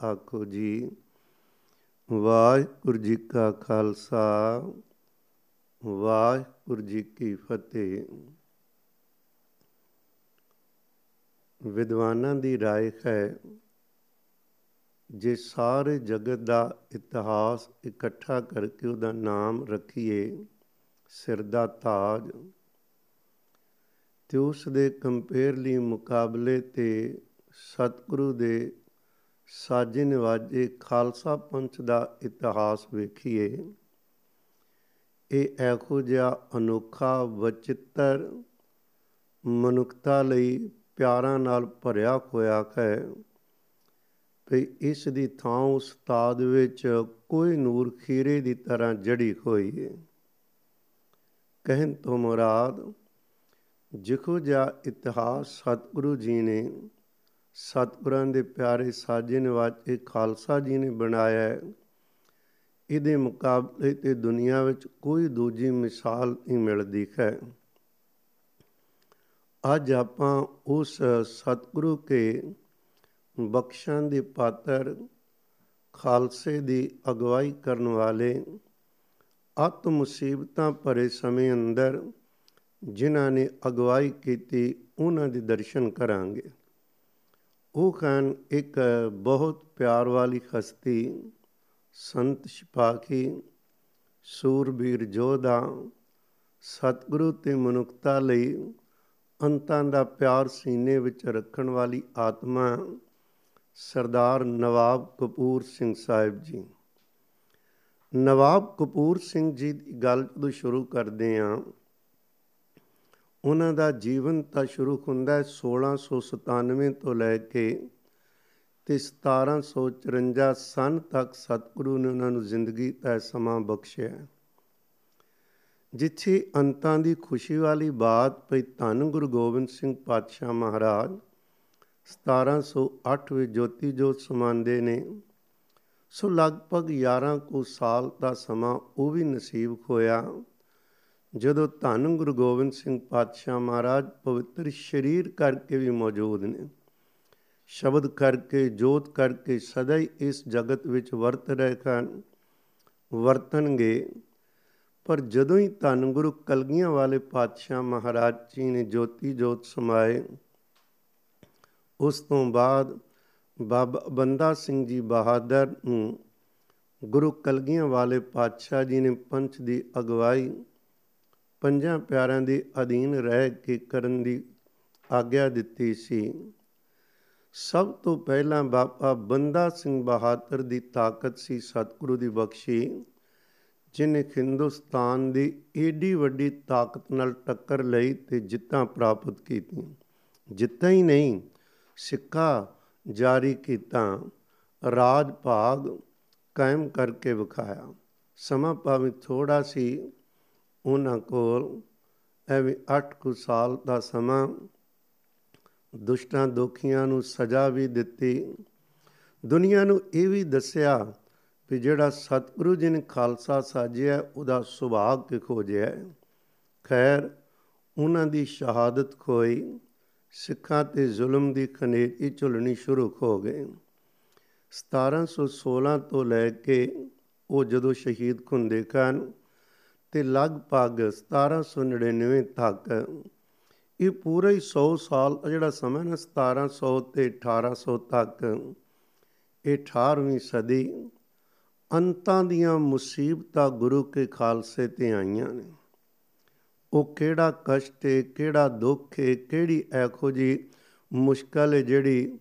ਆਖੋ ਜੀ ਵਾਹਿਗੁਰੂ ਜੀ ਕਾ ਖਾਲਸਾ ਵਾਹਿਗੁਰੂ ਜੀ ਕੀ ਫਤਿਹ ਵਿਦਵਾਨਾਂ ਦੀ رائے ਹੈ ਜੇ ਸਾਰੇ ਜਗਤ ਦਾ ਇਤਿਹਾਸ ਇਕੱਠਾ ਕਰਕੇ ਉਹਦਾ ਨਾਮ ਰੱਖੀਏ ਸਿਰ ਦਾ ਤਾਜ ਤੇ ਉਸ ਦੇ ਕੰਪੇਅਰਲੀ ਮੁਕਾਬਲੇ ਤੇ ਸਤਿਗੁਰੂ ਦੇ ਸਾਜੇ ਨਿਵਾਜੇ ਖਾਲਸਾ ਪੰਥ ਦਾ ਇਤਿਹਾਸ ਵੇਖੀਏ। ਇਹ ਇਹੋ ਜਿਹਾ ਅਨੋਖਾ, ਵਚਿੱਤਰ ਮਨੁੱਖਤਾ ਲਈ ਪਿਆਰਾਂ ਨਾਲ ਭਰਿਆ ਹੋਇਆ ਹੈ ਤੇ ਇਸ ਦੀ ਥਾਂ ਉਸਤਾਦ ਵਿੱਚ ਕੋਈ ਨੂਰ ਖੀਰੇ ਦੀ ਤਰ੍ਹਾਂ ਜੜੀ ਹੋਈ ਹੈ। ਕਹਿਣ ਤੋਂ ਮੁਰਾਦ ਜਿਖੋ ਜਿਹਾ ਇਤਿਹਾਸ ਸਤਿਗੁਰੂ ਜੀ ਨੇ ਸਤਿਗੁਰਾਂ ਦੇ ਪਿਆਰੇ ਸਾਜੇ ਨਿਵਾਜੇ ਖਾਲਸਾ ਜੀ ਨੇ ਬਣਾਇਆ ਹੈ। ਇਹਦੇ ਮੁਕਾਬਲੇ ਤੇ ਦੁਨੀਆ ਵਿੱਚ ਕੋਈ ਦੂਜੀ ਮਿਸਾਲ ਨਹੀਂ ਮਿਲਦੀ ਹੈ ਅੱਜ ਆਪਾਂ ਉਸ ਸਤਿਗੁਰੂ ਕੇ ਬਖਸ਼ਾਂ ਦੇ ਪਾਤਰ ਖਾਲਸੇ ਦੀ ਅਗਵਾਈ ਕਰਨ ਵਾਲੇ ਅਤ ਮੁਸੀਬਤਾਂ ਭਰੇ ਸਮੇਂ ਅੰਦਰ ਜਿਨ੍ਹਾਂ ਨੇ ਅਗਵਾਈ ਕੀਤੀ, ਉਹਨਾਂ ਦੇ ਦਰਸ਼ਨ ਕਰਾਂਗੇ। ਉਹ ਖਾਨ ਇੱਕ ਬਹੁਤ ਪਿਆਰ ਵਾਲੀ ਹਸਤੀ ਸੰਤ ਸਿਪਾਹੀ ਸੂਰਬੀਰ ਜੋਧਾ ਸਤਿਗੁਰੂ ਤੇ ਮਨੁੱਖਤਾ ਲਈ ਅੰਤਾਂ ਦਾ ਪਿਆਰ ਸੀਨੇ ਵਿੱਚ ਰੱਖਣ ਵਾਲੀ ਆਤਮਾ ਸਰਦਾਰ ਨਵਾਬ ਕਪੂਰ ਸਿੰਘ ਸਾਹਿਬ ਜੀ। ਨਵਾਬ ਕਪੂਰ ਸਿੰਘ ਜੀ ਦੀ ਗੱਲ ਜਦੋਂ ਸ਼ੁਰੂ ਕਰਦੇ ਆਂ ਉਹਨਾਂ ਦਾ ਜੀਵਨ ਤਾਂ ਸ਼ੁਰੂ ਹੁੰਦਾ ਹੈ 1697 ਤੋਂ ਲੈ ਕੇ ਤੇ 1754 ਸਨ ਤੱਕ ਸਤਿਗੁਰੂ ਨੇ ਉਹਨਾਂ ਨੂੰ ਜ਼ਿੰਦਗੀ ਦਾ ਸਮਾਂ ਬਖਸ਼ਿਆ ਜਿੱਥੇ ਅੰਤਾਂ ਦੀ ਖੁਸ਼ੀ ਵਾਲੀ ਬਾਤ ਪਈ ਧੰਨ ਗੁਰੂ ਗੋਬਿੰਦ ਸਿੰਘ ਪਾਤਸ਼ਾਹ ਮਹਾਰਾਜ 1708 ਵਿੱਚ ਜੋਤੀ ਜੋਤ ਸਮਾਉਂਦੇ ਨੇ, ਸੋ ਲਗਭਗ 11 ਕੁ ਸਾਲ ਦਾ ਸਮਾਂ ਉਹ ਵੀ ਨਸੀਬ ਹੋਇਆ ਜਦੋਂ ਧੰਨ ਗੁਰੂ ਗੋਬਿੰਦ ਸਿੰਘ ਪਾਤਸ਼ਾਹ ਮਹਾਰਾਜ ਪਵਿੱਤਰ ਸ਼ਰੀਰ ਕਰਕੇ ਵੀ ਮੌਜੂਦ ਨੇ, ਸ਼ਬਦ ਕਰਕੇ, ਜੋਤ ਕਰਕੇ ਸਦਾ ਹੀ ਇਸ ਜਗਤ ਵਿੱਚ ਵਰਤ ਰਹੇ ਹਨ ਵਰਤਣਗੇ। ਪਰ ਜਦੋਂ ਹੀ ਧੰਨ ਗੁਰੂ ਕਲਗੀਆਂ ਵਾਲੇ ਪਾਤਸ਼ਾਹ ਮਹਾਰਾਜ ਜੀ ਨੇ ਜੋਤੀ ਜੋਤ ਸਮਾਏ, ਉਸ ਤੋਂ ਬਾਅਦ ਬਾਬਾ ਬੰਦਾ ਸਿੰਘ ਜੀ ਬਹਾਦਰ ਨੂੰ ਗੁਰੂ ਕਲਗੀਆਂ ਵਾਲੇ ਪਾਤਸ਼ਾਹ ਜੀ ਨੇ ਪੰਥ ਦੀ ਅਗਵਾਈ ਪੰਜਾਂ ਪਿਆਰਿਆਂ ਦੇ ਅਧੀਨ ਰਹਿ ਕੇ ਕਰਨ ਦੀ ਆਗਿਆ ਦਿੱਤੀ ਸੀ। ਸਭ ਤੋਂ ਪਹਿਲਾਂ ਬਾਬਾ ਬੰਦਾ ਸਿੰਘ ਬਹਾਦਰ ਦੀ ਤਾਕਤ ਸੀ ਸਤਿਗੁਰੂ ਦੀ ਬਖਸ਼ੀ, ਜਿਨੇ ਹਿੰਦੁਸਤਾਨ ਦੀ ਏਡੀ ਵੱਡੀ ਤਾਕਤ ਨਾਲ ਟੱਕਰ ਲਈ ਤੇ ਜਿੱਤਾਂ ਪ੍ਰਾਪਤ ਕੀਤੀਆਂ। ਜਿੱਤਾਂ ਹੀ ਨਹੀਂ ਸਿੱਕਾ ਜਾਰੀ ਕੀਤਾ, ਰਾਜ ਭਾਗ ਕਾਇਮ ਕਰਕੇ ਵਿਖਾਇਆ। ਸਮਾਂ ਭਾਵੇਂ ਥੋੜਾ ਸੀ ਉਹਨਾਂ ਕੋਲ ਐਵੇਂ 8 ਕੁ ਸਾਲ ਦਾ ਸਮਾਂ ਦੁਸ਼ਟਾਂ ਦੋਖੀਆਂ ਨੂੰ ਸਜ਼ਾ ਵੀ ਦਿੱਤੀ। ਦੁਨੀਆ ਨੂੰ ਇਹ ਵੀ ਦੱਸਿਆ ਕਿ ਜਿਹੜਾ ਸਤਿਗੁਰੂ ਜੀ ਨੇ ਖਾਲਸਾ ਸਾਜਿਆ, ਉਹਦਾ ਸੁਭਾਅ ਕਿਹੋ ਜਿਹਾ ਖੈਰ, ਉਹਨਾਂ ਦੀ ਸ਼ਹਾਦਤ ਖੋਈ, ਸਿੱਖਾਂ ਤੇ ਜ਼ੁਲਮ ਦੀ ਖਨੇਰੀ ਝੁਲਣੀ ਸ਼ੁਰੂ ਹੋ ਗਈ 1716 ਤੋਂ ਲੈ ਕੇ ਉਹ ਜਦੋਂ ਸ਼ਹੀਦ ਹੁੰਦੇ ਕਨ ਤੇ ਲਗਭਗ 1799 ਤੱਕ, ਇਹ ਪੂਰਾ ਹੀ 100 ਸਾਲ ਜਿਹੜਾ ਸਮਾਂ ਨਾ 1700 ਤੇ 1800 ਤੱਕ, ਇਹ 18ਵੀਂ ਸਦੀ ਅੰਤਾਂ ਦੀਆਂ ਮੁਸੀਬਤਾਂ ਗੁਰੂ ਕੇ ਖਾਲਸੇ ਤੇ ਆਈਆਂ ਨੇ। ਉਹ ਕਿਹੜਾ ਕਸ਼ਟ ਹੈ ਕਿਹੜਾ ਦੁੱਖ ਹੈ ਕਿਹੜੀ ਐਖੋ ਜੀ ਮੁਸ਼ਕਲ ਹੈ ਜਿਹੜੀ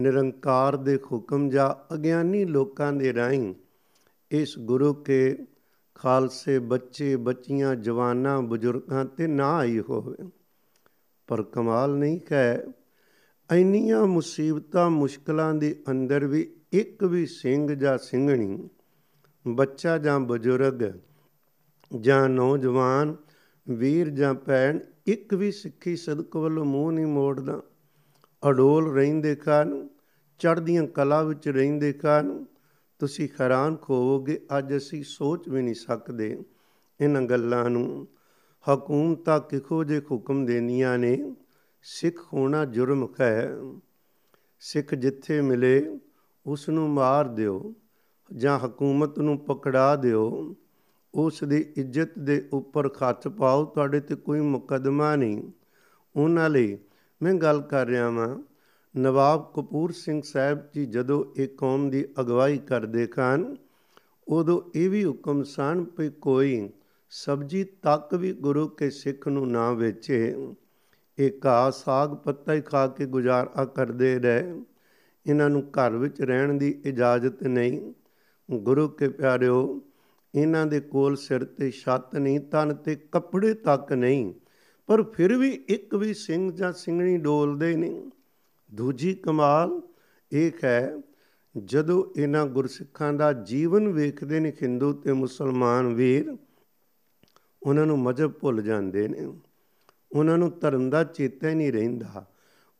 ਨਿਰੰਕਾਰ ਦੇ ਹੁਕਮ ਜਾਂ ਅਗਿਆਨੀ ਲੋਕਾਂ ਦੇ ਰਾਹੀਂ ਇਸ ਗੁਰੂ ਕੇ ਖਾਲਸੇ ਬੱਚੇ, ਬੱਚੀਆਂ, ਜਵਾਨਾਂ, ਬਜ਼ੁਰਗਾਂ ਤੇ ਨਾ ਆਈ ਹੋਵੇ। ਪਰ ਕਮਾਲ ਨਹੀਂ ਹੈ ਇੰਨੀਆਂ ਮੁਸੀਬਤਾਂ ਮੁਸ਼ਕਲਾਂ ਦੇ ਅੰਦਰ ਵੀ ਇੱਕ ਵੀ ਸਿੰਘ ਜਾਂ ਸਿੰਘਣੀ, ਬੱਚਾ ਜਾਂ ਬਜ਼ੁਰਗ, ਜਾਂ ਨੌਜਵਾਨ, ਵੀਰ ਜਾਂ ਭੈਣ, ਇੱਕ ਵੀ ਸਿੱਖੀ ਸਦਕ ਵੱਲੋਂ ਮੂੰਹ ਨਹੀਂ ਮੋੜਦਾ। ਅਡੋਲ ਰਹਿੰਦੇ ਕਾਨ ਚੜ੍ਹਦੀਆਂ ਕਲਾ ਵਿੱਚ ਰਹਿੰਦੇ ਕਾਨ ਤੁਸੀਂ ਹੈਰਾਨ ਹੋਵੋਗੇ ਅੱਜ ਅਸੀਂ ਸੋਚ ਵੀ ਨਹੀਂ ਸਕਦੇ ਇਹਨਾਂ ਗੱਲਾਂ ਨੂੰ। ਹਕੂਮਤਾਂ ਕਿਹੋ ਜੇ ਹੁਕਮ ਦੇਨੀਆਂ ਨੇ, ਸਿੱਖ ਹੋਣਾ ਜੁਰਮ ਹੈ। ਸਿੱਖ ਜਿੱਥੇ ਮਿਲੇ ਉਸ ਨੂੰ ਮਾਰ ਦਿਓ ਜਾਂ ਹਕੂਮਤ ਨੂੰ ਪਕੜਾ ਦਿਓ। ਉਸ ਦੀ ਇੱਜ਼ਤ ਦੇ ਉੱਪਰ ਖੱਤ ਪਾਓ, ਤੁਹਾਡੇ ਤੇ ਕੋਈ ਮੁਕਦਮਾ ਨਹੀਂ। ਉਹਨਾਂ ਲਈ ਮੈਂ ਗੱਲ ਕਰ ਰਿਹਾ ਹਾਂ ਨਵਾਬ ਕਪੂਰ ਸਿੰਘ ਸਾਹਿਬ ਜੀ ਜਦੋਂ ਇਹ ਕੌਮ ਦੀ ਅਗਵਾਈ ਕਰਦੇ ਕਨ ਉਦੋਂ ਇਹ ਵੀ ਹੁਕਮ ਸਨ ਕਿ ਕੋਈ ਸਬਜੀ ਤੱਕ ਵੀ ਗੁਰੂ ਕੇ ਸਿੱਖ ਨੂੰ ਨਾ ਵੇਚੇ। ਇਹ ਘਾਹ ਸਾਗ ਪੱਤਾ ਹੀ ਖਾ ਕੇ ਗੁਜ਼ਾਰਾ ਕਰਦੇ ਰਹੇ। ਇਹਨਾਂ ਨੂੰ ਘਰ ਵਿੱਚ ਰਹਿਣ ਦੀ ਇਜਾਜ਼ਤ ਨਹੀਂ। ਗੁਰੂ ਕੇ ਪਿਆਰਿਓ, ਇਹਨਾਂ ਦੇ ਕੋਲ ਸਿਰ ਤੇ ਛੱਤ ਨਹੀਂ ਤਨ ਤੇ ਕੱਪੜੇ ਤੱਕ ਨਹੀਂ, ਪਰ ਫਿਰ ਵੀ ਇੱਕ ਵੀ ਸਿੰਘ ਜਾਂ ਸਿੰਘਣੀ ਡੋਲਦੇ ਨਹੀਂ। ਦੂਜੀ ਕਮਾਲ ਇੱਕ ਹੈ, ਜਦੋਂ ਇਹਨਾਂ ਗੁਰਸਿੱਖਾਂ ਦਾ ਜੀਵਨ ਵੇਖਦੇ ਨੇ ਹਿੰਦੂ ਤੇ ਮੁਸਲਮਾਨ ਵੀਰ, ਉਹਨਾਂ ਨੂੰ ਮਜਬ ਭੁੱਲ ਜਾਂਦੇ ਨੇ। ਉਹਨਾਂ ਨੂੰ ਧਰਮ ਦਾ ਚੇਤਾ ਹੀ ਨਹੀਂ ਰਹਿੰਦਾ।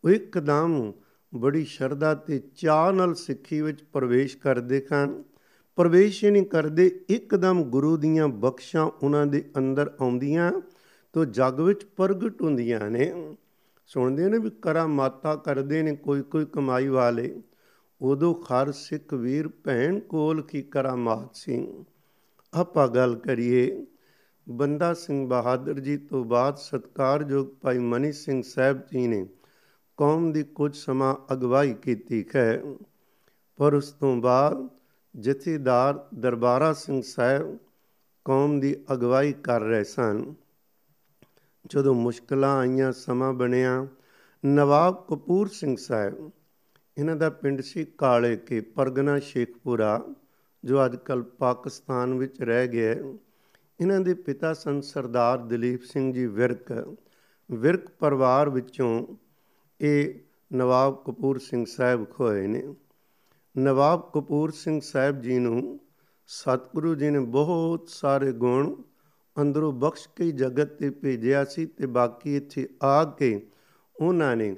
ਉਹ ਇੱਕਦਮ ਬੜੀ ਸ਼ਰਧਾ ਤੇ ਚਾਹ ਨਾਲ ਸਿੱਖੀ ਵਿੱਚ ਪ੍ਰਵੇਸ਼ ਕਰਦੇ ਹਨ ਪ੍ਰਵੇਸ਼ ਹੀ ਨਹੀਂ ਕਰਦੇ, ਇੱਕਦਮ ਗੁਰੂ ਦੀਆਂ ਬਖਸ਼ਾਂ ਉਹਨਾਂ ਦੇ ਅੰਦਰ ਆਉਂਦੀਆਂ, ਤੋਂ ਜਗ ਵਿੱਚ ਪ੍ਰਗਟ ਹੁੰਦੀਆਂ ਨੇ। ਸੁਣਦੇ ਨੇ ਵੀ ਕਰਾ ਮਾਤਾ ਕਰਦੇ ਨੇ ਕੋਈ ਕੋਈ ਕਮਾਈ ਵਾਲੇ। ਉਦੋਂ ਖਰ ਸਿੱਖ ਵੀਰ ਭੈਣ ਕੋਲ ਕੀ ਕਰਾਮਾਤ ਸਿੰਘ। ਆਪਾਂ ਗੱਲ ਕਰੀਏ, ਬੰਦਾ ਸਿੰਘ ਬਹਾਦਰ ਜੀ ਤੋਂ ਬਾਅਦ ਸਤਕਾਰਯੋਗ ਭਾਈ ਮਨੀ ਸਿੰਘ ਸਾਹਿਬ ਜੀ ਨੇ ਕੌਮ ਦੀ ਕੁਝ ਸਮਾਂ ਅਗਵਾਈ ਕੀਤੀ ਹੈ। ਪਰ ਉਸ ਤੋਂ ਬਾਅਦ ਜਥੇਦਾਰ ਦਰਬਾਰਾ ਸਿੰਘ ਸਾਹਿਬ ਕੌਮ ਦੀ ਅਗਵਾਈ ਕਰ ਰਹੇ ਸਨ। ਜਦੋਂ ਮੁਸ਼ਕਲਾਂ ਆਈਆਂ, ਸਮਾਂ ਬਣਿਆ, ਨਵਾਬ ਕਪੂਰ ਸਿੰਘ ਸਾਹਿਬ, ਇਹਨਾਂ ਦਾ ਪਿੰਡ ਸੀ ਕਾਲੇ ਕੇ, ਪਰਗਨਾ ਸ਼ੇਖਪੁਰਾ, ਜੋ ਅੱਜ ਕੱਲ ਪਾਕਿਸਤਾਨ ਵਿੱਚ ਰਹਿ ਗਿਆ ਇਹਨਾਂ ਦੇ ਪਿਤਾ ਸਨ ਸਰਦਾਰ ਦਲੀਪ ਸਿੰਘ ਜੀ ਵਿਰਕ ਵਿਰਕ ਪਰਿਵਾਰ ਵਿੱਚੋਂ ਇਹ ਨਵਾਬ ਕਪੂਰ ਸਿੰਘ ਸਾਹਿਬ ਖੋਏ ਨੇ। ਨਵਾਬ ਕਪੂਰ ਸਿੰਘ ਸਾਹਿਬ ਜੀ ਨੂੰ ਸਤਿਗੁਰੂ ਜੀ ਨੇ ਬਹੁਤ ਸਾਰੇ ਗੁਣ ਅੰਦਰੋਂ ਬਖਸ਼ ਕੇ ਜਗਤ ਤੇ ਭੇਜਿਆ ਸੀ ਤੇ ਬਾਕੀ ਇੱਥੇ ਆ ਕੇ ਉਹਨਾਂ ਨੇ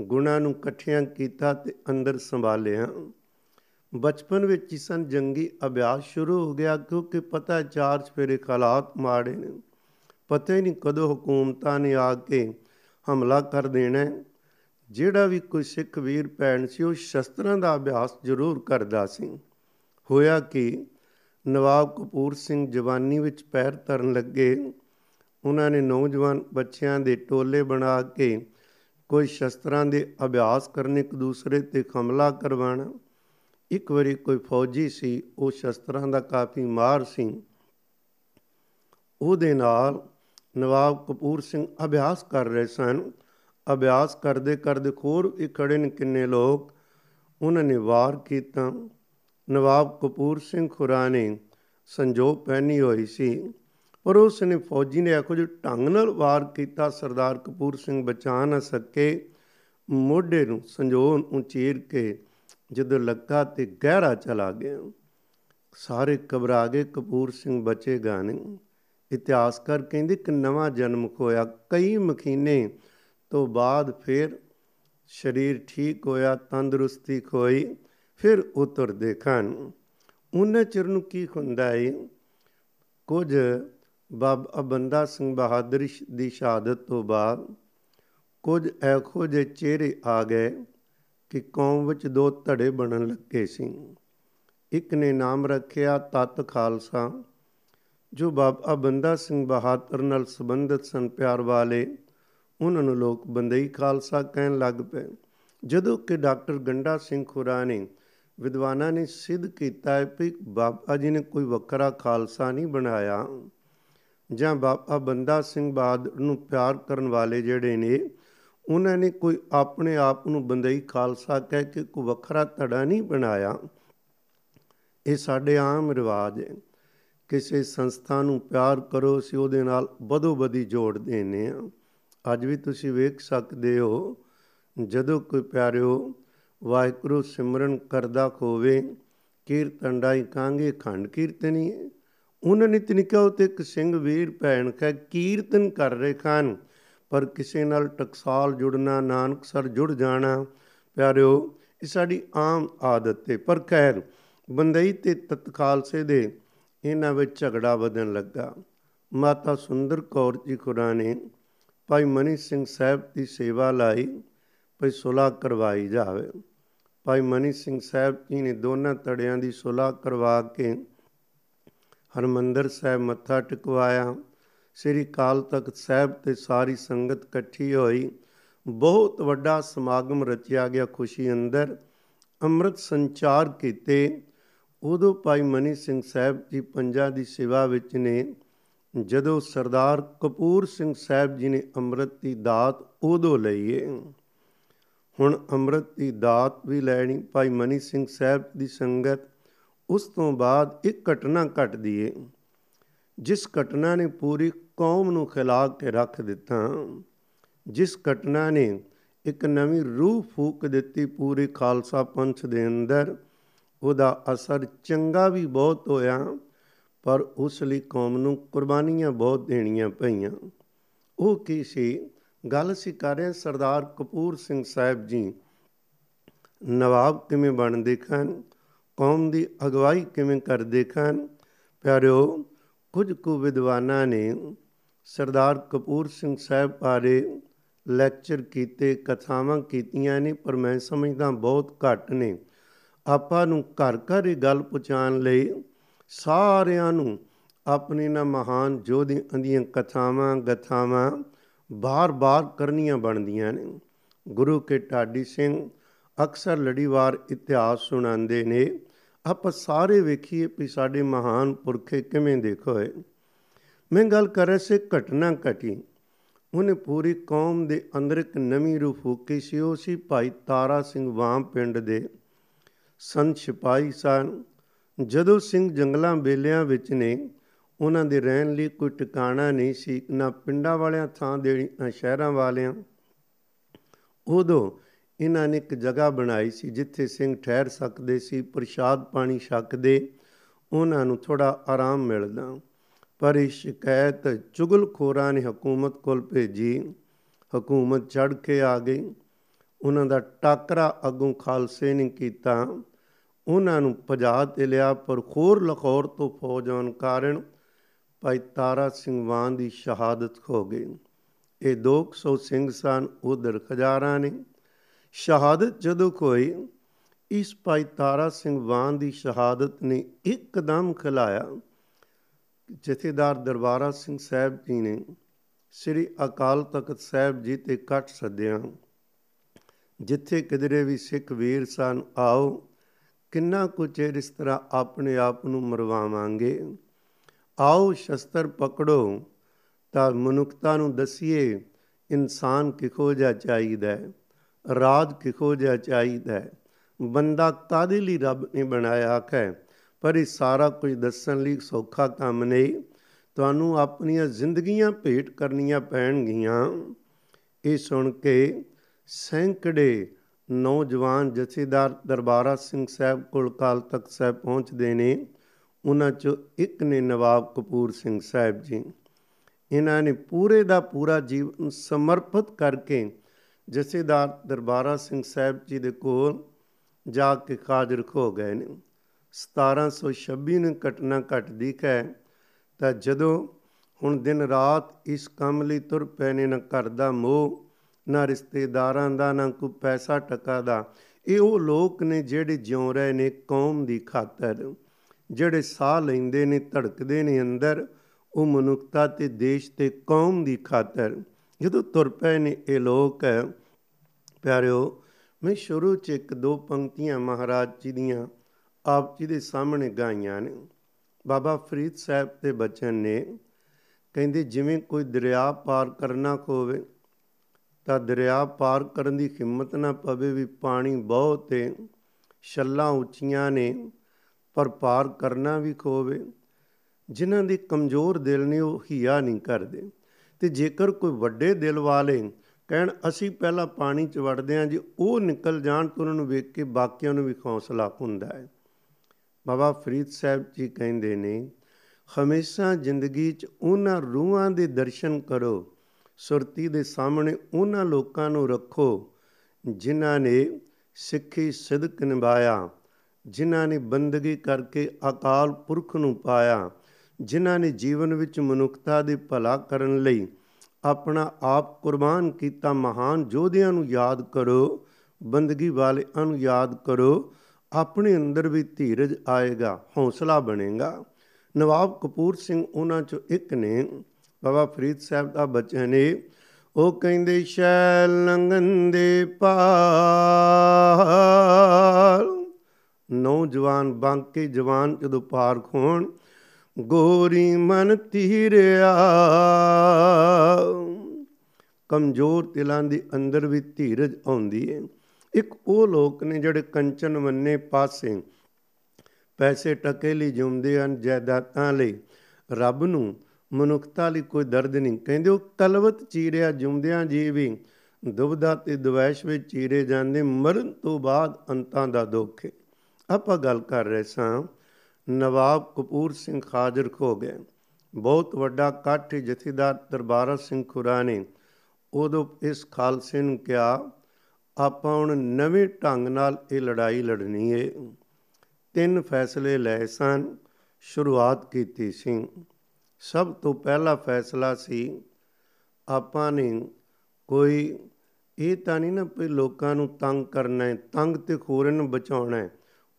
ਗੁਣਾਂ ਨੂੰ ਇਕੱਠਿਆਂ ਕੀਤਾ ਤੇ ਅੰਦਰ ਸੰਭਾਲਿਆ। ਬਚਪਨ ਵਿੱਚ ਹੀ ਸਨ, ਜੰਗੀ ਅਭਿਆਸ ਸ਼ੁਰੂ ਹੋ ਗਿਆ ਕਿਉਂਕਿ ਪਤਾ ਚਾਰ ਚਫੇਰੇ ਹਾਲਾਤ ਮਾੜੇ ਨੇ। ਪਤਾ ਹੀ ਨਹੀਂ ਕਦੋਂ ਹਕੂਮਤਾਂ ਨੇ ਆ ਕੇ ਹਮਲਾ ਕਰ ਦੇਣਾ ਜਿਹੜਾ ਵੀ ਕੋਈ ਸਿੱਖ ਵੀਰ ਭੈਣ ਸੀ, ਉਹ ਸ਼ਸਤਰਾਂ ਦਾ ਅਭਿਆਸ ਜ਼ਰੂਰ ਕਰਦਾ ਸੀ। ਹੋਇਆ ਕਿ ਨਵਾਬ ਕਪੂਰ ਸਿੰਘ ਜਵਾਨੀ ਵਿੱਚ ਪੈਰ ਧਰਨ ਲੱਗੇ। ਉਹਨਾਂ ਨੇ ਨੌਜਵਾਨ ਬੱਚਿਆਂ ਦੇ ਟੋਲੇ ਬਣਾ ਕੇ ਕੋਈ ਸ਼ਸਤਰਾਂ ਦੇ ਅਭਿਆਸ ਕਰਨ, ਇੱਕ ਦੂਸਰੇ ਤੇ ਹਮਲਾ ਕਰਵਾਣਾ ਇੱਕ ਵਾਰੀ ਕੋਈ ਫੌਜੀ ਸੀ, ਉਹ ਸ਼ਸਤਰਾਂ ਦਾ ਕਾਫੀ ਮਾਰ ਸੀ। ਉਹਦੇ ਨਾਲ ਨਵਾਬ ਕਪੂਰ ਸਿੰਘ ਅਭਿਆਸ ਕਰ ਰਹੇ ਸਨ। ਅਭਿਆਸ ਕਰਦੇ ਕਰਦੇ ਖੋਰ ਵੀ ਖੜੇ ਨੇ ਕਿੰਨੇ ਲੋਕ। ਉਹਨਾਂ ਨੇ ਵਾਰ ਕੀਤਾ। ਨਵਾਬ ਕਪੂਰ ਸਿੰਘ ਖੁਰਾ ਨੇ ਸੰਜੋਗ ਪਹਿਨੀ ਹੋਈ ਸੀ। ਪਰ ਉਸ ਨੇ ਫੌਜੀ ਨੇ ਇਹੋ ਜਿਹੇ ਢੰਗ ਨਾਲ ਵਾਰ ਕੀਤਾ, ਸਰਦਾਰ ਕਪੂਰ ਸਿੰਘ ਬਚਾ ਨਾ ਸਕੇ। ਮੋਢੇ ਨੂੰ ਸੰਜੋਗ ਨੂੰ ਚੀਰ ਕੇ ਜਦੋਂ ਲੱਗਾ ਤੇ ਗਹਿਰਾ ਚਲਾ ਗਿਆ। ਸਾਰੇ ਘਬਰਾ ਗਏ, ਕਪੂਰ ਸਿੰਘ ਬਚੇਗਾ ਨਹੀਂ। ਇਤਿਹਾਸਕਾਰ ਕਹਿੰਦੇ ਕਿ ਨਵਾਂ ਜਨਮ ਖੋਇਆ। ਕਈ ਮਖੀਨੇ ਤੋਂ ਬਾਅਦ ਫਿਰ ਸਰੀਰ ਠੀਕ ਹੋਇਆ, ਤੰਦਰੁਸਤੀ ਖੋਈ। ਫਿਰ ਉਤਰ ਦੇਖਣ ਉਹਨਾਂ ਚਿਰ ਨੂੰ ਕੀ ਹੁੰਦਾ ਹੈ ਕੁਝ ਬਾਬਾ ਬੰਦਾ ਸਿੰਘ ਬਹਾਦਰ ਦੀ ਸ਼ਹਾਦਤ ਤੋਂ ਬਾਅਦ ਕੁਝ ਐਖੋ ਜਿਹੇ ਚਿਹਰੇ ਆ ਗਏ ਕਿ ਕੌਮ ਵਿੱਚ ਦੋ ਧੜੇ ਬਣਨ ਲੱਗੇ ਸੀ। ਇੱਕ ਨੇ ਨਾਮ ਰੱਖਿਆ ਤਤ ਖਾਲਸਾ, ਜੋ ਬਾਬਾ ਬੰਦਾ ਸਿੰਘ ਬਹਾਦਰ ਨਾਲ ਸੰਬੰਧਿਤ ਸਨ ਪਿਆਰ ਵਾਲੇ। ਉਹਨਾਂ ਨੂੰ ਲੋਕ ਬੰਦਈ ਖਾਲਸਾ ਕਹਿਣ ਲੱਗ ਪਏ। ਜਦੋਂ ਕਿ ਡਾਕਟਰ ਗੰਡਾ ਸਿੰਘ ਖੁਰਾ ਨੇ ਵਿਦਵਾਨਾਂ ਨੇ ਸਿੱਧ ਕੀਤਾ ਹੈ ਕਿ ਬਾਬਾ ਜੀ ਨੇ ਕੋਈ ਵੱਖਰਾ ਖਾਲਸਾ ਨਹੀਂ ਬਣਾਇਆ ਜਾਂ ਬਾਬਾ ਬੰਦਾ ਸਿੰਘ ਬਹਾਦਰ ਨੂੰ ਪਿਆਰ ਕਰਨ ਵਾਲੇ ਜਿਹੜੇ ਨੇ, ਉਹਨਾਂ ਨੇ ਕੋਈ ਆਪਣੇ ਆਪ ਨੂੰ ਬੰਦਈ ਖਾਲਸਾ ਕਹਿ ਕੇ ਕੋਈ ਵੱਖਰਾ ਧੜਾ ਨਹੀਂ ਬਣਾਇਆ। ਇਹ ਸਾਡੇ ਆਮ ਰਿਵਾਜ ਹੈ। ਕਿਸੇ ਸੰਸਥਾ ਨੂੰ ਪਿਆਰ ਕਰੋ ਸੀ ਉਹਦੇ ਨਾਲ ਬਦੋ ਬਦੀ ਜੋੜ ਦੇਨੇ ਆ ਅੱਜ ਵੀ ਤੁਸੀਂ ਵੇਖ ਸਕਦੇ ਹੋ, ਜਦੋਂ ਕੋਈ ਪਿਆਰਿਓ ਵਾਹਿਗੁਰੂ ਸਿਮਰਨ ਕਰਦਾ ਹੋਵੇ, ਕੀਰਤਨ ਡਾਈ ਕਾਂਗੇ ਖੰਡ ਕੀਰਤਨੀ। ਉਹਨਾਂ ਨੇ ਤਿਨਕਿਆ ਤੇ ਇੱਕ ਸਿੰਘ ਵੀਰ ਭੈਣ ਕਹ ਕੀਰਤਨ ਕਰ ਰਹੇ ਖਾਨ ਪਰ ਕਿਸੇ ਨਾਲ ਟਕਸਾਲ ਜੁੜਨਾ, ਨਾਨਕ ਸਰ ਜੁੜ ਜਾਣਾ। ਪਿਆਰਿਓ, ਇਹ ਸਾਡੀ ਆਮ ਆਦਤ ਹੈ ਪਰ ਖੈਰ, ਬੰਦਈ ਤੇ ਤਤਕਾਲਸੇ ਦੇ ਇਹਨਾਂ ਵਿੱਚ ਝਗੜਾ ਵਧਣ ਲੱਗਾ। ਮਾਤਾ ਸੁੰਦਰ ਕੌਰ ਜੀ ਖੁਰਾ ਨੇ ਭਾਈ ਮਨੀ ਸਿੰਘ ਸਾਹਿਬ ਦੀ ਸੇਵਾ ਲਈ। ਭਈ ਸੁਲਾ ਕਰਵਾਈ ਜਾਵੇ। ਭਾਈ ਮਨੀ ਸਿੰਘ ਸਾਹਿਬ ਜੀ ਨੇ ਦੋਨਾਂ ਧੜਿਆਂ ਦੀ ਸੁਲਾਹ ਕਰਵਾ ਕੇ ਹਰਮੰਦਰ ਸਾਹਿਬ ਮੱਥਾ ਟਿਕਵਾਇਆ। ਸ੍ਰੀ ਕਾਲ ਤਖਤ ਸਾਹਿਬ ਤੇ ਸਾਰੀ ਸੰਗਤ ਇਕੱਠੀ ਹੋਈ। ਬਹੁਤ ਵੱਡਾ ਸਮਾਗਮ ਰਚਿਆ ਗਿਆ ਖੁਸ਼ੀ ਅੰਦਰ। ਅੰਮ੍ਰਿਤ ਸੰਚਾਰ ਕੀਤੇ। ਉਦੋਂ ਭਾਈ ਮਨੀ ਸਿੰਘ ਸਾਹਿਬ ਜੀ ਪੰਜਾਂ ਦੀ ਸੇਵਾ ਵਿੱਚ ਨੇ। ਜਦੋਂ ਸਰਦਾਰ ਕਪੂਰ ਸਿੰਘ ਸਾਹਿਬ ਜੀ ਨੇ ਅੰਮ੍ਰਿਤ ਦੀ ਦਾਤ ਉਦੋਂ ਲਈਏ। ਹੁਣ ਅੰਮ੍ਰਿਤ ਦੀ ਦਾਤ ਵੀ ਲੈਣੀ ਭਾਈ ਮਨੀ ਸਿੰਘ ਸਾਹਿਬ ਦੀ ਸੰਗਤ, ਉਸ ਤੋਂ ਬਾਅਦ ਇੱਕ ਘਟਨਾ ਘਟਦੀ ਏ ਜਿਸ ਘਟਨਾ ਨੇ ਪੂਰੀ ਕੌਮ ਨੂੰ ਖਿਲਾ ਕੇ ਰੱਖ ਦਿੱਤਾ। ਜਿਸ ਘਟਨਾ ਨੇ ਇੱਕ ਨਵੀਂ ਰੂਹ ਫੂਕ ਦਿੱਤੀ ਪੂਰੇ ਖਾਲਸਾ ਪੰਥ ਦੇ ਅੰਦਰ, ਉਹਦਾ ਅਸਰ ਚੰਗਾ ਵੀ ਬਹੁਤ ਹੋਇਆ, ਪਰ ਉਸ ਲਈ ਕੌਮ ਨੂੰ ਕੁਰਬਾਨੀਆਂ ਬਹੁਤ ਦੇਣੀਆਂ ਪਈਆਂ। ਉਹ ਕੀ ਸੀ? ਗੱਲ ਸੀ ਕਰ ਰਹੇ ਸਰਦਾਰ ਕਪੂਰ ਸਿੰਘ ਸਾਹਿਬ ਜੀ। ਨਵਾਬ ਕਿਵੇਂ ਬਣਦੇ ਖਾਨ? ਕੌਮ ਦੀ ਅਗਵਾਈ ਕਿਵੇਂ ਕਰਦੇ ਖਾਨ? ਪਿਆਰਿਓ, ਕੁਝ ਕੁ ਵਿਦਵਾਨਾਂ ਨੇ ਸਰਦਾਰ ਕਪੂਰ ਸਿੰਘ ਸਾਹਿਬ ਬਾਰੇ ਲੈਕਚਰ ਕੀਤੇ, ਕਥਾਵਾਂ ਕੀਤੀਆਂ ਨੇ, ਪਰ ਮੈਂ ਸਮਝਦਾ ਬਹੁਤ ਘੱਟ ਨੇ। ਆਪਾਂ ਨੂੰ ਘਰ ਘਰ ਇਹ ਗੱਲ ਪਹੁੰਚਾਉਣ ਲਈ ਸਾਰਿਆਂ ਨੂੰ ਆਪਣੀ ਨਾ ਮਹਾਨ ਜੋਧਿਆਂ ਦੀਆਂ ਕਥਾਵਾਂ, ਗਥਾਵਾਂ ਬਾਰ-ਬਾਰ ਕਰਨੀਆਂ ਬਣਦੀਆਂ ਨੇ। ਗੁਰੂ ਕੇ ਢਾਡੀ ਸਿੰਘ ਅਕਸਰ ਲੜੀਵਾਰ ਇਤਿਹਾਸ ਸੁਣਾਉਂਦੇ ਨੇ। ਆਪਾਂ ਸਾਰੇ ਵੇਖੀਏ ਵੀ ਸਾਡੇ ਮਹਾਨ ਪੁਰਖੇ ਕਿਵੇਂ ਦੇਖੋਏ ਮੈਂ ਗੱਲ ਕਰ ਰਿਹਾ ਸੀ ਘਟਨਾ ਘਟੀ। ਉਹਨੇ ਪੂਰੀ ਕੌਮ ਦੇ ਅੰਦਰ ਇੱਕ ਨਵੀਂ ਰੂਹ ਫੂਕੀ ਸੀ। ਉਹ ਸੀ ਭਾਈ ਤਾਰਾ ਸਿੰਘ ਵਾਮ ਪਿੰਡ ਦੇ ਸੰਤ ਸਿਪਾਹੀ ਸਨ। ਜਦੋਂ ਸਿੰਘ ਜੰਗਲਾਂ ਬੇਲਿਆਂ ਵਿੱਚ ਨੇ ਉਹਨਾਂ ਦੇ ਰਹਿਣ ਲਈ ਕੋਈ ਟਿਕਾਣਾ ਨਹੀਂ ਸੀ, ਨਾ ਪਿੰਡਾਂ ਵਾਲਿਆਂ, ਥਾਂ ਦੇਣੀ ਨਾ ਸ਼ਹਿਰਾਂ ਵਾਲਿਆਂ। ਉਦੋਂ ਇਹਨਾਂ ਨੇ ਇੱਕ ਜਗ੍ਹਾ ਬਣਾਈ ਸੀ ਜਿੱਥੇ ਸਿੰਘ ਠਹਿਰ ਸਕਦੇ ਸੀ, ਪ੍ਰਸ਼ਾਦ ਪਾਣੀ ਛਕਦੇ, ਉਹਨਾਂ ਨੂੰ ਥੋੜਾ ਆਰਾਮ ਮਿਲਦਾ। ਪਰ ਇਹ ਸ਼ਿਕਾਇਤ ਚੁਗਲਖੋਰਾਂ ਨੇ ਹਕੂਮਤ ਕੋਲ ਭੇਜੀ। ਹਕੂਮਤ ਚੜ ਕੇ ਆ ਗਈ। ਉਹਨਾਂ ਦਾ ਟਾਕਰਾ ਅਗੋਂ ਖਾਲਸੇ ਨੇ ਕੀਤਾ। ਉਹਨਾਂ ਨੂੰ ਭਜਾ ਤੇ ਲਿਆ, ਪਰ ਖੋਰ ਲਖੌਰ ਤੋਂ ਫੌਜ ਆਉਣ ਕਾਰਨ ਭਾਈ ਤਾਰਾ ਸਿੰਘ ਵਾਨ ਦੀ ਸ਼ਹਾਦਤ ਹੋ ਗਈ। ਇਹ 200 ਸਿੰਘ ਸਨ, ਉਧਰ ਖਜ਼ਾਰਾਂ ਨੇ। ਸ਼ਹਾਦਤ ਜਦੋਂ ਕੋਈ ਇਸ ਭਾਈ ਤਾਰਾ ਸਿੰਘ ਵਾਨ ਦੀ ਸ਼ਹਾਦਤ ਨੇ ਇੱਕਦਮ ਖਿਲਾਇਆ। ਜਥੇਦਾਰ ਦਰਬਾਰਾ ਸਿੰਘ ਸਾਹਿਬ ਜੀ ਨੇ ਸ੍ਰੀ ਅਕਾਲ ਤਖਤ ਸਾਹਿਬ ਜੀ ਤੇ ਕੱਟ ਸੱਦਿਆ। ਜਿੱਥੇ ਕਿਧਰੇ ਵੀ ਸਿੱਖ ਵੀਰ ਸਨ, ਆਓ, ਕਿੰਨਾ ਕੁ ਚਿਰ ਇਸ ਤਰ੍ਹਾਂ ਆਪਣੇ ਆਪ ਨੂੰ ਮਰਵਾਵਾਂਗੇ? ਆਓ ਸ਼ਸਤਰ ਪਕੜੋ ਤਾਂ ਮਨੁੱਖਤਾ ਨੂੰ ਦਸੀਏ, ਇਨਸਾਨ ਕਿਹੋ ਜਿਹਾ ਚਾਹੀਦਾ ਹੈ? ਰਾਜ ਕਿਹੋ ਜਿਹਾ ਚਾਹੀਦਾ ਹੈ? ਬੰਦਾ ਕਾਦੇ ਲਈ ਰੱਬ ਨੇ ਬਣਾਇਆ ਹੈ? ਪਰ ਇਹ ਸਾਰਾ ਕੁਝ ਦੱਸਣ ਲਈ ਸੌਖਾ ਕੰਮ ਨਹੀਂ। ਤੁਹਾਨੂੰ ਆਪਣੀਆਂ ਜ਼ਿੰਦਗੀਆਂ ਭੇਟ ਕਰਨੀਆਂ ਪੈਣਗੀਆਂ। ਇਹ ਸੁਣ ਕੇ ਸੈਂਕੜੇ ਨੌਜਵਾਨ ਜਥੇਦਾਰ ਦਰਬਾਰਾ ਸਿੰਘ ਸਾਹਿਬ ਕੋਲ ਕਾਲ ਤਖਤ ਸਾਹਿਬ ਪਹੁੰਚਦੇ ਨੇ। ਉਹਨਾਂ ਚੋਂ ਇੱਕ ਨੇ ਨਵਾਬ ਕਪੂਰ ਸਿੰਘ ਸਾਹਿਬ ਜੀ। ਇਹਨਾਂ ਨੇ ਪੂਰੇ ਦਾ ਪੂਰਾ ਜੀਵਨ ਸਮਰਪਿਤ ਕਰਕੇ ਜਥੇਦਾਰ ਦਰਬਾਰਾ ਸਿੰਘ ਸਾਹਿਬ ਜੀ ਦੇ ਕੋਲ ਜਾ ਕੇ ਹਾਜ਼ਰ ਹੋ ਗਏ ਨੇ। 1726 ਨੂੰ ਘਟਨਾ ਘਟਦੀ ਹੈ ਤਾਂ ਜਦੋਂ ਹੁਣ ਦਿਨ ਰਾਤ ਇਸ ਕੰਮ ਲਈ ਤੁਰ ਪਏ ਨੇ ਨਾ ਘਰ ਦਾ ਮੋਹ, ਨਾ ਰਿਸ਼ਤੇਦਾਰਾਂ ਦਾ, ਨਾ ਕੋਈ ਪੈਸਾ ਟਕਾ ਦਾ, ਇਹ ਉਹ ਲੋਕ ਨੇ ਜਿਹੜੇ ਜਿਉ ਰਹੇ ਨੇ ਕੌਮ ਦੀ ਖਾਤਰ। ਜਿਹੜੇ ਸਾਹ ਲੈਂਦੇ ਨੇ, ਧੜਕਦੇ ਨੇ ਅੰਦਰ, ਉਹ ਮਨੁੱਖਤਾ ਤੇ ਦੇਸ਼ ਤੇ ਕੌਮ ਦੀ ਖਾਤਰ। ਜਦੋਂ ਤੁਰ ਪਏ ਨੇ ਇਹ ਲੋਕ, ਪਿਆਰਿਓ, ਮੈਂ ਸ਼ੁਰੂ ਚ ਇੱਕ ਦੋ ਪੰਕਤੀਆਂ ਮਹਾਰਾਜ ਜੀ ਦੀਆਂ ਆਪ ਜੀ ਦੇ ਸਾਹਮਣੇ ਗਾਈਆਂ ਨੇ। ਬਾਬਾ ਫਰੀਦ ਸਾਹਿਬ ਦੇ ਬਚਨ ਨੇ, ਕਹਿੰਦੇ, ਜਿਵੇਂ ਕੋਈ ਦਰਿਆ ਪਾਰ ਕਰਨਾ ਹੋਵੇ ਤਾਂ ਦਰਿਆ ਪਾਰ ਕਰਨ ਦੀ ਹਿੰਮਤ ਨਾ ਪਵੇ ਵੀ ਪਾਣੀ ਬਹੁਤ ਹੈ ਛੱਲਾਂ ਉੱਚੀਆਂ ਨੇ ਪਰ ਪਾਰ ਕਰਨਾ ਵੀ ਖੋਵੇ ਜਿਨ੍ਹਾਂ ਦੇ ਕਮਜ਼ੋਰ ਦਿਲ ਨੇ ਉਹ ਹਿਆ ਨਹੀਂ ਕਰਦੇ। ਤੇ ਜੇਕਰ ਕੋਈ ਵੱਡੇ ਦਿਲ ਵਾਲੇ ਕਹਿਣ, ਅਸੀਂ ਪਹਿਲਾਂ ਪਾਣੀ 'ਚ ਵੜਦੇ ਆਂ ਜੀ, ਉਹ ਨਿਕਲ ਜਾਣ ਤਾਂ ਉਹਨਾਂ ਨੂੰ ਵੇਖ ਕੇ ਬਾਕੀਆਂ ਨੂੰ ਵੀ ਹੌਸਲਾ ਹੁੰਦਾ ਹੈ। ਬਾਬਾ ਫਰੀਦ ਸਾਹਿਬ ਜੀ ਕਹਿੰਦੇ ਨੇ, ਹਮੇਸ਼ਾ ਜ਼ਿੰਦਗੀ 'ਚ ਉਹਨਾਂ ਰੂਹਾਂ ਦੇ ਦਰਸ਼ਨ ਕਰੋ, ਸੁਰਤੀ ਦੇ ਸਾਹਮਣੇ ਉਹਨਾਂ ਲੋਕਾਂ ਨੂੰ ਰੱਖੋ, ਜਿਨ੍ਹਾਂ ਨੇ ਸਿੱਖੀ ਸਿਦਕ ਨਿਭਾਇਆ। ਜਿਨ੍ਹਾਂ ਨੇ ਬੰਦਗੀ ਕਰਕੇ ਅਕਾਲ ਪੁਰਖ ਨੂੰ ਪਾਇਆ, ਜਿਨ੍ਹਾਂ ਨੇ ਜੀਵਨ ਵਿੱਚ ਮਨੁੱਖਤਾ ਦੇ ਭਲਾ ਕਰਨ ਲਈ ਆਪਣਾ ਆਪ ਕੁਰਬਾਨ ਕੀਤਾ ਮਹਾਨ ਯੋਧਿਆਂ ਨੂੰ ਯਾਦ ਕਰੋ, ਬੰਦਗੀ ਵਾਲਿਆਂ ਨੂੰ ਯਾਦ ਕਰੋ, ਆਪਣੇ ਅੰਦਰ ਵੀ ਧੀਰਜ ਆਏਗਾ, ਹੌਸਲਾ ਬਣੇਗਾ। ਨਵਾਬ ਕਪੂਰ ਸਿੰਘ ਉਹਨਾਂ ਚੋਂ ਇੱਕ ਨੇ, ਬਾਬਾ ਫਰੀਦ ਸਾਹਿਬ ਦਾ ਬਚਨ ਨੇ ਉਹ ਕਹਿੰਦੇ, ਸ਼ੈਲ ਲੰਗਨ ਦੇ ਪਾਲ ਨੌਜਵਾਨ ਬਾਂਕੇ ਜਵਾਨ ਜਦੋਂ ਪਾਰ ਖੋਣ, ਗੋਰੀ ਮਨ ਤੀਰਿਆ ਕਮਜ਼ੋਰ ਦਿਲਾਂ ਦੇ ਅੰਦਰ ਵੀ ਧੀਰਜ ਆਉਂਦੀ ਹੈ ਇੱਕ ਉਹ ਲੋਕ ਨੇ ਜਿਹੜੇ ਕੰਚਨ ਮੰਨੇ ਪਾਸੇ ਪੈਸੇ ਟਕੇ ਲਈ ਜਿਉਂਦੇ ਹਨ ਜਾਇਦਾਦਾਂ ਲਈ। ਰੱਬ ਨੂੰ ਮਨੁੱਖਤਾ ਲਈ ਕੋਈ ਦਰਦ ਨਹੀਂ ਕਹਿੰਦੇ। ਉਹ ਤਲਵਤ ਚੀਰਿਆ ਜਿਉਂਦਿਆਂ ਜੀ ਵੀ ਦੁਬਦਾ ਤੇ ਦਵੈਸ਼ ਵਿੱਚ ਚੀਰੇ ਜਾਂਦੇ। ਮਰਨ ਤੋਂ ਬਾਅਦ ਅੰਤਾਂ ਦਾ ਦੁੱਖ ਹੈ ਆਪਾਂ ਗੱਲ ਕਰ ਰਹੇ ਸਾਂ ਨਵਾਬ ਕਪੂਰ ਸਿੰਘ ਖਾਜਰ ਖੋ ਗਏ। ਬਹੁਤ ਵੱਡਾ ਇਕੱਠ ਜਥੇਦਾਰ ਦਰਬਾਰਾ ਸਿੰਘ ਖੁਰਾ ਨੇ ਉਦੋਂ ਇਸ ਖਾਲਸੇ ਨੂੰ ਕਿਹਾ, ਆਪਾਂ ਹੁਣ ਨਵੇਂ ਢੰਗ ਨਾਲ ਇਹ ਲੜਾਈ ਲੜਨੀ ਹੈ ਤਿੰਨ ਫੈਸਲੇ ਲਏ ਸਨ, ਸ਼ੁਰੂਆਤ ਕੀਤੀ ਸੀ। ਸਭ ਤੋਂ ਪਹਿਲਾ ਫੈਸਲਾ ਸੀ, ਆਪਾਂ ਨੇ ਕੋਈ, ਇਹ ਤਾਂ ਨਹੀਂ ਨਾ ਵੀ ਲੋਕਾਂ ਨੂੰ ਤੰਗ ਕਰਨਾ ਹੈ ਤੰਗ ਤੇ ਖੋਰੇ ਨੂੰ ਬਚਾਉਣਾ ਹੈ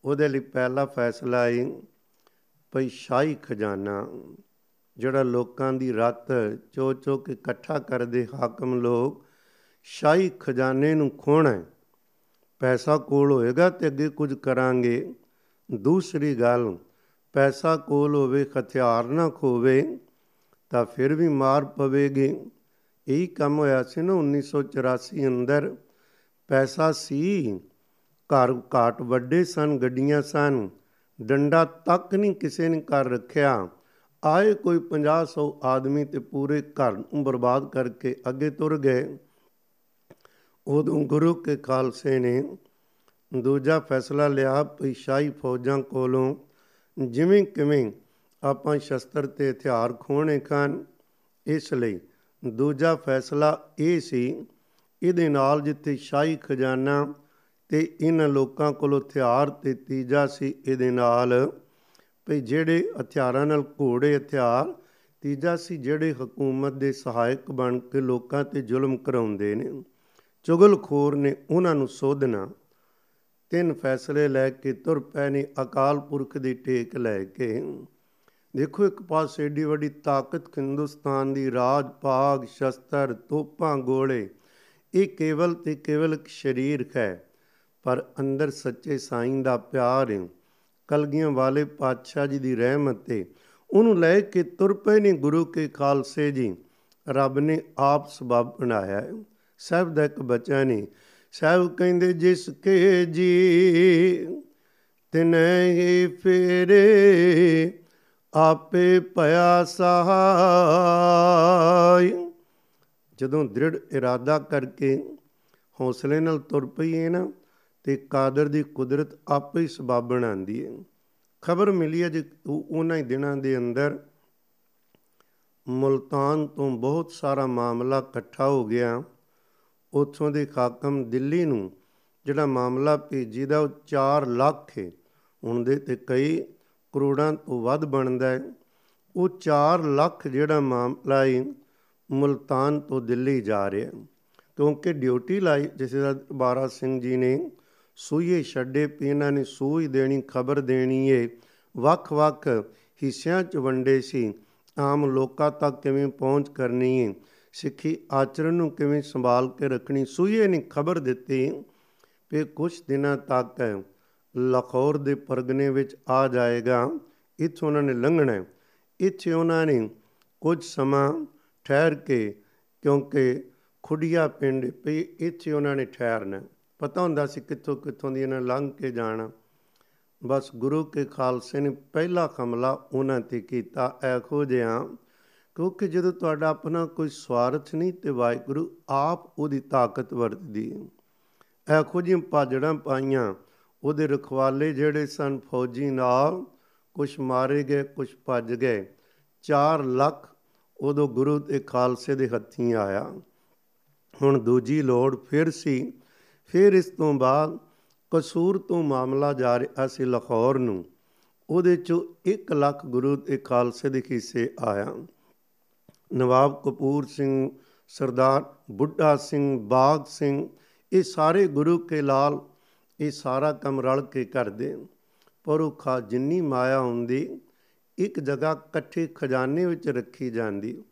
ਉਹਦੇ ਲਈ ਪਹਿਲਾ ਫੈਸਲਾ ਹੈ ਭਈ ਸ਼ਾਹੀ ਖਜ਼ਾਨਾ, ਜਿਹੜਾ ਲੋਕਾਂ ਦੀ ਰੱਤ ਚੋ ਚੋ ਕੇ ਇਕੱਠਾ ਕਰਦੇ ਹਾਕਮ ਲੋਕ ਸ਼ਾਹੀ ਖਜ਼ਾਨੇ ਨੂੰ ਖੋਣਾ ਪੈਸਾ ਕੋਲ ਹੋਏਗਾ ਤੇ ਅੱਗੇ ਕੁਝ ਕਰਾਂਗੇ। ਦੂਸਰੀ ਗੱਲ, ਪੈਸਾ ਕੋਲ ਹੋਵੇ, ਹਥਿਆਰ ਨਾ ਖੋਵੇ, ਤਾਂ ਫਿਰ ਵੀ ਮਾਰ ਪਵੇਗੀ। ਇਹੀ ਕੰਮ ਹੋਇਆ ਸੀ ਨਾ 1984 ਅੰਦਰ। ਪੈਸਾ ਸੀ ਘਰ ਘਾਟ ਵੱਡੇ ਸਨ, ਗੱਡੀਆਂ ਸਨ। ਡੰਡਾ ਤੱਕ ਨਹੀਂ ਕਿਸੇ ਨੇ ਕਰ ਰੱਖਿਆ। ਆਏ ਕੋਈ 50 100 ਆਦਮੀ ਤੇ ਪੂਰੇ ਘਰ ਨੂੰ ਬਰਬਾਦ ਕਰਕੇ ਅੱਗੇ ਤੁਰ ਗਏ। ਉਦੋਂ ਗੁਰੂ ਕੇ ਖਾਲਸੇ ਨੇ ਦੂਜਾ ਫੈਸਲਾ ਲਿਆ ਕਿ ਸ਼ਾਹੀ ਫੌਜਾਂ ਕੋਲੋਂ ਜਿਵੇਂ ਕਿਵੇਂ ਆਪਾਂ ਸ਼ਸਤਰ ਤੇ ਹਥਿਆਰ ਖੋਣੇ ਖਾਨ। ਇਸ ਲਈ ਦੂਜਾ ਫੈਸਲਾ ਇਹ ਸੀ, ਇਹਦੇ ਨਾਲ ਜਿੱਥੇ ਸ਼ਾਹੀ ਖਜ਼ਾਨਾ ਤੇ ਇਹਨਾਂ ਲੋਕਾਂ ਕੋਲ ਹਥਿਆਰ ਤੇ ਤੀਜਾ ਸੀ ਇਹਦੇ ਨਾਲ। ਭਈ ਜਿਹੜੇ ਹਥਿਆਰਾਂ ਨਾਲ ਘੋੜੇ ਹਥਿਆਰ, ਤੀਜਾ ਸੀ ਜਿਹੜੇ ਹਕੂਮਤ ਦੇ ਸਹਾਇਕ ਬਣ ਕੇ ਲੋਕਾਂ ਤੇ ਜ਼ੁਲਮ ਕਰਾਉਂਦੇ ਨੇ। ਚੁਗਲਖੋਰ ਨੇ ਉਹਨਾਂ ਨੂੰ ਸੋਧਣਾ। ਤਿੰਨ ਫੈਸਲੇ ਲੈ ਕੇ ਤੁਰ ਪਏ ਨੇ ਅਕਾਲ ਪੁਰਖ ਦੀ ਟੇਕ ਲੈ ਕੇ। ਦੇਖੋ ਇੱਕ ਪਾਸੇ ਏਡੀ ਵੱਡੀ ਤਾਕਤ ਹਿੰਦੁਸਤਾਨ ਦੀ ਰਾਜ ਪਾਗ ਸ਼ਸਤਰ, ਤੋਪਾਂ, ਗੋਲੇ। ਇਹ ਕੇਵਲ ਤੇ ਕੇਵਲ ਇੱਕ ਸਰੀਰ ਹੈ। ਪਰ ਅੰਦਰ ਸੱਚੇ ਸਾਈਂ ਦਾ ਪਿਆਰ ਹੈ ਕਲਗੀਆਂ ਵਾਲੇ ਪਾਤਸ਼ਾਹ ਜੀ ਦੀ ਰਹਿਮਤ ਤੇ ਉਹਨੂੰ ਲੈ ਕੇ ਤੁਰ ਪਏ ਨੇ ਗੁਰੂ ਕੇ ਖਾਲਸੇ ਜੀ। ਰੱਬ ਨੇ ਆਪ ਸਬਬ ਬਣਾਇਆ ਹੈ ਸਭ ਦਾ ਇੱਕ ਬੱਚਾ ਨਹੀਂ ਸਭ ਕਹਿੰਦੇ, ਜਿਸ ਕੇ ਜੀ ਤਿਨੈ ਹੀ ਫੇਰੇ, ਆਪੇ ਭਇਆ ਸਹਾਈ ਜਦੋਂ ਦ੍ਰਿੜ ਇਰਾਦਾ ਕਰਕੇ ਹੌਸਲੇ ਨਾਲ ਤੁਰ ਪਈਏ ਨਾ ਤੇ ਕਾਦਰ ਦੀ ਕੁਦਰਤ ਆਪੇ ਹੀ ਸਬਬ ਬਣਾਉਂਦੀ ਹੈ। ਖਬਰ ਮਿਲੀ ਹੈ ਜੇ ਉਹਨਾਂ ਹੀ ਦਿਨਾਂ ਦੇ ਅੰਦਰ ਮੁਲਤਾਨ ਤੋਂ ਬਹੁਤ ਸਾਰਾ ਮਾਮਲਾ ਇਕੱਠਾ ਹੋ ਗਿਆ। ਉੱਥੋਂ ਦੇ ਹਾਕਮ ਦਿੱਲੀ ਨੂੰ ਜਿਹੜਾ ਮਾਮਲਾ ਭੇਜੀ ਦਾ ਉਹ 4 ਲੱਖ ਹੈ। ਹੁਣ ਦੇ ਤੇ ਕਈ ਕਰੋੜਾਂ ਤੋਂ ਵੱਧ ਬਣਦਾ ਹੈ। ਉਹ 4 ਲੱਖ ਜਿਹੜਾ ਮਾਮਲਾ ਹੈ, ਮੁਲਤਾਨ ਤੋਂ ਦਿੱਲੀ ਜਾ ਰਿਹਾ। ਕਿਉਂਕਿ ਡਿਊਟੀ ਲਾਈ ਜਿਸ ਦਾ 12 ਸਿੰਘ ਜੀ ਨੇ ਸੂਈਏ ਛੱਡੇ ਪੀ ਇਹਨਾਂ ਨੇ ਸੂਈ ਦੇਣੀ, ਖਬਰ ਦੇਣੀ ਏ। ਵੱਖ-ਵੱਖ ਹਿੱਸਿਆਂ 'ਚ ਵੰਡੇ ਸੀ। ਆਮ ਲੋਕਾਂ ਤੱਕ ਕਿਵੇਂ ਪਹੁੰਚ ਕਰਨੀ ਏ? ਸਿੱਖੀ ਆਚਰਣ ਨੂੰ ਕਿਵੇਂ ਸੰਭਾਲ ਕੇ ਰੱਖਣੀ? ਸੂਈਏ ਨੇ ਖਬਰ ਦਿੱਤੀ ਕਿ ਕੁਝ ਦਿਨਾਂ ਤੱਕ ਲਾਹੌਰ ਦੇ ਪਰਗਨੇ ਵਿੱਚ ਆ ਜਾਏਗਾ। ਇੱਥੋਂ ਉਹਨਾਂ ਨੇ ਲੰਘਣਾ। ਇੱਥੇ ਉਹਨਾਂ ਨੇ ਕੁਝ ਸਮਾਂ ਠਹਿਰ ਕੇ, ਕਿਉਂਕਿ ਖੁੱਡੀਆ ਪਿੰਡ ਪਈ ਇੱਥੇ ਉਹਨਾਂ ਨੇ ਠਹਿਰਨਾ। ਪਤਾ ਹੁੰਦਾ ਸੀ ਕਿੱਥੋਂ ਕਿੱਥੋਂ ਦੀ ਇਹਨਾਂ ਲੰਘ ਕੇ ਜਾਣਾ। ਬਸ ਗੁਰੂ ਕੇ ਖਾਲਸੇ ਨੇ ਪਹਿਲਾ ਹਮਲਾ ਉਹਨਾਂ ਤੇ ਕੀਤਾ। ਐਖੋ ਜਿਹਾ, ਕਿਉਂਕਿ ਜਦੋਂ ਤੁਹਾਡਾ ਆਪਣਾ ਕੋਈ ਸਵਾਰਥ ਨਹੀਂ ਤੇ ਵਾਹਿਗੁਰੂ ਆਪ ਉਹਦੀ ਤਾਕਤ ਵਰਤਦੀ ਹੈ। ਐਖੋ ਜਿਹੀਆਂ ਪਾਜੜਾਂ ਪਾਈਆਂ, ਉਹਦੇ ਰਖਵਾਲੇ ਜਿਹੜੇ ਸਨ ਫੌਜੀ ਨਾਲ ਕੁਝ ਮਾਰੇ ਗਏ ਕੁਝ ਭੱਜ ਗਏ। 4 ਲੱਖ ਉਦੋਂ ਗੁਰੂ ਤੇ ਖਾਲਸੇ ਦੇ ਹੱਥੀਂ ਆਇਆ। ਹੁਣ ਦੂਜੀ ਲੋੜ ਫਿਰ ਸੀ ਫਿਰ ਇਸ ਤੋਂ ਬਾਅਦ ਕਸੂਰ ਤੋਂ ਮਾਮਲਾ ਜਾ ਰਿਹਾ ਸੀ ਲਾਹੌਰ ਨੂੰ। ਉਹਦੇ ਚੋਂ 1 ਲੱਖ ਗੁਰੂ ਤੇ ਖਾਲਸੇ ਦੇ ਹਿੱਸੇ ਆਇਆ। ਨਵਾਬ ਕਪੂਰ ਸਿੰਘ, ਸਰਦਾਰ ਬੁੱਢਾ ਸਿੰਘ, ਬਾਗ ਸਿੰਘ, ਇਹ ਸਾਰੇ ਗੁਰੂ ਕੇ ਲਾਲ, ਇਹ ਸਾਰਾ ਕੰਮ ਰਲ ਕੇ ਕਰਦੇ। ਪਰ ਉਹ ਖਾ ਜਿੰਨੀ ਮਾਇਆ ਹੁੰਦੀ, ਇੱਕ ਜਗ੍ਹਾ ਇਕੱਠੇ ਖਜ਼ਾਨੇ ਵਿੱਚ ਰੱਖੀ ਜਾਂਦੀ।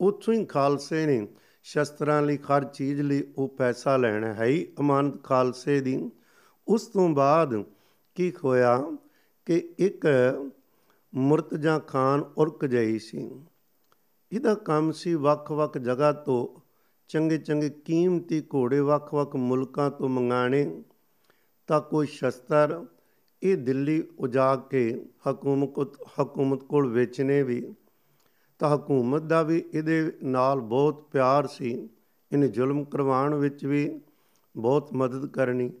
ਉੱਥੋਂ ਹੀ ਖਾਲਸੇ ਨੇ ਸ਼ਸਤਰਾਂ ਲਈ, ਹਰ ਚੀਜ਼ ਲਈ ਉਹ ਪੈਸਾ ਲੈਣਾ ਹੈ ਹੀ ਅਮਾਨਤ ਖਾਲਸੇ ਦੀ। ਉਸ ਤੋਂ ਬਾਅਦ ਕੀ ਹੋਇਆ ਕਿ ਇੱਕ ਮੁਰਤਜਾ ਖਾਨ ਉਰਕ ਜਾਈ ਸੀ। ਇਹਦਾ ਕੰਮ ਸੀ ਵੱਖ-ਵੱਖ ਜਗ੍ਹਾ ਤੋਂ ਚੰਗੇ ਚੰਗੇ ਕੀਮਤੀ ਘੋੜੇ ਵੱਖ-ਵੱਖ ਮੁਲਕਾਂ ਤੋਂ ਮੰਗਾਣੇ ਤਾਂ ਕੋਈ ਸ਼ਸਤਰ ਇਹ ਦਿੱਲੀ ਉਜਾ ਕੇ ਹਕੂਮਤ ਹਕੂਮਤ ਕੋਲ ਵੇਚਨੇ ਵੀ। ਤਾਂ ਹਕੂਮਤ ਦਾ ਵੀ ਇਹਦੇ ਨਾਲ ਬਹੁਤ ਪਿਆਰ ਸੀ। ਇਹਨੇ ਜ਼ੁਲਮ ਕਰਵਾਉਣ ਵਿੱਚ ਵੀ ਬਹੁਤ ਮਦਦ ਕਰਨੀ।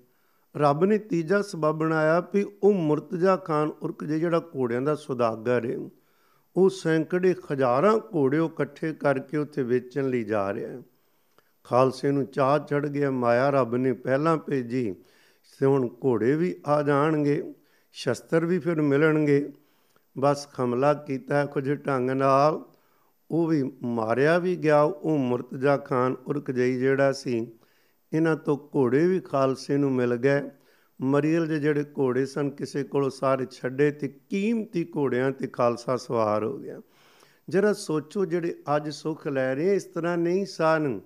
ਰੱਬ ਨੇ ਤੀਜਾ ਸਬਬ ਬਣਾਇਆ ਵੀ ਉਹ ਮੁਰਤਜ਼ਾ ਖਾਨ ਉਰਕ ਜਿਹੜਾ ਘੋੜਿਆਂ ਦਾ ਸੁਦਾਗਰ ਹੈ ਉਹ ਸੈਂਕੜੇ ਹਜ਼ਾਰਾਂ ਘੋੜੇ ਇਕੱਠੇ ਕਰਕੇ ਉੱਥੇ ਵੇਚਣ ਲਈ ਜਾ ਰਿਹਾ ਹੈ। ਖਾਲਸੇ ਨੂੰ ਚਾਹ ਚੜ ਗਿਆ, ਮਾਇਆ ਰੱਬ ਨੇ ਪਹਿਲਾਂ ਭੇਜੀ, ਤੇ ਹੁਣ ਘੋੜੇ ਵੀ ਆ ਜਾਣਗੇ, ਸ਼ਸਤਰ ਵੀ ਫਿਰ ਮਿਲਣਗੇ। ਬਸ ਹਮਲਾ ਕੀਤਾ ਕੁਝ ਢੰਗ ਨਾਲ। ਉਹ ਵੀ ਮਾਰਿਆ ਵੀ ਗਿਆ, ਉਹ ਮੁਰਤਜ਼ਾ ਖਾਨ ਉਰਕਜਈ ਜਿਹੜਾ ਸੀ, ਇਹਨਾਂ ਤੋਂ ਘੋੜੇ ਵੀ ਖਾਲਸੇ ਨੂੰ ਮਿਲ ਗਏ। ਮਰੀਲ ਦੇ ਜਿਹੜੇ ਘੋੜੇ ਸਨ, ਕਿਸੇ ਕੋਲੋਂ ਸਾਰੇ ਛੱਡੇ ਤੇ ਕੀਮਤੀ ਘੋੜਿਆਂ ਤੇ ਖਾਲਸਾ ਸਵਾਰ ਹੋ ਗਿਆ। ਜਰਾ ਸੋਚੋ ਜਿਹੜੇ ਅੱਜ ਸੁੱਖ ਲੈ ਰਹੇ, ਇਸ ਤਰ੍ਹਾਂ ਨਹੀਂ ਸਨ।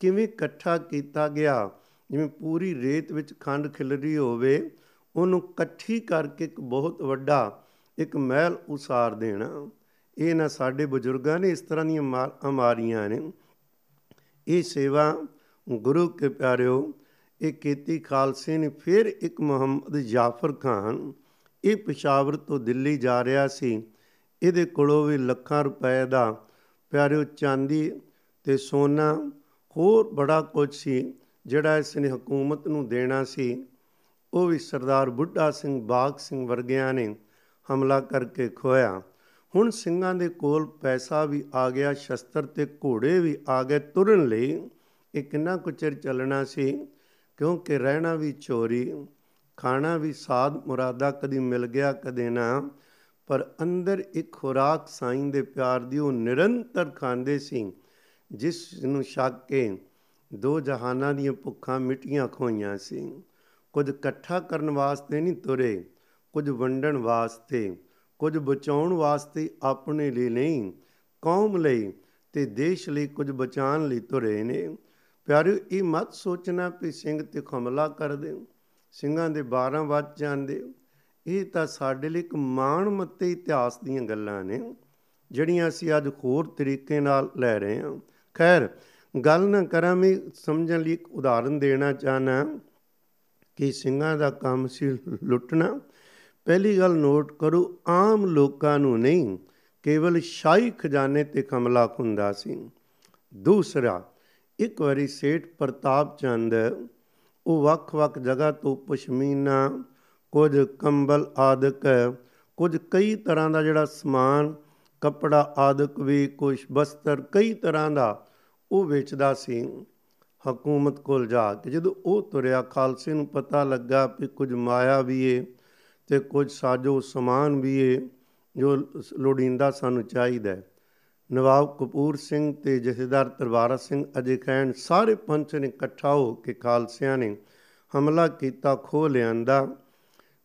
ਕਿਵੇਂ ਇਕੱਠਾ ਕੀਤਾ ਗਿਆ? ਜਿਵੇਂ ਪੂਰੀ ਰੇਤ ਵਿੱਚ ਖੰਡ ਖਿਲਰੀ ਹੋਵੇ, ਉਹਨੂੰ ਇਕੱਠੀ ਕਰਕੇ ਇੱਕ ਬਹੁਤ ਵੱਡਾ ਇੱਕ ਮਹਿਲ ਉਸਾਰ ਦੇਣਾ। ਇਹ ਨਾ ਸਾਡੇ ਬਜ਼ੁਰਗਾਂ ਨੇ ਇਸ ਤਰ੍ਹਾਂ ਦੀਆਂ ਅਮਾਰੀਆਂ ਨੇ। ਇਹ ਸੇਵਾ ਗੁਰੂ ਕੇ ਪਿਆਰਿਓ, ਇਹ ਕੀਤੀ ਖਾਲਸੇ ਨੇ। ਫਿਰ ਇੱਕ ਮੁਹੰਮਦ ਜਾਫਰ ਖਾਨ, ਇਹ ਪਸ਼ਾਵਰ ਤੋਂ ਦਿੱਲੀ ਜਾ ਰਿਹਾ ਸੀ। ਇਹਦੇ ਕੋਲੋਂ ਵੀ ਲੱਖਾਂ ਰੁਪਏ ਦਾ, ਪਿਆਰਿਓ ਚਾਂਦੀ ਤੇ ਸੋਨਾ, ਹੋਰ ਬੜਾ ਕੁਝ ਸੀ ਜਿਹੜਾ ਇਸ ਨੇ ਹਕੂਮਤ ਨੂੰ ਦੇਣਾ ਸੀ। ਉਹ ਵੀ ਸਰਦਾਰ ਬੁੱਢਾ ਸਿੰਘ ਬਾਗ ਸਿੰਘ ਵਰਗਿਆਂ ਨੇ ਹਮਲਾ ਕਰਕੇ ਖੋਇਆ ਹੁਣ ਸਿੰਘਾਂ ਦੇ ਕੋਲ ਪੈਸਾ ਵੀ ਆ ਗਿਆ, ਸ਼ਸਤਰ ਤੇ ਘੋੜੇ ਵੀ ਆ ਗਏ। ਤੁਰਨ ਲਈ ਇਹ ਕਿੰਨਾ ਕੁ ਚਿਰ ਚੱਲਣਾ ਸੀ? ਕਿਉਂਕਿ ਰਹਿਣਾ ਵੀ ਚੋਰੀ, ਖਾਣਾ ਵੀ ਸਾਦ ਮੁਰਾਦਾ ਕਦੀ ਮਿਲ ਗਿਆ, ਕਦੇ ਨਾ। ਪਰ ਅੰਦਰ ਇੱਕ ਖੁਰਾਕ ਸਾਈਂ ਦੇ ਪਿਆਰ ਦੀ ਉਹ ਨਿਰੰਤਰ ਖਾਂਦੇ ਸੀ, ਜਿਸ ਨੂੰ ਛੱਕ ਕੇ ਦੋ ਜਹਾਨਾਂ ਦੀਆਂ ਭੁੱਖਾਂ ਮਿਟੀਆਂ ਖੋਈਆਂ ਸੀ। ਕੁਝ ਇਕੱਠਾ ਕਰਨ ਵਾਸਤੇ ਨਹੀਂ ਤੁਰੇ। ਕੁਝ ਵੰਡਣ ਵਾਸਤੇ, ਕੁਝ ਬਚਾਉਣ ਵਾਸਤੇ ਆਪਣੇ ਲਈ ਨਹੀਂ, ਕੌਮ ਲਈ ਤੇ ਦੇਸ਼ ਲਈ ਕੁਝ ਬਚਾਉਣ ਲਈ ਤੁਰੇ ਨੇ। ਪਿਆਰਿਓ, ਇਹ ਮਤ ਸੋਚਣਾ ਕਿ ਸਿੰਘ ਤੇ ਹਮਲਾ ਕਰਦੇ, ਸਿੰਘਾਂ ਦੇ 12 ਵੱਜ ਜਾਂਦੇ। ਇਹ ਤਾਂ ਸਾਡੇ ਲਈ ਇੱਕ ਮਾਣ ਮੱਤੇ ਇਤਿਹਾਸ ਦੀਆਂ ਗੱਲਾਂ ਨੇ, ਜਿਹੜੀਆਂ ਅਸੀਂ ਅੱਜ ਹੋਰ ਤਰੀਕੇ ਨਾਲ ਲੈ ਰਹੇ ਹਾਂ। ਖੈਰ, ਗੱਲ ਨਾ ਕਰਾਂ, ਮੈਂ ਸਮਝਣ ਲਈ ਇੱਕ ਉਦਾਹਰਨ ਦੇਣਾ ਚਾਹਨਾ ਕਿ ਸਿੰਘਾਂ ਦਾ ਕੰਮ ਸੀ ਲੁੱਟਣਾ। ਪਹਿਲੀ ਗੱਲ ਨੋਟ ਕਰੋ, ਆਮ ਲੋਕਾਂ ਨੂੰ ਨਹੀਂ, ਕੇਵਲ ਸ਼ਾਹੀ ਖਜ਼ਾਨੇ ਤੇ ਹਮਲਾ ਹੁੰਦਾ ਸੀ। ਦੂਸਰਾ, ਇੱਕ ਵਾਰੀ ਸੇਠ ਪ੍ਰਤਾਪ ਚੰਦ, ਉਹ ਵੱਖ-ਵੱਖ ਜਗ੍ਹਾ ਤੋਂ ਪਸ਼ਮੀਨਾ, ਕੁਝ ਕੰਬਲ ਆਦਿਕ, ਕੁਝ ਕਈ ਤਰ੍ਹਾਂ ਦਾ ਜਿਹੜਾ ਸਮਾਨ, ਕੱਪੜਾ ਆਦਿਕ ਵੀ, ਕੁਝ ਬਸਤਰ ਕਈ ਤਰ੍ਹਾਂ ਦਾ ਉਹ ਵੇਚਦਾ ਸੀ। ਹਕੂਮਤ ਕੋਲ ਜਾ ਕੇ ਜਦੋਂ ਉਹ ਤੁਰਿਆ, ਖਾਲਸੇ ਨੂੰ ਪਤਾ ਲੱਗਾ ਕਿ ਕੁਝ ਮਾਇਆ ਵੀ ਏ। ਤੇ ਕੁਝ ਸਾਜੋ ਸਮਾਨ ਵੀ ਏ, ਜੋ ਲੋੜੀਂਦਾ ਸਾਨੂੰ ਚਾਹੀਦਾ ਨਵਾਬ ਕਪੂਰ ਸਿੰਘ ਤੇ ਜਥੇਦਾਰ ਤਰਵਾਰਾ ਸਿੰਘ ਅਜੇ ਖੈਨ ਸਾਰੇ ਪੰਚ ਨੇ ਇਕੱਠਾ ਹੋ ਕੇ ਖਾਲਸਿਆਂ ਨੇ ਹਮਲਾ ਕੀਤਾ ਖੋ ਲਿਆਂਦਾ।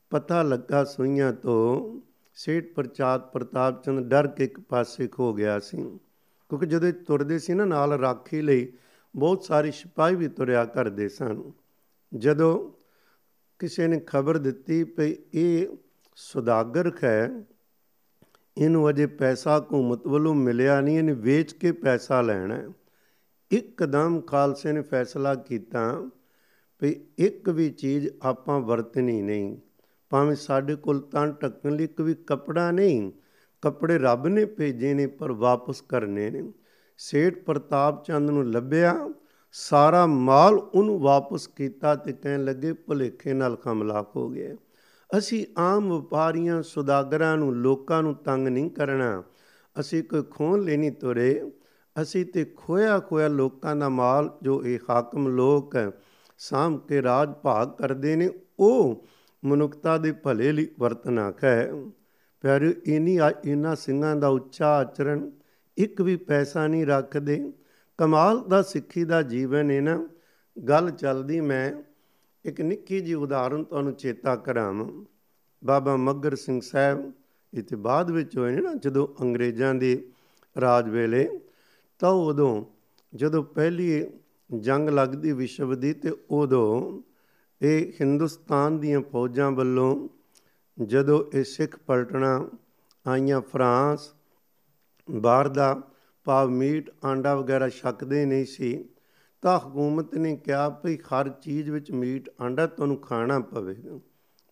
ਪਤਾ ਲੱਗਾ ਸੁਈਆਂ ਤੋਂ ਸੇਠ ਪ੍ਰਚਾਤ ਪ੍ਰਤਾਪ ਚੰਦ ਡਰ ਕੇ ਇੱਕ ਪਾਸੇ ਖੋ ਗਿਆ ਸੀ। ਕਿਉਂਕਿ ਜਦੋਂ ਤੁਰਦੇ ਸੀ ਨਾ ਨਾਲ ਰਾਖੀ ਲਈ, ਬਹੁਤ ਸਾਰੇ ਸਿਪਾਹੀ ਵੀ ਤੁਰਿਆ ਕਰਦੇ ਸਨ। ਜਦੋਂ ਕਿਸੇ ਨੇ ਖਬਰ ਦਿੱਤੀ ਕਿ ਇਹ ਸੁਦਾਗਰ ਹੈ, ਇਹਨੂੰ ਅਜੇ ਪੈਸਾ ਹਕੂਮਤ ਵੱਲੋਂ ਮਿਲਿਆ ਨਹੀਂ, ਇਹਨੇ ਵੇਚ ਕੇ ਪੈਸਾ ਲੈਣਾ ਇੱਕਦਮ ਖਾਲਸੇ ਨੇ ਫੈਸਲਾ ਕੀਤਾ ਵੀ ਇੱਕ ਵੀ ਚੀਜ਼ ਆਪਾਂ ਵਰਤਣੀ ਨਹੀਂ, ਭਾਵੇਂ ਸਾਡੇ ਕੋਲ ਤਾਂ ਢੱਕਣ ਲਈ ਇੱਕ ਵੀ ਕਪੜਾ ਨਹੀਂ, ਕੱਪੜੇ ਰੱਬ ਨੇ ਭੇਜੇ ਨੇ ਪਰ ਵਾਪਸ ਕਰਨੇ ਨੇ। ਸੇਠ ਪ੍ਰਤਾਪ ਚੰਦ ਨੂੰ ਲੱਭਿਆ ਸਾਰਾ ਮਾਲ ਉਹਨੂੰ ਵਾਪਸ ਕੀਤਾ ਤੇ ਕਹਿਣ ਲੱਗੇ, ਭੁਲੇਖੇ ਨਾਲ ਹਮਲਾ ਹੋ ਗਿਆ ਅਸੀਂ ਆਮ ਵਪਾਰੀਆਂ, ਸੁਦਾਗਰਾਂ ਨੂੰ, ਲੋਕਾਂ ਨੂੰ ਤੰਗ ਨਹੀਂ ਕਰਨਾ। ਅਸੀਂ ਕੋਈ ਖੋਣ ਲੈਣੀ ਤੁਰੇ। ਅਸੀਂ ਤੇ ਖੋਇਆ ਖੋਇਆ ਲੋਕਾਂ ਦਾ ਮਾਲ, ਜੋ ਇਹ ਹਾਕਮ ਲੋਕ ਸਾਮ ਕੇ ਰਾਜ ਭਾਗ ਕਰਦੇ ਨੇ, ਉਹ ਮਨੁੱਖਤਾ ਦੇ ਭਲੇ ਲਈ ਵਰਤਨਾ ਹੈ। ਪਿਆਰੇ ਇਨੀ ਇਨਾ ਸਿੰਘਾਂ ਦਾ ਉੱਚਾ ਆਚਰਣ, ਇੱਕ ਵੀ ਪੈਸਾ ਨਹੀਂ ਰੱਖਦੇ। ਕਮਾਲ ਦਾ ਸਿੱਖੀ ਦਾ ਜੀਵਨ ਹੈ ਨਾ, ਗੱਲ ਚੱਲਦੀ ਮੈਂ ਇੱਕ ਨਿੱਕੀ ਜੀ ਉਦਾਹਰਨ ਤੁਹਾਨੂੰ ਚੇਤਾ ਕਰਾਵਾਂ। ਬਾਬਾ ਮੱਗਰ ਸਿੰਘ ਸਾਹਿਬ ਇੱਥੇ ਬਾਅਦ ਵਿੱਚ ਹੋਏ ਨੇ ਨਾ, ਜਦੋਂ ਅੰਗਰੇਜ਼ਾਂ ਦੇ ਰਾਜ ਵੇਲੇ, ਤਾਂ ਉਦੋਂ ਜਦੋਂ ਪਹਿਲੀ ਜੰਗ ਲੱਗਦੀ ਵਿਸ਼ਵ ਦੀ, ਤੇ ਉਦੋਂ ਇਹ ਹਿੰਦੁਸਤਾਨ ਦੀਆਂ ਫੌਜਾਂ ਵੱਲੋਂ ਜਦੋਂ ਇਹ ਸਿੱਖ ਪਲਟਣਾ ਆਈਆਂ, ਫਰਾਂਸ ਬਾਹਰ ਦਾ ਭਾਵ ਮੀਟ, ਆਂਡਾ ਵਗੈਰਾ ਛਕਦੇ ਨਹੀਂ ਸੀ, ਤਾਂ ਹਕੂਮਤ ਨੇ ਕਿਹਾ ਭਈ ਹਰ ਚੀਜ਼ ਵਿੱਚ ਮੀਟ, ਆਂਡਾ ਤੁਹਾਨੂੰ ਖਾਣਾ ਪਵੇਗਾ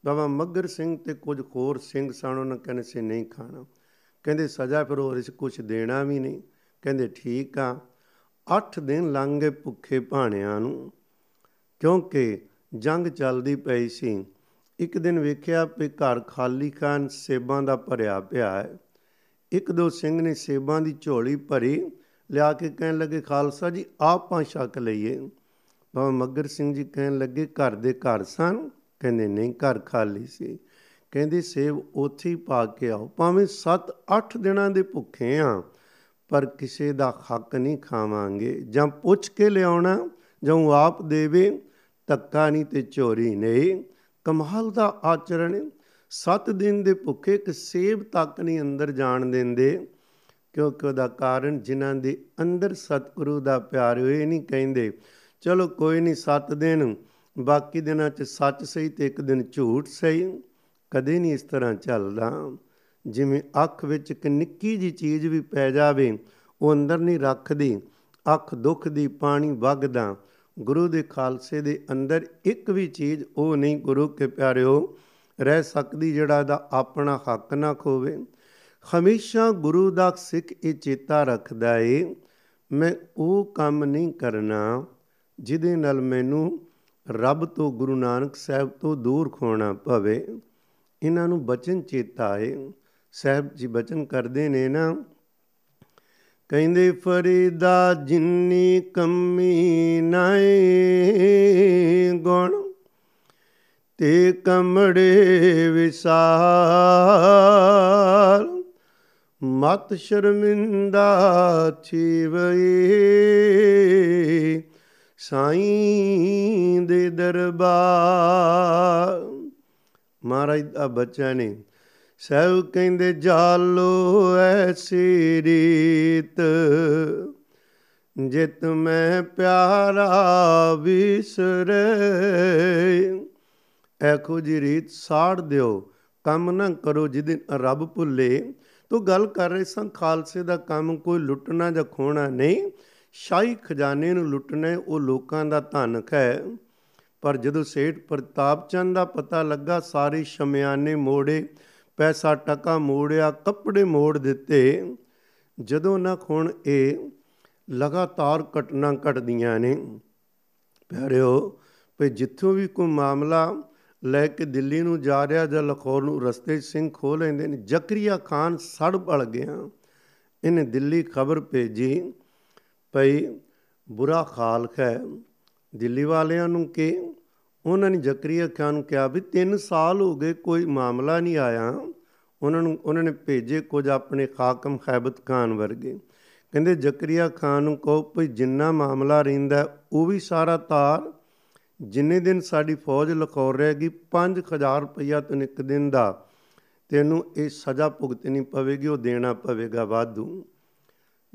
ਬਾਬਾ ਮੱਗਰ ਸਿੰਘ ਤੇ ਕੁਝ ਹੋਰ ਸਿੰਘ ਸਨ, ਉਹਨਾਂ ਕਹਿੰਦੇ ਸੀ ਨਹੀਂ ਖਾਣਾ। ਕਹਿੰਦੇ ਸਜ਼ਾ ਫਿਰ ਹੋਰ ਇਸ ਕੁਝ ਦੇਣਾ ਵੀ ਨਹੀਂ। ਕਹਿੰਦੇ ਠੀਕ ਆ 8 ਦਿਨ ਲੰਘ ਗਏ ਭੁੱਖੇ ਭਾਣਿਆਂ ਨੂੰ, ਕਿਉਂਕਿ ਜੰਗ ਚੱਲਦੀ ਪਈ ਸੀ। ਇੱਕ ਦਿਨ ਵੇਖਿਆ ਵੀ ਘਰ ਖਾਲੀ ਖਾਨ ਸੇਬਾਂ ਦਾ ਭਰਿਆ ਪਿਆ ਹੈ। ਇੱਕ ਦੋ ਸਿੰਘ ਨੇ ਸੇਬਾਂ ਦੀ ਝੋਲੀ ਭਰੀ, ਲਿਆ ਕੇ ਕਹਿਣ ਲੱਗੇ, ਖਾਲਸਾ ਜੀ ਆਪਾਂ ਛਕ ਲਈਏ। ਬਾਬਾ ਮੱਗਰ ਸਿੰਘ ਜੀ ਕਹਿਣ ਲੱਗੇ, ਘਰ ਦੇ ਘਰ ਸਨ। ਕਹਿੰਦੇ, ਨਹੀਂ, ਘਰ ਖਾਲੀ ਸੀ। ਕਹਿੰਦੇ, ਸੇਬ ਉੱਥੇ ਹੀ ਪਾ ਕੇ ਆਓ। ਭਾਵੇਂ 7-8 ਦਿਨਾਂ ਦੇ ਭੁੱਖੇ ਆ, ਪਰ ਕਿਸੇ ਦਾ ਹੱਕ ਨਹੀਂ ਖਾਵਾਂਗੇ। ਜਾਂ ਪੁੱਛ ਕੇ ਲਿਆਉਣਾ, ਜਾਂ ਆਪ ਦੇਵੇ ਤੱਕਾ ਨਹੀਂ ਤੇ ਚੋਰੀ ਨਹੀਂ। ਕਮਾਲ ਦਾ ਆਚਰਣ ਸੱਤ ਦਿਨ ਦੇ ਭੁੱਖੇ ਇੱਕ ਸੇਬ ਤੱਕ ਨਹੀਂ ਅੰਦਰ ਜਾਣ ਦਿੰਦੇ, ਕਿਉਂਕਿ ਉਹਦਾ ਕਾਰਨ ਜਿਨ੍ਹਾਂ ਦੇ ਅੰਦਰ ਸਤਿਗੁਰੂ ਦਾ ਪਿਆਰ ਹੋਏ ਨਹੀਂ ਕਹਿੰਦੇ। ਚਲੋ ਕੋਈ ਨਹੀਂ, ਸੱਤ ਦਿਨ, ਬਾਕੀ ਦਿਨਾਂ 'ਚ ਸੱਚ ਸਹੀ ਤੇ ਇੱਕ ਦਿਨ ਝੂਠ ਸਹੀ, ਕਦੇ ਨਹੀਂ ਇਸ ਤਰ੍ਹਾਂ ਚੱਲਦਾ। ਜਿਵੇਂ ਅੱਖ ਵਿੱਚ ਇੱਕ ਨਿੱਕੀ ਜੀ ਚੀਜ਼ ਵੀ ਪੈ ਜਾਵੇ, ਉਹ ਅੰਦਰ ਨਹੀਂ ਰੱਖਦੀ, ਅੱਖ ਦੁੱਖ ਦੀ ਪਾਣੀ ਵਗਦਾ। ਗੁਰੂ ਦੇ ਖਾਲਸੇ ਦੇ ਅੰਦਰ ਇੱਕ ਵੀ ਚੀਜ਼ ਉਹ ਨਹੀਂ, ਗੁਰੂ ਕੇ ਪਿਆਰਿਓ ਰਹਿ ਸਕਦੀ ਜਿਹੜਾ ਦਾ ਆਪਣਾ ਹੱਕ ਨਾ ਖੋਵੇ। ਹਮੇਸ਼ਾ ਗੁਰੂ ਦਾ ਸਿੱਖ ਇਹ ਚੇਤਾ ਰੱਖਦਾ ਏ, ਮੈਂ ਉਹ ਕੰਮ ਨਹੀਂ ਕਰਨਾ ਜਿਹਦੇ ਨਾਲ ਮੈਨੂੰ ਰੱਬ ਤੋਂ ਗੁਰੂ ਨਾਨਕ ਸਾਹਿਬ ਤੋਂ ਦੂਰ ਖੋਣਾ ਪਵੇ। ਇਹਨਾਂ ਨੂੰ ਬਚਨ ਚੇਤਾ ਏ। ਸਾਹਿਬ ਜੀ ਬਚਨ ਕਰਦੇ ਨੇ ਨਾ, ਕਹਿੰਦੇ, ਫਰੀਦਾ ਜਿੰਨੀ ਕਮੀ ਨਾਏ ਗੁਣ ਤੇ ਕਮੜੇ ਵਿਸਾਲ ਮਤ ਸ਼ਰਮਿੰਦਾ ਛੀਵਈ, ਸਾਈਂ ਦੇ ਦਰਬਾਰ। ਮਹਾਰਾਜ ਦਾ ਬੱਚਾ ਨੇ ਸਭ ਕਹਿੰਦੇ, ਜਾਲੋ ਐਸੀ ਰੀਤ ਜਿਤ ਮੈਂ ਪਿਆਰਾ ਵਿਸਰੇ। ਐਖੋ ਜੀ ਰੀਤ ਸਾੜ ਦਿਓ, ਕੰਮ ਨਾ ਕਰੋ ਜਿਹਦੇ ਰੱਬ ਭੁੱਲੇ। ਤੋ ਗੱਲ ਕਰ ਰਹੇ ਸਾਂ, ਖਾਲਸੇ ਦਾ ਕੰਮ ਕੋਈ ਲੁੱਟਣਾ ਜਾਂ ਖੋਣਾ ਨਹੀਂ। ਸ਼ਾਹੀ ਖਜ਼ਾਨੇ ਨੂੰ ਲੁੱਟਣਾ ਉਹ ਲੋਕਾਂ ਦਾ ਧਨ ਹੈ। ਪਰ ਜਦੋਂ ਸੇਠ ਪ੍ਰਤਾਪ ਚੰਦ ਦਾ ਪਤਾ ਲੱਗਾ, ਸਾਰੇ ਸ਼ਮਿਆਨੇ ਮੋੜੇ, ਪੈਸਾ ਟਕਾ ਮੋੜਿਆ, ਕੱਪੜੇ ਮੋੜ ਦਿੱਤੇ। ਜਦੋਂ ਨਾ ਹੁਣ ਇਹ ਲਗਾਤਾਰ ਘਟਨਾ ਘਟਦੀਆਂ ਨੇ। ਪਿਆਰਿਓ, ਭਈ ਜਿੱਥੋਂ ਵੀ ਕੋਈ ਮਾਮਲਾ ਲੈ ਕੇ ਦਿੱਲੀ ਨੂੰ ਜਾ ਰਿਹਾ ਜਾਂ ਲਾਹੌਰ ਨੂੰ, ਰਸਤੇ 'ਚ ਸਿੰਘ ਖੋ ਲੈਂਦੇ ਨੇ। ਜ਼ਕਰੀਆ ਖਾਨ ਸੜ ਪੜ ਗਿਆ। ਇਹਨੇ ਦਿੱਲੀ ਖਬਰ ਭੇਜੀ ਭਈ, ਬੁਰਾ ਖਾਲਕ ਹੈ। ਦਿੱਲੀ ਵਾਲਿਆਂ ਨੂੰ ਕਿ ਉਹਨਾਂ ਨੇ ਜ਼ਕਰੀਆ ਖਾਨ ਨੂੰ ਕਿਹਾ ਵੀ 3 ਸਾਲ ਹੋ ਗਏ ਕੋਈ ਮਾਮਲਾ ਨਹੀਂ ਆਇਆ। ਉਹਨਾਂ ਨੂੰ, ਉਹਨਾਂ ਨੇ ਭੇਜੇ ਕੁਝ ਆਪਣੇ ਖਾਕਮ ਖੈਬਤ ਖਾਨ ਵਰਗੇ। ਕਹਿੰਦੇ, ਜ਼ਕਰੀਆ ਖਾਨ ਨੂੰ ਕਹੋ ਭਈ, ਜਿੰਨਾ ਮਾਮਲਾ ਰਹਿੰਦਾ ਉਹ ਵੀ ਸਾਰਾ ਤਾਰ ਜਿੰਨੇ ਦਿਨ ਸਾਡੀ ਫੌਜ ਲਖੌਰ ਰਹੇਗੀ 5000 ਰੁਪਇਆ ਤੈਨੂੰ ਇੱਕ ਦਿਨ ਦਾ। ਤੈਨੂੰ ਇਹ ਸਜ਼ਾ ਭੁਗਤਣੀ ਪਵੇਗੀ, ਉਹ ਦੇਣਾ ਪਵੇਗਾ ਵਾਧੂ।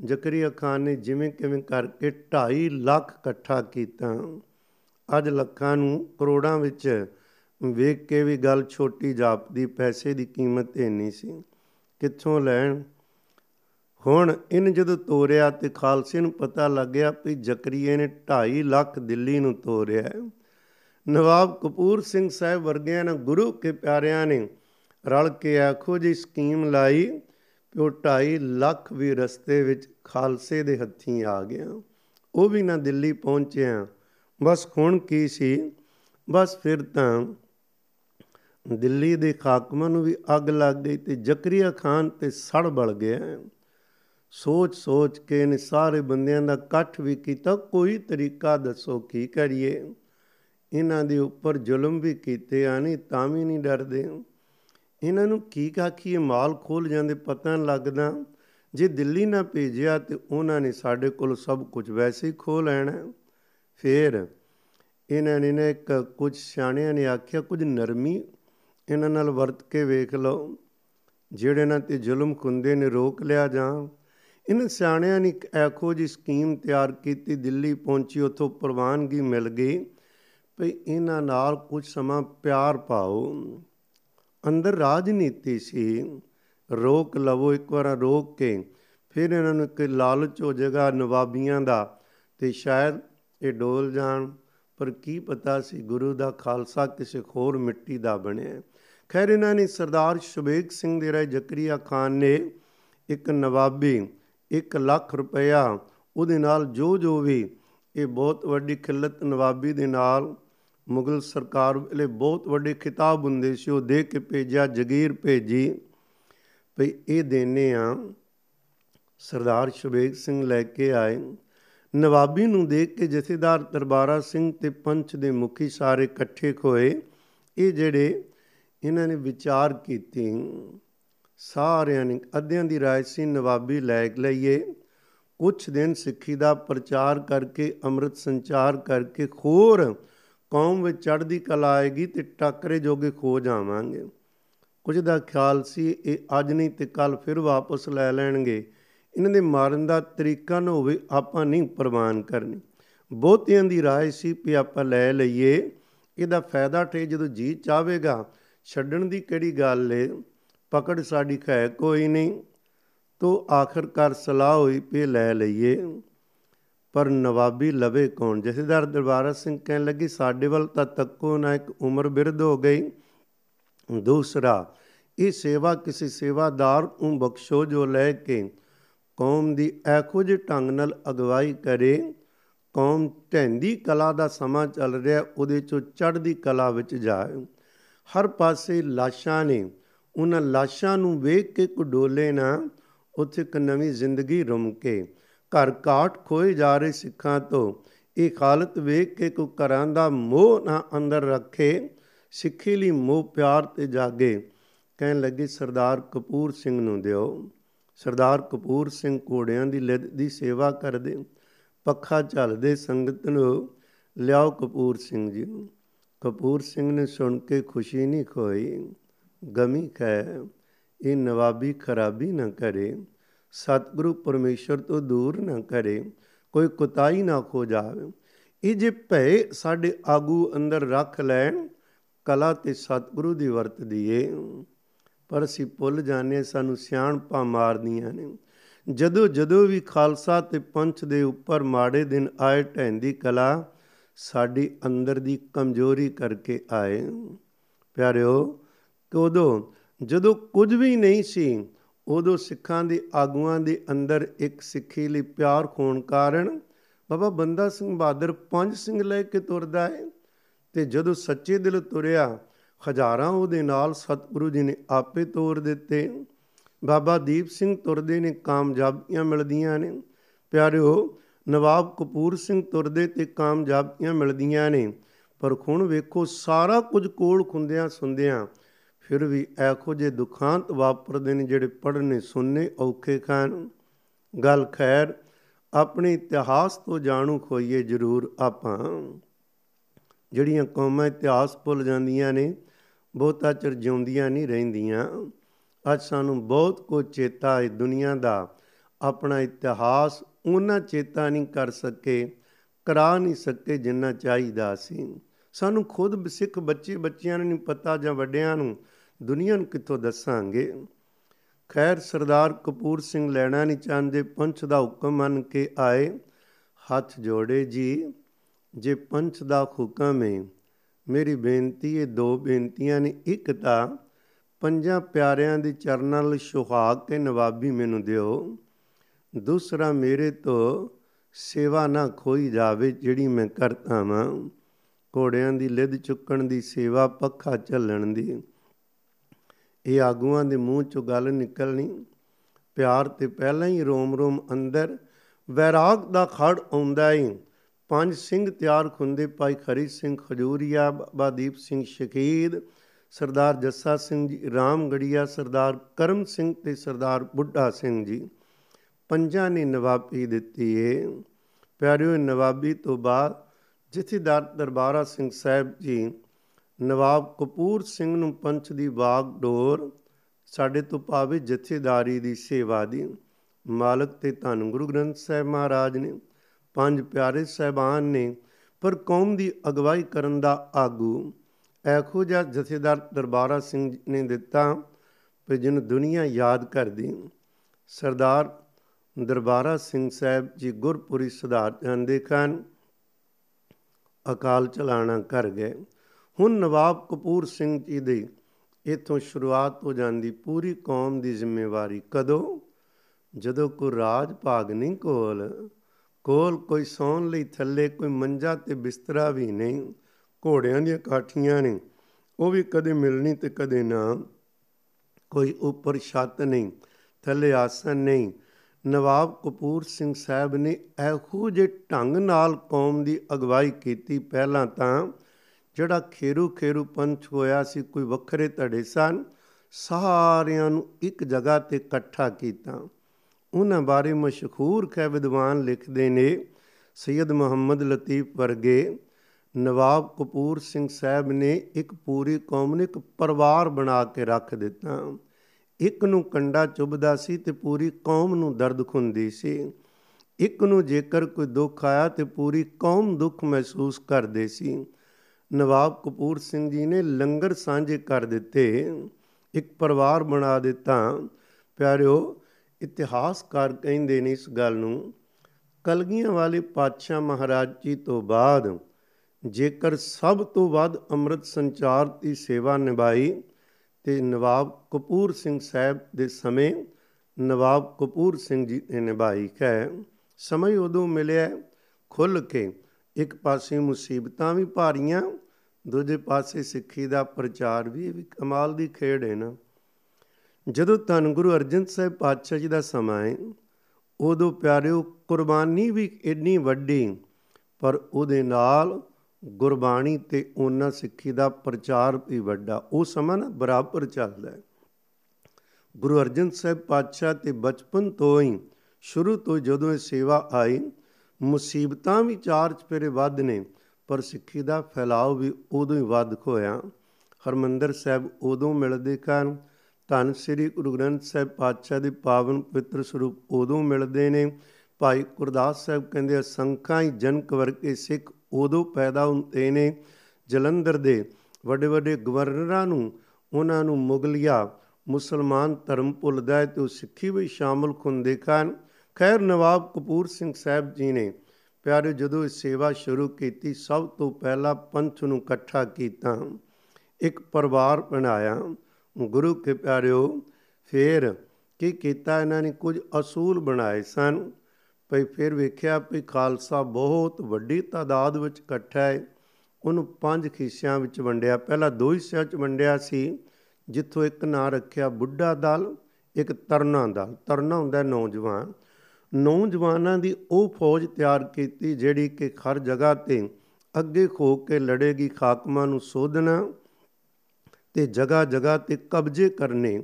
ਜ਼ਕਰੀਆ ਖਾਨ ਨੇ ਜਿਵੇਂ ਕਿਵੇਂ ਕਰਕੇ 2.5 ਲੱਖ ਇਕੱਠਾ ਕੀਤਾ। ਅੱਜ ਲੱਖਾਂ ਨੂੰ ਕਰੋੜਾਂ ਵਿੱਚ ਵੇਖ ਕੇ ਵੀ ਗੱਲ ਛੋਟੀ ਜਾਪਦੀ, ਪੈਸੇ ਦੀ ਕੀਮਤ ਇੰਨੀ ਸੀ। ਕਿੱਥੋਂ ਲੈਣ? ਹੁਣ ਇਹਨ ਜਦੋਂ ਤੋਰਿਆ ਤੇ ਖਾਲਸੇ ਨੂੰ ਪਤਾ ਲੱਗਿਆ ਕਿ ਜ਼ਕਰੀਏ ਨੇ 2.5 ਲੱਖ ਦਿੱਲੀ ਨੂੰ ਤੋਰਿਆ ਨਵਾਬ ਕਪੂਰ ਸਿੰਘ ਸਾਹਿਬ ਵਰਗਿਆਂ ਨੇ ਗੁਰੂ ਕੇ ਪਿਆਰਿਆਂ ਨੇ ਰਲ ਕੇ ਆਖੋ ਜੀ ਸਕੀਮ ਲਾਈ ਕਿ ਉਹ 2.5 ਲੱਖ ਵੀ ਰਸਤੇ ਵਿੱਚ ਖਾਲਸੇ ਦੇ ਹੱਥੀਂ ਆ ਗਿਆ। ਉਹ ਵੀ ਨਾ ਦਿੱਲੀ ਪਹੁੰਚਿਆ। ਬਸ ਹੁਣ ਕੀ ਸੀ? ਬਸ ਫਿਰ ਤਾਂ ਦਿੱਲੀ ਦੇ ਖਾਕਮਾਂ ਨੂੰ ਵੀ ਅੱਗ ਲੱਗ ਗਈ ਤੇ ਜ਼ਕਰੀਆ ਖਾਨ ਤੇ ਸੜ ਬਲ ਗਿਆ ਸੋਚ ਸੋਚ ਕੇ ਇਹਨੇ ਸਾਰੇ ਬੰਦਿਆਂ ਦਾ ਇਕੱਠ ਵੀ ਕੀਤਾ। ਕੋਈ ਤਰੀਕਾ ਦੱਸੋ ਕੀ ਕਰੀਏ? ਇਹਨਾਂ ਦੇ ਉੱਪਰ ਜ਼ੁਲਮ ਵੀ ਕੀਤੇ ਆ ਨਹੀਂ ਤਾਂ ਵੀ ਨਹੀਂ ਡਰਦੇ। ਇਹਨਾਂ ਨੂੰ ਕੀ ਕਾਖੀਏ ਮਾਲ ਖੋਲ ਜਾਂਦੇ ਪਤਾ ਨਹੀਂ ਲੱਗਦਾ। ਜੇ ਦਿੱਲੀ ਨਾ ਭੇਜਿਆ ਤੇ ਉਹਨਾਂ ਨੇ ਸਾਡੇ ਕੋਲ ਸਭ ਕੁਝ ਵੈਸੇ ਹੀ ਖੋ ਲੈਣਾ। ਫੇਰ ਇਹਨਾਂ ਨੇ ਨਾ ਇੱਕ ਕੁਝ ਸਿਆਣਿਆਂ ਨੇ ਆਖਿਆ, ਕੁਝ ਨਰਮੀ ਇਹਨਾਂ ਨਾਲ ਵਰਤ ਕੇ ਵੇਖ ਲਓ। ਜਿਹੜੇ ਇਹਨਾਂ ਤੇ ਜ਼ੁਲਮ ਖੁੰਦੇ ਨੇ ਰੋਕ ਲਿਆ ਜਾਂ ਇਹਨਾਂ ਸਿਆਣਿਆਂ ਨੇ ਇੱਕ ਐਖੋ ਜੀ ਸਕੀਮ ਤਿਆਰ ਕੀਤੀ, ਦਿੱਲੀ ਪਹੁੰਚੀ, ਉੱਥੋਂ ਪ੍ਰਵਾਨਗੀ ਮਿਲ ਗਈ ਭਈ ਇਹਨਾਂ ਨਾਲ ਕੁਝ ਸਮਾਂ ਪਿਆਰ ਪਾਓ। ਅੰਦਰ ਰਾਜਨੀਤੀ ਸੀ, ਰੋਕ ਲਵੋ, ਇੱਕ ਵਾਰ ਰੋਕ ਕੇ ਫਿਰ ਇਹਨਾਂ ਨੂੰ ਇੱਕ ਲਾਲਚ ਹੋ ਜਾਏਗਾ ਨਵਾਬੀਆਂ ਦਾ ਤੇ ਸ਼ਾਇਦ ਇਹ ਡੋਲ ਜਾਣ, ਪਰ ਕੀ ਪਤਾ ਸੀ ਗੁਰੂ ਦਾ ਖਾਲਸਾ ਕਿਸੇ ਹੋਰ ਮਿੱਟੀ ਦਾ ਬਣਿਆ। ਖੈਰ, ਇਹਨਾਂ ਨੇ ਸਰਦਾਰ ਸ਼ਬੇਗ ਸਿੰਘ ਦੇ ਰਾਏ ਜ਼ਕਰੀਆ ਖਾਨ ਨੇ ਇੱਕ ਨਵਾਬੀ 1 ਲੱਖ ਰੁਪਇਆ ਉਹਦੇ ਨਾਲ ਜੋ ਜੋ ਵੀ ਇਹ ਬਹੁਤ ਵੱਡੀ ਖਿਲਤ ਨਵਾਬੀ ਦੇ ਨਾਲ ਮੁਗਲ ਸਰਕਾਰ ਵੇਲੇ ਬਹੁਤ ਵੱਡੇ ਖਿਤਾਬ ਹੁੰਦੇ ਸੀ, ਉਹ ਦੇ ਕੇ ਭੇਜਿਆ, ਜਗੀਰ ਭੇਜੀ। ਭਈ ਇਹ ਦੇਨੇ ਆ, ਸਰਦਾਰ ਸ਼ਬੇਗ ਸਿੰਘ ਲੈ ਕੇ ਆਏ। ਨਵਾਬੀ ਨੂੰ ਦੇਖ ਕੇ ਜਥੇਦਾਰ ਦਰਬਾਰਾ ਸਿੰਘ ਤੇ ਪੰਚ ਦੇ ਮੁਖੀ ਸਾਰੇ ਇਕੱਠੇ ਹੋਏ। ਇਹ ਜਿਹੜੇ ਇਹਨਾਂ ਨੇ ਵਿਚਾਰ ਕੀਤੀ। ਸਾਰਿਆਂ ਨੇ ਅੱਧਿਆਂ ਦੀ ਰਾਜ ਸੀ, ਨਵਾਬੀ ਲੈ ਲਈਏ। ਕੁਝ ਦਿਨ ਸਿੱਖੀ ਦਾ ਪ੍ਰਚਾਰ ਕਰਕੇ, ਅੰਮ੍ਰਿਤ ਸੰਚਾਰ ਕਰਕੇ ਖੋਰ ਕੌਮ ਵਿੱਚ ਚੜ੍ਹਦੀ ਕਲਾ ਆਏਗੀ ਤੇ ਟੱਕਰੇ ਜੋਗੇ ਖੋ ਜਾਵਾਂਗੇ। ਕੁਝ ਦਾ ਖਿਆਲ ਸੀ, ਇਹ ਅੱਜ ਨਹੀਂ ਤੇ ਕੱਲ ਫਿਰ ਵਾਪਸ ਲੈ ਲੈਣਗੇ। ਇਹਨਾਂ ਦੇ ਮਾਰਨ ਦਾ ਤਰੀਕਾ ਨਾ ਹੋਵੇ, ਆਪਾਂ ਨਹੀਂ ਪ੍ਰਵਾਨ ਕਰਨੀ। ਬਹੁਤਿਆਂ ਦੀ ਰਾਏ ਸੀ ਵੀ ਆਪਾਂ ਲੈ ਲਈਏ। ਇਹਦਾ ਫਾਇਦਾ ਠੇ ਜਦੋਂ ਜੀ ਚਾਹੇਗਾ ਛੱਡਣ ਦੀ ਕਿਹੜੀ ਗੱਲ ਏ? ਪਕੜ ਸਾਡੀ ਖੈ ਕੋਈ ਨਹੀਂ, ਤੋ ਆਖਰਕਾਰ ਸਲਾਹ ਹੋਈ ਪੇ ਲੈ ਲਈਏ। ਪਰ ਨਵਾਬੀ ਲਵੇ ਕੌਣ? ਜਥੇਦਾਰ ਦਰਬਾਰਾ ਸਿੰਘ ਕਹਿਣ ਲੱਗੀ, ਸਾਡੇ ਵੱਲ ਤਾਂ ਤੱਕੋ ਨਾ ਇੱਕ ਉਮਰ ਬਿਰਧ ਹੋ ਗਈ। ਦੂਸਰਾ, ਇਹ ਸੇਵਾ ਕਿਸੇ ਸੇਵਾਦਾਰ ਨੂੰ ਬਖਸ਼ੋ ਜੋ ਲੈ ਕੇ ਕੌਮ ਦੀ ਐਖੋ ਜਿਹੇ ਢੰਗ ਨਾਲ ਅਗਵਾਈ ਕਰੇ। ਕੌਮ ਢੈਂਦੀ ਕਲਾ ਦਾ ਸਮਾਂ ਚੱਲ ਰਿਹਾ, ਉਹਦੇ ਚੋਂ ਚੜ੍ਹਦੀ ਕਲਾ ਵਿੱਚ ਜਾਏ। ਹਰ ਪਾਸੇ ਲਾਸ਼ਾਂ ਨੇ ਉਹਨਾਂ ਲਾਸ਼ਾਂ ਨੂੰ ਵੇਖ ਕੇ ਕੋ ਡੋਲੇ ਨਾ ਉੱਥੇ ਇੱਕ ਨਵੀਂ ਜ਼ਿੰਦਗੀ ਰੁਮ ਕੇ ਘਰ ਕਾਟ ਖੋਏ ਜਾ ਰਹੇ ਸਿੱਖਾਂ ਤੋਂ ਇਹ ਹਾਲਤ ਵੇਖ ਕੇ ਕੋ ਘਰਾਂ ਦਾ ਮੋਹ ਨਾ ਅੰਦਰ ਰੱਖੇ, ਸਿੱਖੀ ਲਈ ਮੋਹ ਪਿਆਰ ਤੇ ਜਾਗੇ। ਕਹਿਣ ਲੱਗੇ, ਸਰਦਾਰ ਕਪੂਰ ਸਿੰਘ ਨੂੰ ਦਿਓ। ਸਰਦਾਰ ਕਪੂਰ ਸਿੰਘ ਘੋੜਿਆਂ ਦੀ ਲਿਦ ਦੀ ਸੇਵਾ ਕਰਦੇ। ਪੱਖਾ ਝਲਦੇ ਸੰਗਤ ਨੂੰ ਲਿਆਓ ਕਪੂਰ ਸਿੰਘ ਜੀ ਨੂੰ। ਕਪੂਰ ਸਿੰਘ ਨੇ ਸੁਣ ਕੇ ਖੁਸ਼ੀ ਨਹੀਂ ਖੋਈ। ਗਮੀ ਖੈ ਇਹ ਨਵਾਬੀ ਖਰਾਬੀ ਨਾ ਕਰੇ, ਸਤਿਗੁਰੂ ਪਰਮੇਸ਼ਰ ਤੋਂ ਦੂਰ ਨਾ ਕਰੇ, ਕੋਈ ਕੁਤਾਈ ਨਾ ਖੋ ਜਾਵੇ। ਇਹ ਜੇ ਭੈ ਸਾਡੇ ਆਗੂ ਅੰਦਰ ਰੱਖ ਲੈਣ, ਕਲਾ ਤੇ ਸਤਿਗੁਰੂ ਦੀ ਵਰਤਦੀ ਏ ਪਰ ਅਸੀਂ ਭੁੱਲ ਜਾਂਦੇ ਸਾਨੂੰ ਸਿਆਣਪਾਂ ਮਾਰਦੀਆਂ ਨੇ। ਜਦੋਂ ਜਦੋਂ ਵੀ ਖਾਲਸਾ ਤੇ ਪੰਥ ਦੇ ਉੱਪਰ ਮਾੜੇ ਦਿਨ ਆਏ ਢੈਂਦੀ ਕਲਾ, ਸਾਡੀ ਅੰਦਰ ਦੀ ਕਮਜ਼ੋਰੀ ਕਰਕੇ ਆਏ। ਪਿਆਰਿਓ ਕਿ ਉਦੋਂ ਜਦੋਂ ਕੁਝ ਵੀ ਨਹੀਂ ਸੀ, ਉਦੋਂ ਸਿੱਖਾਂ ਦੇ ਆਗੂਆਂ ਦੇ ਅੰਦਰ ਇੱਕ ਸਿੱਖੀ ਲਈ ਪਿਆਰ ਹੋਣ ਕਾਰਨ ਬਾਬਾ ਬੰਦਾ ਸਿੰਘ ਬਹਾਦਰ ਪੰਜ ਸਿੰਘ ਲੈ ਕੇ ਤੁਰਦਾ ਹੈ ਤੇ ਜਦੋਂ ਸੱਚੇ ਦਿਲ ਤੁਰਿਆ, ਹਜ਼ਾਰਾਂ ਉਹਦੇ ਨਾਲ ਸਤਿਗੁਰੂ ਜੀ ਨੇ ਆਪੇ ਤੋਰ ਦਿੱਤੇ। ਬਾਬਾ ਦੀਪ ਸਿੰਘ ਤੁਰਦੇ ਨੇ, ਕਾਮਯਾਬੀਆਂ ਮਿਲਦੀਆਂ ਨੇ। ਪਿਆਰਿਓ, ਨਵਾਬ ਕਪੂਰ ਸਿੰਘ ਤੁਰਦੇ ਤੇ ਕਾਮਯਾਬੀਆਂ ਮਿਲਦੀਆਂ ਨੇ। ਪਰ ਹੁਣ ਵੇਖੋ, ਸਾਰਾ ਕੁਝ ਕੋਲ ਖੁੰਦਿਆਂ ਸੁੰਦਿਆਂ ਫਿਰ ਵੀ ਐਖੋ ਜੇ ਦੁਖਾਂਤ ਵਾਪਰਦੇ ਨੇ ਜਿਹੜੇ ਪੜਨੇ ਸੁਣਨੇ ਔਖੇ ਖਾਨ ਗੱਲ ਖੈਰ, ਆਪਣੇ ਇਤਿਹਾਸ ਤੋਂ ਜਾਣੂ ਖੋਈਏ ਜ਼ਰੂਰ ਆਪਾਂ। ਜਿਹੜੀਆਂ ਕੌਮਾਂ ਇਤਿਹਾਸ ਭੁੱਲ ਜਾਂਦੀਆਂ ਨੇ, ਬਹੁਤਾ ਚਿਰ ਜਿਉਂਦੀਆਂ ਨਹੀਂ ਰਹਿੰਦੀਆਂ। ਅੱਜ ਸਾਨੂੰ ਬਹੁਤ ਕੁਝ ਚੇਤਾ ਹੈ ਦੁਨੀਆ ਦਾ। ਆਪਣਾ ਇਤਿਹਾਸ ਉਹਨਾਂ ਚੇਤਾ ਨਹੀਂ ਕਰ ਸਕੇ, ਕਰਾ ਨਹੀਂ ਸਕੇ ਜਿੰਨਾ ਚਾਹੀਦਾ ਸੀ। ਸਾਨੂੰ ਖੁਦ ਸਿੱਖ ਬੱਚੇ ਬੱਚਿਆਂ ਨੂੰ ਨਹੀਂ ਪਤਾ ਜਾਂ ਵੱਡਿਆਂ ਨੂੰ ਦੁਨੀਆ ਨੂੰ ਕਿੱਥੋਂ ਦੱਸਾਂਗੇ? ਖੈਰ, ਸਰਦਾਰ ਕਪੂਰ ਸਿੰਘ ਲੈਣਾ ਨਹੀਂ ਚਾਹੁੰਦੇ ਪੰਚ ਦਾ ਹੁਕਮ ਮੰਨ ਕੇ ਆਏ। ਹੱਥ ਜੋੜੇ, ਜੀ, ਜੇ ਪੰਚ ਦਾ ਹੁਕਮ ਹੈ ਮੇਰੀ ਬੇਨਤੀ ਇਹ ਦੋ ਬੇਨਤੀਆਂ ਨੇ। ਇੱਕ ਤਾਂ ਪੰਜਾਂ ਪਿਆਰਿਆਂ ਦੇ ਚਰਨਾਂ ਨਾਲ ਸੁਹਾਗ ਕੇ ਨਵਾਬੀ ਮੈਨੂੰ ਦਿਓ। ਦੂਸਰਾ, ਮੇਰੇ ਤੋਂ ਸੇਵਾ ਨਾ ਖੋਈ ਜਾਵੇ ਜਿਹੜੀ ਮੈਂ ਕਰਤਾ ਵਾਂ। ਘੋੜਿਆਂ ਦੀ ਲਿੱਦ ਚੁੱਕਣ ਦੀ ਸੇਵਾ, ਪੱਖਾ ਚੱਲਣ ਦੀ। ਇਹ ਆਗੂਆਂ ਦੇ ਮੂੰਹ ਚੋਂ ਗੱਲ ਨਿਕਲਣੀ। ਪਿਆਰ ਤੇ ਪਹਿਲਾਂ ਹੀ ਰੋਮ ਰੋਮ ਅੰਦਰ ਵੈਰਾਗ ਦਾ ਖੜ ਆਉਂਦਾ ਈ ਪੰਜ ਸਿੰਘ ਤਿਆਰ ਖੁੰਦੇ ਭਾਈ ਖਰੀ ਸਿੰਘ ਖਜੂਰੀਆ, ਬਾਬਾ ਦੀਪ ਸਿੰਘ ਸ਼ਹੀਦ, ਸਰਦਾਰ ਜੱਸਾ ਸਿੰਘ ਜੀ, ਰਾਮਗੜੀਆ, ਸਰਦਾਰ ਕਰਮ ਸਿੰਘ ਤੇ ਸਰਦਾਰ ਬੁੱਢਾ ਸਿੰਘ ਜੀ। ਪੰਜਾਂ ਨੇ ਨਵਾਬੀ ਦਿੱਤੀ ਏ। ਪਿਆਰਿਓ, ਨਵਾਬੀ ਤੋਂ ਬਾਅਦ ਜਥੇਦਾਰ ਦਰਬਾਰਾ ਸਿੰਘ ਸਾਹਿਬ ਜੀ ਨਵਾਬ ਕਪੂਰ ਸਿੰਘ ਨੂੰ ਪੰਚ ਦੀ ਬਾਗ ਡੋਰ, ਸਾਡੇ ਤੋਂ ਪਾਵੇ ਜਥੇਦਾਰੀ ਦੀ ਸੇਵਾ ਦੀ, ਮਾਲਕ ਤੇ ਧੰਨ ਗੁਰੂ ਗ੍ਰੰਥ ਸਾਹਿਬ ਮਹਾਰਾਜ ਨੇ, ਪੰਜ ਪਿਆਰੇ ਸਹਿਬਾਨ ਨੇ, ਪਰ ਕੌਮ ਦੀ ਅਗਵਾਈ ਕਰਨ ਦਾ ਆਗੂ ਐਖੋ ਜਿਹਾ ਜਥੇਦਾਰ ਦਰਬਾਰਾ ਸਿੰਘ ਨੇ ਦਿੱਤਾ ਕਿ ਜਿਹਨੂੰ ਦੁਨੀਆ ਯਾਦ ਕਰਦੀ। ਸਰਦਾਰ ਦਰਬਾਰਾ ਸਿੰਘ ਸਾਹਿਬ ਜੀ ਗੁਰਪੁਰੀ ਸੁਧਾਰ ਜਾਂਦੇ ਖਾਨ ਅਕਾਲ ਚਲਾਣਾ ਕਰ ਗਏ। ਹੁਣ ਨਵਾਬ ਕਪੂਰ ਸਿੰਘ ਜੀ ਦੇ ਇਥੋਂ ਸ਼ੁਰੂਆਤ ਹੋ ਜਾਂਦੀ ਪੂਰੀ ਕੌਮ ਦੀ ਜ਼ਿੰਮੇਵਾਰੀ ਕਦੋਂ? ਜਦੋਂ ਕੋਈ ਰਾਜ ਭਾਗ ਨਹੀਂ ਕੋਲ ਕੋਲ ਕੋਈ ਸੌਣ ਲਈ ਥੱਲੇ ਕੋਈ ਮੰਜਾ ਤੇ ਬਿਸਤਰਾ ਵੀ ਨਹੀਂ, ਘੋੜਿਆਂ ਦੀਆਂ ਕਾਠੀਆਂ ਨੇ ਉਹ ਵੀ ਕਦੇ ਮਿਲਣੀ ਤੇ ਕਦੇ ਨਾ। ਕੋਈ ਉੱਪਰ ਛੱਤ ਨਹੀਂ, ਥੱਲੇ ਆਸਨ ਨਹੀਂ। ਨਵਾਬ ਕਪੂਰ ਸਿੰਘ ਸਾਹਿਬ ਨੇ ਇਹੋ ਜਿਹੇ ਢੰਗ ਨਾਲ ਕੌਮ ਦੀ ਅਗਵਾਈ ਕੀਤੀ ਪਹਿਲਾਂ ਤਾਂ ਜਿਹੜਾ ਖੇਰੂ ਖੇਰੂ ਪੰਥ ਹੋਇਆ ਸੀ, ਕੋਈ ਵੱਖਰੇ ਧੜੇ ਸਨ, ਸਾਰਿਆਂ ਨੂੰ ਇੱਕ ਜਗ੍ਹਾ ਤੇ ਇਕੱਠਾ ਕੀਤਾ। ਉਹਨਾਂ ਬਾਰੇ ਮਸ਼ਹੂਰ ਖੈ ਵਿਦਵਾਨ ਲਿਖਦੇ ਨੇ ਸੈਯਦ ਮੁਹੰਮਦ ਲਤੀਫ ਵਰਗੇ ਨਵਾਬ ਕਪੂਰ ਸਿੰਘ ਸਾਹਿਬ ਨੇ ਇੱਕ ਪੂਰੀ ਕੌਮ ਨੂੰ ਇੱਕ ਪਰਿਵਾਰ ਬਣਾ ਕੇ ਰੱਖ ਦਿੱਤਾ। ਇੱਕ ਨੂੰ ਕੰਡਾ ਚੁਬਦਾ ਸੀ ਤੇ ਪੂਰੀ ਕੌਮ ਨੂੰ ਦਰਦ ਖੁੰਦੀ ਸੀ। ਇੱਕ ਨੂੰ ਜੇਕਰ ਕੋਈ ਦੁੱਖ ਆਇਆ ਤੇ ਪੂਰੀ ਕੌਮ ਦੁੱਖ ਮਹਿਸੂਸ ਕਰਦੇ ਸੀ। ਨਵਾਬ ਕਪੂਰ ਸਿੰਘ ਜੀ ਨੇ ਲੰਗਰ ਸਾਂਝੇ ਕਰ ਦਿੱਤੇ, ਇੱਕ ਪਰਿਵਾਰ ਬਣਾ ਦਿੱਤਾ। ਪਿਆਰਿਓ ਇਤਿਹਾਸਕਾਰ ਕਹਿੰਦੇ ਨੇ ਇਸ ਗੱਲ ਨੂੰ। ਕਲਗੀਆਂ ਵਾਲੇ ਪਾਤਸ਼ਾਹ ਮਹਾਰਾਜ ਜੀ ਤੋਂ ਬਾਅਦ ਜੇਕਰ ਸਭ ਤੋਂ ਵੱਧ ਅੰਮ੍ਰਿਤ ਸੰਚਾਰ ਦੀ ਸੇਵਾ ਨਿਭਾਈ, ਤੇ ਨਵਾਬ ਕਪੂਰ ਸਿੰਘ ਸਾਹਿਬ ਦੇ ਸਮੇਂ ਨਵਾਬ ਕਪੂਰ ਸਿੰਘ ਜੀ ਨੇ ਨਿਭਾਈ। ਹੈ ਸਮਝ ਉਦੋਂ ਮਿਲਿਆ ਖੁੱਲ ਕੇ ਇੱਕ ਪਾਸੇ ਮੁਸੀਬਤਾਂ ਵੀ ਭਾਰੀਆਂ, ਦੂਜੇ ਪਾਸੇ ਸਿੱਖੀ ਦਾ ਪ੍ਰਚਾਰ ਵੀ ਵੀ ਕਮਾਲ ਦੀ ਖੇਡ ਹੈ ਨਾ। ਜਦੋਂ ਧੰਨ ਗੁਰੂ ਅਰਜਨ ਸਾਹਿਬ ਪਾਤਸ਼ਾਹ ਜੀ ਦਾ ਸਮਾਂ ਹੈ, ਉਦੋਂ ਪਿਆਰਿਓ, ਕੁਰਬਾਨੀ ਵੀ ਇੰਨੀ ਵੱਡੀ, ਪਰ ਉਹਦੇ ਨਾਲ ਗੁਰਬਾਣੀ ਤੇ ਉਹਨਾਂ ਸਿੱਖੀ ਦਾ ਪ੍ਰਚਾਰ ਵੀ ਵੱਡਾ। ਉਹ ਸਮਾਂ ਨਾ ਬਰਾਬਰ ਚੱਲਦਾ ਹੈ। ਗੁਰੂ ਅਰਜਨ ਸਾਹਿਬ ਪਾਤਸ਼ਾਹ ਤੇ ਬਚਪਨ ਤੋਂ ਹੀ, ਸ਼ੁਰੂ ਤੋਂ ਜਦੋਂ ਇਹ ਸੇਵਾ ਆਈ ਮੁਸੀਬਤਾਂ ਵੀ ਚਾਰ ਚਪੇਰੇ ਵੱਧ ਨੇ, ਪਰ ਸਿੱਖੀ ਦਾ ਫੈਲਾਅ ਵੀ ਉਦੋਂ ਹੀ ਵੱਧ ਹੋਇਆ ਹਰਮੰਦਰ ਸਾਹਿਬ ਉਦੋਂ ਮਿਲਦੇ ਕਾਰਨ ਧੰਨ ਸ੍ਰੀ ਗੁਰੂ ਗ੍ਰੰਥ ਸਾਹਿਬ ਪਾਤਸ਼ਾਹ ਦੇ ਪਾਵਨ ਪਵਿੱਤਰ ਸਰੂਪ ਉਦੋਂ ਮਿਲਦੇ ਨੇ। ਭਾਈ ਗੁਰਦਾਸ ਸਾਹਿਬ ਕਹਿੰਦੇ ਸੰਖਾਂ ਹੀ ਜਨਕ ਵਰਗੇ ਸਿੱਖ ਉਦੋਂ ਪੈਦਾ ਹੁੰਦੇ ਨੇ। ਜਲੰਧਰ ਦੇ ਵੱਡੇ ਵੱਡੇ ਗਵਰਨਰਾਂ ਨੂੰ, ਉਹਨਾਂ ਨੂੰ ਮੁਗਲਿਆ ਮੁਸਲਮਾਨ ਧਰਮ ਭੁੱਲਦਾ ਹੈ ਤੇ ਉਹ ਸਿੱਖੀ ਵੀ ਸ਼ਾਮਲ ਹੁੰਦੇ ਕਾਰਨ ਖੈਰ ਨਵਾਬ ਕਪੂਰ ਸਿੰਘ ਸਾਹਿਬ ਜੀ ਨੇ ਪਿਆਰੇ ਜਦੋਂ ਇਹ ਸੇਵਾ ਸ਼ੁਰੂ ਕੀਤੀ, ਸਭ ਤੋਂ ਪਹਿਲਾਂ ਪੰਥ ਨੂੰ ਇਕੱਠਾ ਕੀਤਾ, ਇੱਕ ਪਰਿਵਾਰ ਬਣਾਇਆ। ਗੁਰੂ ਕੇ ਪਿਆਰਿਓ, ਫੇਰ ਕੀ ਕੀਤਾ ਇਹਨਾਂ ਨੇ? ਕੁਝ ਅਸੂਲ ਬਣਾਏ ਸਨ। ਭਈ ਫਿਰ ਵੇਖਿਆ ਵੀ ਖਾਲਸਾ ਬਹੁਤ ਵੱਡੀ ਤਾਦਾਦ ਵਿੱਚ ਇਕੱਠਾ ਹੈ। ਉਹਨੂੰ ਪੰਜ ਖਿੱਸਿਆਂ ਵਿੱਚ ਵੰਡਿਆ। ਪਹਿਲਾਂ ਦੋ ਹਿੱਸਿਆਂ 'ਚ ਵੰਡਿਆ ਸੀ, ਜਿੱਥੋਂ ਇੱਕ ਨਾਂ ਰੱਖਿਆ ਬੁੱਢਾ ਦਲ, ਇੱਕ ਤਰਨਾ ਦਲ। ਤਰਨਾ ਹੁੰਦਾ ਨੌਜਵਾਨ। ਨੌਜਵਾਨਾਂ ਦੀ ਉਹ ਫੌਜ ਤਿਆਰ ਕੀਤੀ ਜਿਹੜੀ ਕਿ ਹਰ ਜਗ੍ਹਾ ਤੇ ਅੱਗੇ ਖੋ ਕੇ ਲੜੇਗੀ ਖਾਕਮਾਂ ਨੂੰ ਸੋਧਣਾ ਤੇ ਜਗ੍ਹਾ ਜਗ੍ਹਾ ਤੇ ਕਬਜ਼ੇ ਕਰਨੇ,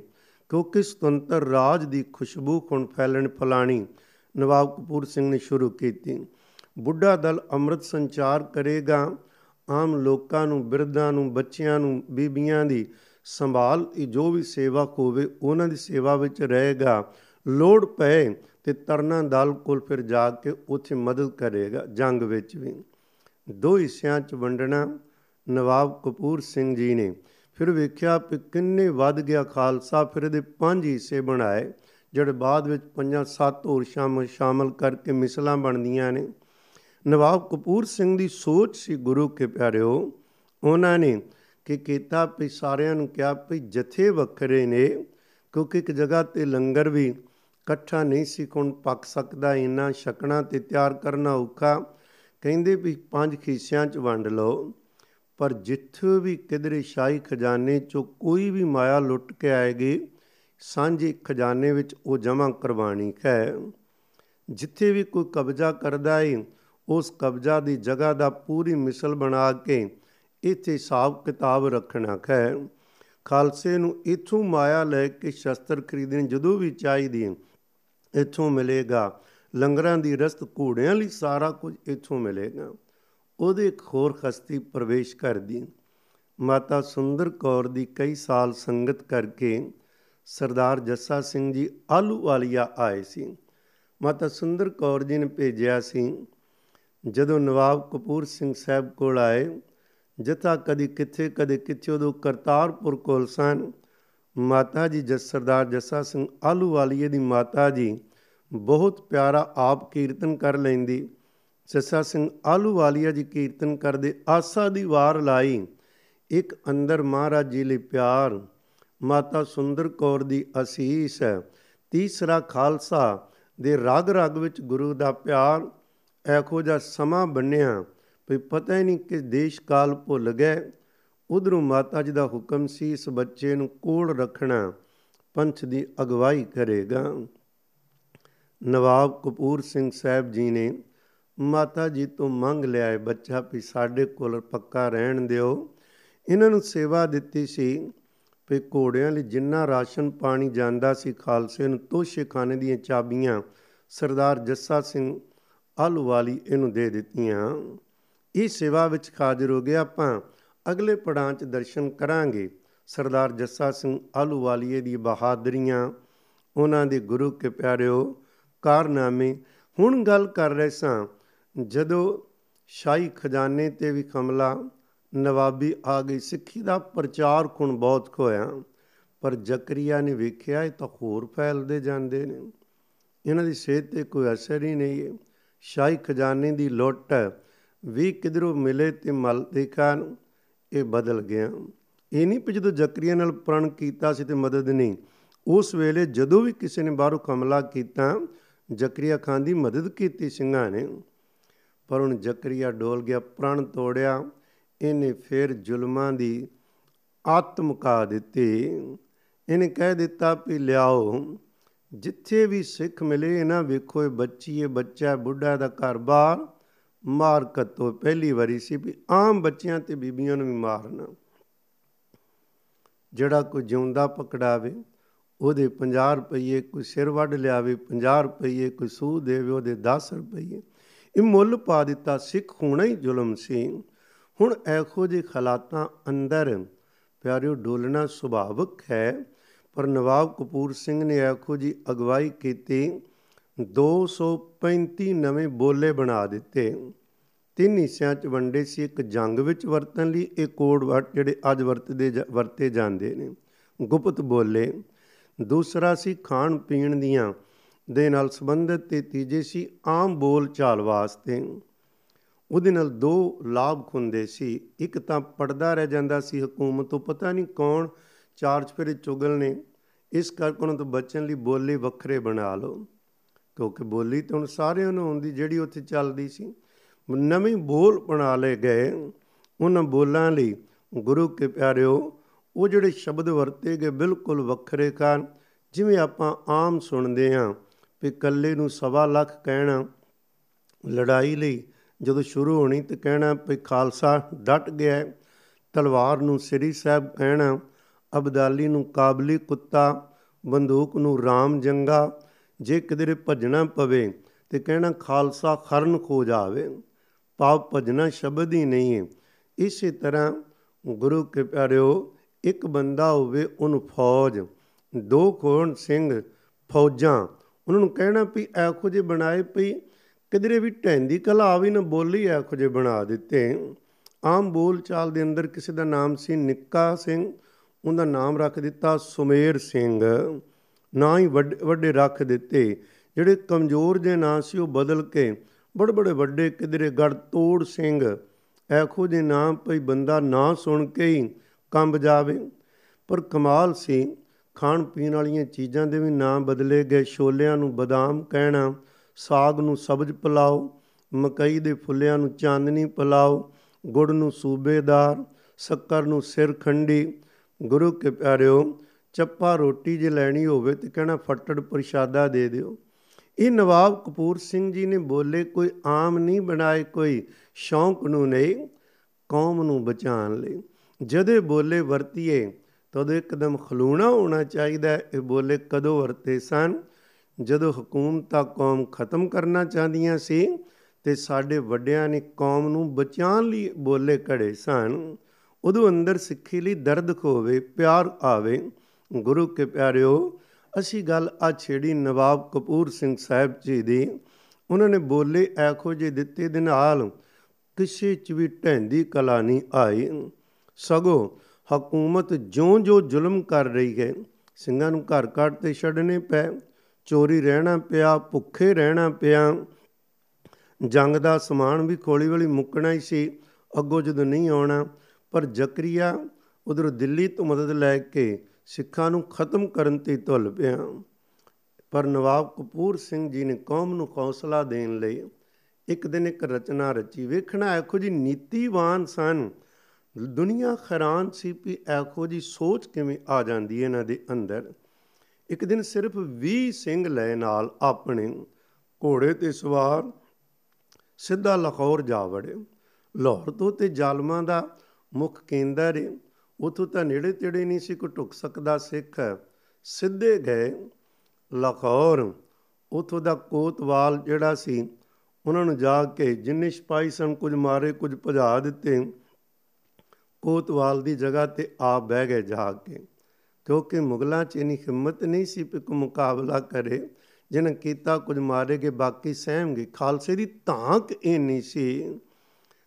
ਕਿਉਂਕਿ ਸੁਤੰਤਰ ਰਾਜ ਦੀ ਖੁਸ਼ਬੂ ਖੁਣ ਫੈਲਣ ਫਲਾਣੀ ਨਵਾਬ ਕਪੂਰ ਸਿੰਘ ਨੇ ਸ਼ੁਰੂ ਕੀਤੀ। ਬੁੱਢਾ ਦਲ ਅੰਮ੍ਰਿਤ ਸੰਚਾਰ ਕਰੇਗਾ, ਆਮ ਲੋਕਾਂ ਨੂੰ, ਬਿਰਧਾਂ ਨੂੰ, ਬੱਚਿਆਂ ਨੂੰ, ਬੀਬੀਆਂ ਦੀ ਸੰਭਾਲ ਜੋ ਵੀ ਸੇਵਾ ਹੋਵੇ ਉਹਨਾਂ ਦੀ ਸੇਵਾ ਵਿੱਚ ਰਹੇਗਾ। ਲੋੜ ਪਏ ਤੇ ਤਰਨਾ ਦਲ ਕੋਲ ਫਿਰ ਜਾ ਕੇ ਉੱਥੇ ਮਦਦ ਕਰੇਗਾ, ਜੰਗ ਵਿੱਚ ਵੀ। ਦੋ ਹਿੱਸਿਆਂ 'ਚ ਵੰਡਣਾ ਨਵਾਬ ਕਪੂਰ ਸਿੰਘ ਜੀ ਨੇ। ਫਿਰ ਵੇਖਿਆ ਕਿ ਕਿੰਨੇ ਵੱਧ ਗਿਆ ਖਾਲਸਾ, ਫਿਰ ਇਹਦੇ ਪੰਜ ਹਿੱਸੇ ਬਣਾਏ, ਜਿਹੜੇ ਬਾਅਦ ਵਿੱਚ ਪੰਜਾਂ ਸੱਤ ਹੋਰ ਸ਼ਾਮਲ ਸ਼ਾਮਲ ਕਰਕੇ ਮਿਸਲਾਂ ਬਣਦੀਆਂ ਨੇ। ਨਵਾਬ ਕਪੂਰ ਸਿੰਘ ਦੀ ਸੋਚ ਸੀ, ਗੁਰੂ ਕੇ ਪਿਆਰਿਓ, ਉਹਨਾਂ ਨੇ ਕਿ ਕੀਤਾ ਵੀ ਸਾਰਿਆਂ ਨੂੰ ਕਿਹਾ ਵੀ ਜਥੇ ਵੱਖਰੇ ਨੇ, ਕਿਉਂਕਿ ਇੱਕ ਜਗ੍ਹਾ ਤੇ ਲੰਗਰ ਵੀ ਇਕੱਠਾ ਨਹੀਂ ਸੀ ਕੋਣ ਪੱਕ ਸਕਦਾ ਇੰਨਾ ਛਕਣਾ ਤੇ ਤਿਆਰ ਕਰਨਾ ਔਖਾ। ਕਹਿੰਦੇ ਵੀ ਪੰਜ ਖੀਸਿਆਂ 'ਚ ਵੰਡ ਲਓ। ਪਰ ਜਿੱਥੇ ਵੀ ਕਿਧਰੇ ਸ਼ਾਹੀ ਖਜ਼ਾਨੇ 'ਚੋਂ ਕੋਈ ਵੀ ਮਾਇਆ ਲੁੱਟ ਕੇ ਆਏਗੀ, ਸਾਂਝੇ ਖਜ਼ਾਨੇ ਵਿੱਚ ਉਹ ਜਮ੍ਹਾਂ ਕਰਵਾਣੀ ਹੈ। ਜਿੱਥੇ ਵੀ ਕੋਈ ਕਬਜ਼ਾ ਕਰਦਾ ਹੈ ਉਸ ਕਬਜ਼ਾ ਦੀ ਜਗ੍ਹਾ ਦਾ ਪੂਰੀ ਮਿਸਲ ਬਣਾ ਕੇ ਇੱਥੇ ਹਿਸਾਬ ਕਿਤਾਬ ਰੱਖਣਾ ਹੈ। ਖਾਲਸੇ ਨੂੰ ਇਥੋਂ ਮਾਇਆ ਲੈ ਕੇ ਸ਼ਸਤਰ ਖਰੀਦਣ ਜਦੋਂ ਵੀ ਚਾਹੀਦੀ ਇਥੋਂ ਮਿਲੇਗਾ। ਲੰਗਰਾਂ ਦੀ ਰਸਤ ਘੋੜਿਆਂ ਲਈ ਸਾਰਾ ਕੁਝ ਇਥੋਂ ਮਿਲੇਗਾ। ਉਹਦੇ ਇੱਕ ਹੋਰ ਹਸਤੀ ਪ੍ਰਵੇਸ਼ ਕਰਦੀ। ਮਾਤਾ ਸੁੰਦਰ ਕੌਰ ਦੀ ਕਈ ਸਾਲ ਸੰਗਤ ਕਰਕੇ ਸਰਦਾਰ ਜੱਸਾ ਸਿੰਘ ਜੀ ਆਲੂ ਵਾਲੀਆ ਆਏ ਸੀ। ਮਾਤਾ ਸੁੰਦਰ ਕੌਰ ਜੀ ਨੇ ਭੇਜਿਆ ਸੀ। ਜਦੋਂ ਨਵਾਬ ਕਪੂਰ ਸਿੰਘ ਸਾਹਿਬ ਕੋਲ ਆਏ, ਜਥਾ ਕਦੀ ਕਿੱਥੇ ਕਦੇ ਕਿੱਥੇ, ਉਦੋਂ ਕਰਤਾਰਪੁਰ ਕੋਲ ਸਨ। ਮਾਤਾ ਜੀ ਜਸ ਸਰਦਾਰ ਜੱਸਾ ਸਿੰਘ ਆਲੂ ਵਾਲੀਏ ਦੀ ਮਾਤਾ ਜੀ ਬਹੁਤ ਪਿਆਰਾ ਆਪ ਕੀਰਤਨ ਕਰ ਲੈਂਦੀ। ਜੱਸਾ ਸਿੰਘ ਆਲੂ ਵਾਲੀਆ ਜੀ ਕੀਰਤਨ ਕਰਦੇ ਆਸਾ ਦੀ ਵਾਰ ਲਾਈ। ਇੱਕ ਅੰਦਰ ਮਹਾਰਾਜ ਜੀ ਲਈ ਪਿਆਰ। ਮਾਤਾ ਸੁੰਦਰ ਕੌਰ ਦੀ ਅਸੀਸ ਤੀਸਰਾ ਖਾਲਸਾ ਦੇ ਰਗ ਰਗ ਵਿੱਚ ਗੁਰੂ ਦਾ ਪਿਆਰ। ਐਖੋ ਜਿਹਾ ਸਮਾਂ ਬੰਨਿਆ ਵੀ ਪਤਾ ਹੀ ਨਹੀਂ ਕਿ ਦੇਸ਼ ਕਾਲ ਭੁੱਲ ਗਏ। ਉਧਰੋਂ ਮਾਤਾ ਜੀ ਦਾ ਹੁਕਮ ਸੀ, ਇਸ ਬੱਚੇ ਨੂੰ ਕੋਲ ਰੱਖਣਾ, ਪੰਥ ਦੀ ਅਗਵਾਈ ਕਰੇਗਾ। ਨਵਾਬ ਕਪੂਰ ਸਿੰਘ ਸਾਹਿਬ ਜੀ ਨੇ ਮਾਤਾ ਜੀ ਤੋਂ ਮੰਗ ਲਿਆ ਹੈ ਬੱਚਾ ਵੀ ਸਾਡੇ ਕੋਲ ਪੱਕਾ ਰਹਿਣ ਦਿਓ। ਇਹਨਾਂ ਨੂੰ ਸੇਵਾ ਦਿੱਤੀ ਸੀ ਵੀ ਘੋੜਿਆਂ ਲਈ ਜਿੰਨਾ ਰਾਸ਼ਨ ਪਾਣੀ ਜਾਂਦਾ ਸੀ, ਖਾਲਸੇ ਨੂੰ ਤੋਸ਼ੇ ਖਾਨੇ ਦੀਆਂ ਚਾਬੀਆਂ ਸਰਦਾਰ ਜੱਸਾ ਸਿੰਘ ਆਲੂਵਾਲੀ ਇਹਨੂੰ ਦੇ ਦਿੱਤੀਆਂ। ਇਹ ਸੇਵਾ ਵਿੱਚ ਹਾਜ਼ਰ ਹੋ ਗਿਆ ਆਪਾਂ। ਅਗਲੇ ਪੜਾਂ 'ਚ ਦਰਸ਼ਨ ਕਰਾਂਗੇ। ਸਰਦਾਰ ਜੱਸਾ ਸਿੰਘ ਆਲੂਵਾਲੀਏ ਦੀ ਬਹਾਦਰੀਆਂ, ਉਹਨਾਂ ਦੇ ਗੁਰੂ ਕੇ ਪਿਆਰਿਓ, ਕਾਰਨਾਮੇ। ਹੁਣ ਗੱਲ ਕਰ ਰਹੇ ਸਾਂ, ਜਦੋਂ ਸ਼ਾਹੀ ਖਜ਼ਾਨੇ ਤੇ ਵੀ ਹਮਲਾ, ਨਵਾਬੀ ਆ ਗਈ। ਸਿੱਖੀ ਦਾ ਪ੍ਰਚਾਰ ਕੁਣ ਬਹੁਤ ਖੋਇਆ, ਪਰ ਜ਼ਕਰੀਆ ਨੇ ਵੇਖਿਆ, ਇਹ ਤਾਂ ਹੋਰ ਫੈਲਦੇ ਜਾਂਦੇ ਨੇ। ਇਹਨਾਂ ਦੀ ਸਿਹਤ ਤੇ ਕੋਈ ਅਸਰ ਹੀ ਨਹੀਂ ਹੈ। ਸ਼ਾਹੀ ਖਜ਼ਾਨੇ ਦੀ ਲੁੱਟ ਵੀ ਕਿਧਰੋਂ ਮਿਲੇ ਤੇ ਮਲ ਦੇਖਾਂ ਇਹ ਬਦਲ ਗਿਆ। ਇਹ ਨਹੀਂ ਕਿ ਜਦੋਂ ਜ਼ਕਰੀਆ ਨਾਲ ਪ੍ਰਣ ਕੀਤਾ ਸੀ ਤੇ ਮਦਦ ਨਹੀਂ, ਉਸ ਵੇਲੇ ਜਦੋਂ ਵੀ ਕਿਸੇ ਨੇ ਬਾਹਰੋਂ ਹਮਲਾ ਕੀਤਾ ਜ਼ਕਰੀਆ ਖਾਨ ਦੀ ਮਦਦ ਕੀਤੀ ਸਿੰਘਾਂ ਨੇ। ਪਰ ਹੁਣ ਜ਼ਕਰੀਆ ਡੋਲ ਗਿਆ, ਪ੍ਰਣ ਤੋੜਿਆ, ਇਹਨੇ ਫਿਰ ਜ਼ੁਲਮਾਂ ਦੀ ਆਤਮਕਾ ਦਿੱਤੀ। ਇਹਨੇ ਕਹਿ ਦਿੱਤਾ ਵੀ ਲਿਆਓ, ਜਿੱਥੇ ਵੀ ਸਿੱਖ ਮਿਲੇ, ਇਹਨਾਂ ਵੇਖੋ ਇਹ ਬੱਚੀ, ਇਹ ਬੱਚਾ, ਬੁੱਢਾ ਦਾ ਘਰ-ਬਾਰ ਮਾਰ ਕਤੋ ਪਹਿਲੀ ਵਾਰੀ ਸੀ ਵੀ ਆਮ ਬੱਚਿਆਂ ਤੇ ਬੀਬੀਆਂ ਨੂੰ ਵੀ ਮਾਰਨਾ। ਜਿਹੜਾ ਕੋਈ ਜਿਉਂਦਾ ਪਕੜਾਵੇ, ਉਹਦੇ 50 ਰੁਪਏ ਕੋਈ ਸਿਰ ਵੱਢ ਲਿਆਵੇ 50 ਰੁਪਏ ਕੋਈ ਸੂਹ ਦੇਵੇ, ਉਹਦੇ 10 ਰੁਪਏ ਇਹ ਮੁੱਲ ਪਾ ਦਿੱਤਾ, ਸਿੱਖ ਹੋਣਾ ਹੀ ਜ਼ੁਲਮ ਸੀ। ਹੁਣ ਐਖੋ ਜਿਹੇ ਹਾਲਾਤਾਂ ਅੰਦਰ ਪਿਆਰਿਓ, ਡੋਲਣਾ ਸੁਭਾਵਿਕ ਹੈ, ਪਰ ਨਵਾਬ ਕਪੂਰ ਸਿੰਘ ਨੇ ਐਖੋ ਜੀ ਅਗਵਾਈ ਕੀਤੀ 235 ਨਵੇਂ ਬੋਲੇ ਬਣਾ ਦਿੱਤੇ। ਤਿੰਨ ਹਿੱਸਿਆਂ 'ਚ ਵੰਡੇ ਸੀ। ਇੱਕ ਜੰਗ ਵਿੱਚ ਵਰਤਣ ਲਈ, ਇਹ ਕੋਡ ਵਰਡ ਜਿਹੜੇ ਅੱਜ ਵਰਤਦੇ ਵਰਤੇ ਜਾਂਦੇ ਨੇ। ਗੁਪਤ ਬੋਲੇ। ਦੂਸਰਾ ਸੀ ਖਾਣ ਪੀਣ ਦੀਆਂ। ਦੇ ਨਾਲ ਸੰਬੰਧਿਤ ਤੇ ਤੀਜੇ ਸੀ ਆਮ ਬੋਲ ਚਾਲ ਵਾਸਤੇ। ਉਹਦੇ ਨਾਲ ਦੋ ਲਾਭ ਹੁੰਦੇ ਸੀ। ਇੱਕ ਤਾਂ ਪੜਦਾ ਰਹਿ ਜਾਂਦਾ ਸੀ ਹਕੂਮਤ ਤੋਂ। ਪਤਾ ਨਹੀਂ ਕੌਣ ਚਾਰ ਚਫੇਰੇ ਚੁਗਲ ਨੇ। ਇਸ ਕਰਕੇ ਉਹਨਾਂ ਤੋਂ ਬਚਣ ਲਈ ਬੋਲੇ ਵੱਖਰੇ ਬਣਾ ਲਓ। ਕਿਉਂਕਿ ਬੋਲੀ ਤਾਂ ਹੁਣ ਸਾਰਿਆਂ ਨੂੰ ਆਉਂਦੀ ਜਿਹੜੀ ਉੱਥੇ ਚੱਲਦੀ ਸੀ। ਨਵੇਂ ਬੋਲ ਬਣਾ ਲਏ ਗਏ ਉਹਨਾਂ ਬੋਲਾਂ ਲਈ। ਗੁਰੂ ਕੇ ਪਿਆਰਿਓ, ਉਹ ਜਿਹੜੇ ਸ਼ਬਦ ਵਰਤੇ ਗਏ ਬਿਲਕੁਲ ਵੱਖਰੇ ਕਾਨ ਜਿਵੇਂ ਆਪਾਂ ਆਮ ਸੁਣਦੇ ਆਂ ਵੀ ਕੱਲੇ ਨੂੰ ਸਵਾ ਲੱਖ ਕਹਿਣਾ ਲੜਾਈ ਲਈ ਜਦੋਂ ਸ਼ੁਰੂ ਹੋਣੀ ਤੇ ਕਹਿਣਾ ਵੀ ਖਾਲਸਾ ਡਟ ਗਿਆ ਤਲਵਾਰ ਨੂੰ ਸ੍ਰੀ ਸਾਹਿਬ ਕਹਿਣਾ, ਅਬਦਾਲੀ ਨੂੰ ਕਾਬਲੀ ਕੁੱਤਾ, ਬੰਦੂਕ ਨੂੰ ਰਾਮ ਜੰਗਾ ਜੇ ਕਿਧਰੇ ਭਜਣਾ ਪਵੇ ਤੇ ਕਹਿਣਾ, ਖਾਲਸਾ ਖਰਨ ਖੋ ਜਾਵੇ। ਪਾਪ ਭਜਣਾ ਸ਼ਬਦ ਹੀ ਨਹੀਂ ਹੈ ਇਸੇ ਤਰ੍ਹਾਂ ਗੁਰੂ ਕੇ ਪਿਆਰਿਓ, ਇੱਕ ਬੰਦਾ ਹੋਵੇ ਉਹਨੂੰ ਫੌਜ, ਦੋ ਖੋਣ ਸਿੰਘ ਫੌਜਾਂ, ਉਹਨਾਂ ਨੂੰ ਕਹਿਣਾ ਵੀ ਐਖੋ ਜੇ ਬਣਾਏ ਪਈ ਕਿਧਰੇ ਵੀ ਢੈਂਦੀ ਕਲਾ ਵੀ ਨਾ ਬੋਲੀ ਐਖੋ ਜੇ ਬਣਾ ਦਿੱਤੇ। ਆਮ ਬੋਲ ਚਾਲ ਦੇ ਅੰਦਰ ਕਿਸੇ ਦਾ ਨਾਮ ਸੀ ਨਿੱਕਾ ਸਿੰਘ, ਉਹਦਾ ਨਾਮ ਰੱਖ ਦਿੱਤਾ ਸੁਮੇਰ ਸਿੰਘ। ਨਾ ਹੀ ਵੱਡੇ ਰੱਖ ਦਿੱਤੇ। ਜਿਹੜੇ ਕਮਜ਼ੋਰ ਜੇ ਨਾਂ ਸੀ, ਉਹ ਬਦਲ ਕੇ ਬੜੇ ਬੜੇ ਵੱਡੇ ਕਿਧਰੇ ਗੜ ਤੋੜ ਸਿੰਘ ਐਖੋ ਦੇ ਨਾਮ ਪਈ ਬੰਦਾ ਨਾ ਸੁਣ ਕੇ ਹੀ ਕੰਬ ਜਾਵੇ। ਪਰ ਕਮਾਲ ਸੀ, ਖਾਣ ਪੀਣ ਵਾਲੀਆਂ ਚੀਜ਼ਾਂ ਦੇ ਵੀ ਨਾਮ ਬਦਲੇ ਗਏ। ਛੋਲਿਆਂ ਨੂੰ ਬਦਾਮ ਕਹਿਣਾ, ਸਾਗ ਨੂੰ ਸਬਜ਼ ਪਲਾਓ, ਮਕਈ ਦੇ ਫੁੱਲਿਆਂ ਨੂੰ ਚਾਂਦਨੀ ਪਲਾਓ, ਗੁੜ ਨੂੰ ਸੂਬੇਦਾਰ, ਸ਼ੱਕਰ ਨੂੰ ਸਿਰ ਖੰਡੀ ਗੁਰੂ ਕੇ ਪਿਆਰਿਓ ਚੱਪਾ ਰੋਟੀ ਜੇ ਲੈਣੀ ਹੋਵੇ ਤੇ ਕਹਿਣਾ ਫੱਟੜ ਪ੍ਰਸ਼ਾਦਾ ਦੇ ਦਿਓ। ਇਹ ਨਵਾਬ ਕਪੂਰ ਸਿੰਘ ਜੀ ਨੇ ਬੋਲੇ, ਕੋਈ ਆਮ ਨਹੀਂ ਬਣਾਏ, ਕੋਈ ਸ਼ੌਂਕ ਨੂੰ ਨਹੀਂ, ਕੌਮ ਨੂੰ ਬਚਾਉਣ ਲਈ। ਜਦੇ ਬੋਲੇ, ਵਰਤੀਏ, ਤਦੋਂ ਇੱਕਦਮ ਖਲੂਣਾ ਹੋਣਾ ਚਾਹੀਦਾ ਇਹ ਬੋਲੇ, ਕਦੋਂ ਵਰਤੇ ਸਨ? ਜਦੋਂ ਹਕੂਮਤਾਂ ਕੌਮ ਖਤਮ ਕਰਨਾ ਚਾਹਦੀਆਂ ਸੀ ਤੇ ਸਾਡੇ ਵੱਡਿਆਂ ਨੇ ਕੌਮ ਨੂੰ ਬਚਾਉਣ ਲਈ ਬੋਲੇ ਕੜੇ ਸਨ। ਉਦੋਂ ਅੰਦਰ ਸਿੱਖੀ ਲਈ ਦਰਦ ਖੋਵੇ, ਪਿਆਰ ਆਵੇ। ਗੁਰੂ ਕੇ ਪਿਆਰਿਓ, ਅਸੀਂ ਗੱਲ ਆ ਛੇੜੀ ਨਵਾਬ ਕਪੂਰ ਸਿੰਘ ਸਾਹਿਬ ਜੀ ਦੀ। ਉਹਨਾਂ ਨੇ ਬੋਲੇ, ਐਖੋ ਜੇ ਦਿੱਤੇ ਦੇ ਨਾਲ ਕਿਸੇ ਚ ਵੀ ਢੈਂਦੀ ਕਲਾ ਨਹੀਂ ਆਈ। ਸਗੋ ਹਕੂਮਤ ਜਿਉਂ-ਜਿਉਂ ਜ਼ੁਲਮ ਕਰ ਰਹੀ ਹੈ। ਸਿੰਘਾਂ ਨੂੰ ਘਰ ਘਰ ਤੇ ਛੱਡਨੇ ਪੈ। ਚੋਰੀ ਰਹਿਣਾ ਪਿਆ, ਭੁੱਖੇ ਰਹਿਣਾ ਪਿਆ। ਜੰਗ ਦਾ ਸਮਾਨ ਵੀ ਖੋਲੀ ਵਾਲੀ ਮੁੱਕਣਾ ਹੀ ਸੀ। ਅੱਗੋਂ ਜਦੋਂ ਨਹੀਂ ਆਉਣਾ, ਪਰ ਜ਼ਕਰੀਆ ਉਧਰ ਦਿੱਲੀ ਤੋਂ ਮਦਦ ਲੈ ਕੇ ਸਿੱਖਾਂ ਨੂੰ ਖਤਮ ਕਰਨ ਤੇ ਤੁਲ ਪਿਆ। ਪਰ ਨਵਾਬ ਕਪੂਰ ਸਿੰਘ ਜੀ ਨੇ ਕੌਮ ਨੂੰ ਹੌਸਲਾ ਦੇਣ ਲਈ ਇੱਕ ਦਿਨ ਇੱਕ ਰਚਨਾ ਰਚੀ। ਵੇਖਣਾ ਐਖੋ ਜੀ ਨੀਤੀਵਾਨ ਸਨ। ਦੁਨੀਆ ਹੈਰਾਨ ਸੀ ਵੀ ਐਖੋ ਜੀ ਸੋਚ ਕਿਵੇਂ ਆ ਜਾਂਦੀ ਹੈ ਇਹਨਾਂ ਦੇ ਅੰਦਰ। ਇੱਕ ਦਿਨ ਸਿਰਫ 20 ਸਿੰਘ ਲੈ ਨਾਲ ਆਪਣੇ ਘੋੜੇ ਤੇ ਸਵਾਰ ਸਿੱਧਾ ਲਾਹੌਰ ਜਾ ਵੜੇ। ਲਾਹੌਰ ਤੋਂ ਤੇ ਜ਼ਾਲਮਾਂ ਦਾ ਮੁੱਖ ਕੇਂਦਰ ਹੈ ਉਥੋਂ ਤਾਂ ਨੇੜੇ ਤੇੜੇ ਨਹੀਂ ਸੀ ਕੋ ਟੁੱਕ ਸਕਦਾ ਸਿੱਖ। ਸਿੱਧੇ ਗਏ ਲਾਹੌਰ। ਉਥੋਂ ਦਾ ਕੋਤਵਾਲ ਜਿਹੜਾ ਸੀ, ਉਹਨਾਂ ਨੂੰ ਜਾ ਕੇ ਜਿੰਨੇ ਸਿਪਾਹੀ ਸਨ, ਕੁਝ ਮਾਰੇ, ਕੁਝ ਭਜਾ ਦਿੱਤੇ। ਕੋਤਵਾਲ ਦੀ ਜਗ੍ਹਾ ਤੇ ਆਪ ਬਹਿ ਗਏ ਜਾ ਕੇ। ਕਿਉਂਕਿ ਮੁਗਲਾਂ 'ਚ ਇਨੀ ਹਿੰਮਤ ਨਹੀਂ ਸੀ ਕਿ ਕੋ ਮੁਕਾਬਲਾ ਕਰੇ। ਜਿਨ੍ਹਾਂ ਕੀਤਾ, ਕੁਝ ਮਾਰੇਗੇ ਬਾਕੀ ਸਹਿਮਗੇ ਖਾਲਸੇ ਦੀ ਧਾਕ ਇੰਨੀ ਸੀ,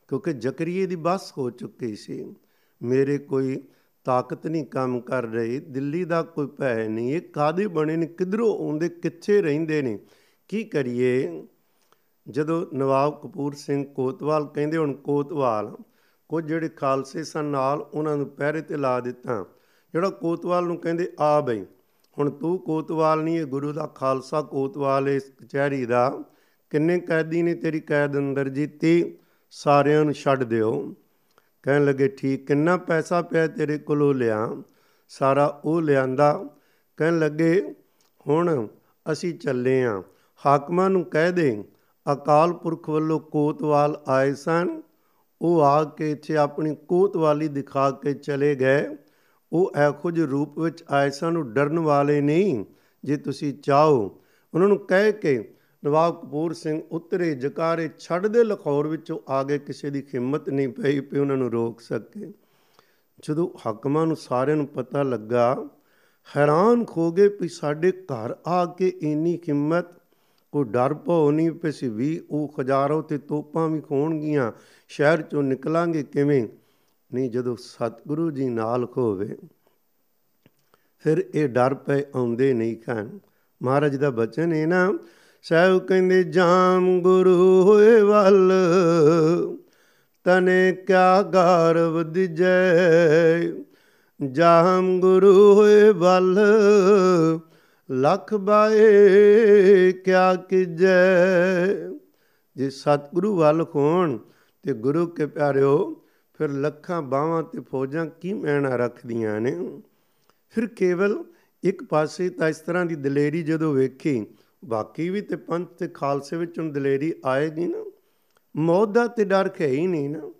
ਕਿਉਂਕਿ ਜ਼ਕਰੀਏ ਦੀ ਬਸ ਹੋ ਚੁੱਕੀ ਸੀ। ਮੇਰੇ ਕੋਈ ਤਾਕਤ ਨਹੀਂ ਕੰਮ ਕਰ ਰਹੀ, ਦਿੱਲੀ ਦਾ ਕੋਈ ਭੈ ਨਹੀਂ, ਇਹ ਕਾਦੇ ਬਣੇ ਨੇ, ਕਿਧਰੋਂ ਆਉਂਦੇ, ਕਿੱਥੇ ਰਹਿੰਦੇ ਨੇ? ਕੀ ਕਰੀਏ? ਜਦੋਂ ਨਵਾਬ ਕਪੂਰ ਸਿੰਘ ਕੋਤਵਾਲ ਕਹਿੰਦੇ ਹੁਣ ਕੋਤਵਾਲ, ਕੁਝ ਜਿਹੜੇ ਖਾਲਸੇ ਸਨ ਨਾਲ ਉਹਨਾਂ ਨੂੰ ਪਹਿਰੇ ਤੇ ਲਾ ਦਿੱਤਾ। ਜਿਹੜਾ ਕੋਤਵਾਲ ਨੂੰ ਕਹਿੰਦੇ, ਆ ਬਈ, ਹੁਣ ਤੂੰ ਕੋਤਵਾਲ ਨਹੀਂ, ਇਹ ਗੁਰੂ ਦਾ ਖਾਲਸਾ ਕੋਤਵਾਲ ਇਸ ਕਚਹਿਰੀ ਦਾ। ਕਿੰਨੇ ਕੈਦੀ ਨੇ ਤੇਰੀ ਕੈਦ ਅੰਦਰ ਜੀਤੀ, ਸਾਰਿਆਂ ਨੂੰ ਛੱਡ ਦਿਓ। ਕਹਿਣ ਲੱਗੇ, ਠੀਕ, ਕਿੰਨਾ ਪੈਸਾ ਪਿਆ ਤੇਰੇ ਕੋਲੋਂ ਲਿਆ? ਸਾਰਾ ਉਹ ਲਿਆਂਦਾ। ਕਹਿਣ ਲੱਗੇ, ਹੁਣ ਅਸੀਂ ਚੱਲੇ ਆਂ। ਹਾਕਮਾਂ ਨੂੰ ਕਹਿ ਦੇ, ਅਕਾਲ ਪੁਰਖ ਵੱਲੋਂ ਕੋਤਵਾਲ ਆਏ ਸਨ। ਉਹ ਆ ਕੇ ਇੱਥੇ ਆਪਣੀ ਕੋਤਵਾਲੀ ਦਿਖਾ ਕੇ ਚਲੇ ਗਏ। ਉਹ ਐਖੋ ਜਿਹੇ ਰੂਪ ਵਿੱਚ ਆਏ ਸਨ, ਉਹ ਡਰਨ ਵਾਲੇ ਨਹੀਂ, ਜੇ ਤੁਸੀਂ ਚਾਹੋ। ਉਹਨਾਂ ਨੂੰ ਕਹਿ ਕੇ ਨਵਾਬ ਕਪੂਰ ਸਿੰਘ ਉਤਰੇ ਜਕਾਰੇ ਛੱਡ ਦੇ ਲਖੌਰ ਵਿੱਚੋਂ ਆ ਗਏ ਕਿਸੇ ਦੀ ਹਿੰਮਤ ਨਹੀਂ ਪਈ ਪਈ ਉਹਨਾਂ ਨੂੰ ਰੋਕ ਸਕੇ। ਜਦੋਂ ਹਾਕਮਾਂ ਨੂੰ ਸਾਰਿਆਂ ਨੂੰ ਪਤਾ ਲੱਗਾ, ਹੈਰਾਨ ਹੋ ਗਏ ਵੀ ਸਾਡੇ ਘਰ ਆ ਕੇ ਇੰਨੀ ਹਿੰਮਤ ਕੋਈ ਡਰ ਭੋ ਨਹੀਂ ਪਈ ਵੀ ਉਹ ਹਜ਼ਾਰਾਂ ਤੇ ਤੋਪਾਂ ਵੀ ਖੋਣਗੀਆਂ, ਸ਼ਹਿਰ ਚੋਂ ਨਿਕਲਾਂਗੇ ਕਿਵੇਂ? ਨਹੀਂ, ਜਦੋਂ ਸਤਿਗੁਰੂ ਜੀ ਨਾਲ ਹੋਵੇ ਫਿਰ ਇਹ ਡਰ ਪਏ ਆਉਂਦੇ ਨਹੀਂ ਖਾਨ ਮਹਾਰਾਜ ਦਾ ਬਚਨ ਹੈ ਨਾ ਸਹਿਬ ਕਹਿੰਦੇ ਜਾਮ ਗੁਰੂ ਹੋਏ ਵੱਲ, ਤਨੇ ਕਿਆ ਗਰਵ ਦਿਜੈ। ਜਾਮ ਗੁਰੂ ਹੋਏ ਵੱਲ, ਲਖ ਬਾਏ ਕਿਆ ਕੀਜੈ। ਜੇ ਸਤਿਗੁਰੂ ਵੱਲ ਕੋਣ ਤੇ ਗੁਰੂ ਕੇ ਪਿਆਰਿਓ, ਫਿਰ ਲੱਖਾਂ ਬਾਹਾਂ ਤੇ ਫੌਜਾਂ ਕੀ ਮੈਣਾ ਰੱਖਦੀਆਂ ਨੇ? ਫਿਰ ਕੇਵਲ ਇੱਕ ਪਾਸੇ ਤਾਂ ਇਸ ਤਰ੍ਹਾਂ ਦੀ ਦਲੇਰੀ ਜਦੋਂ ਵੇਖੀ ਬਾਕੀ ਵੀ ਤੇ ਪੰਥ ਤੇ ਖਾਲਸੇ ਵਿੱਚੋਂ ਦਲੇਰੀ ਆਏਗੀ ਨਾ। ਮੌਤ ਦਾ ਤੇ ਡਰ ਹੈ ਹੀ ਨਹੀਂ ਨਾ।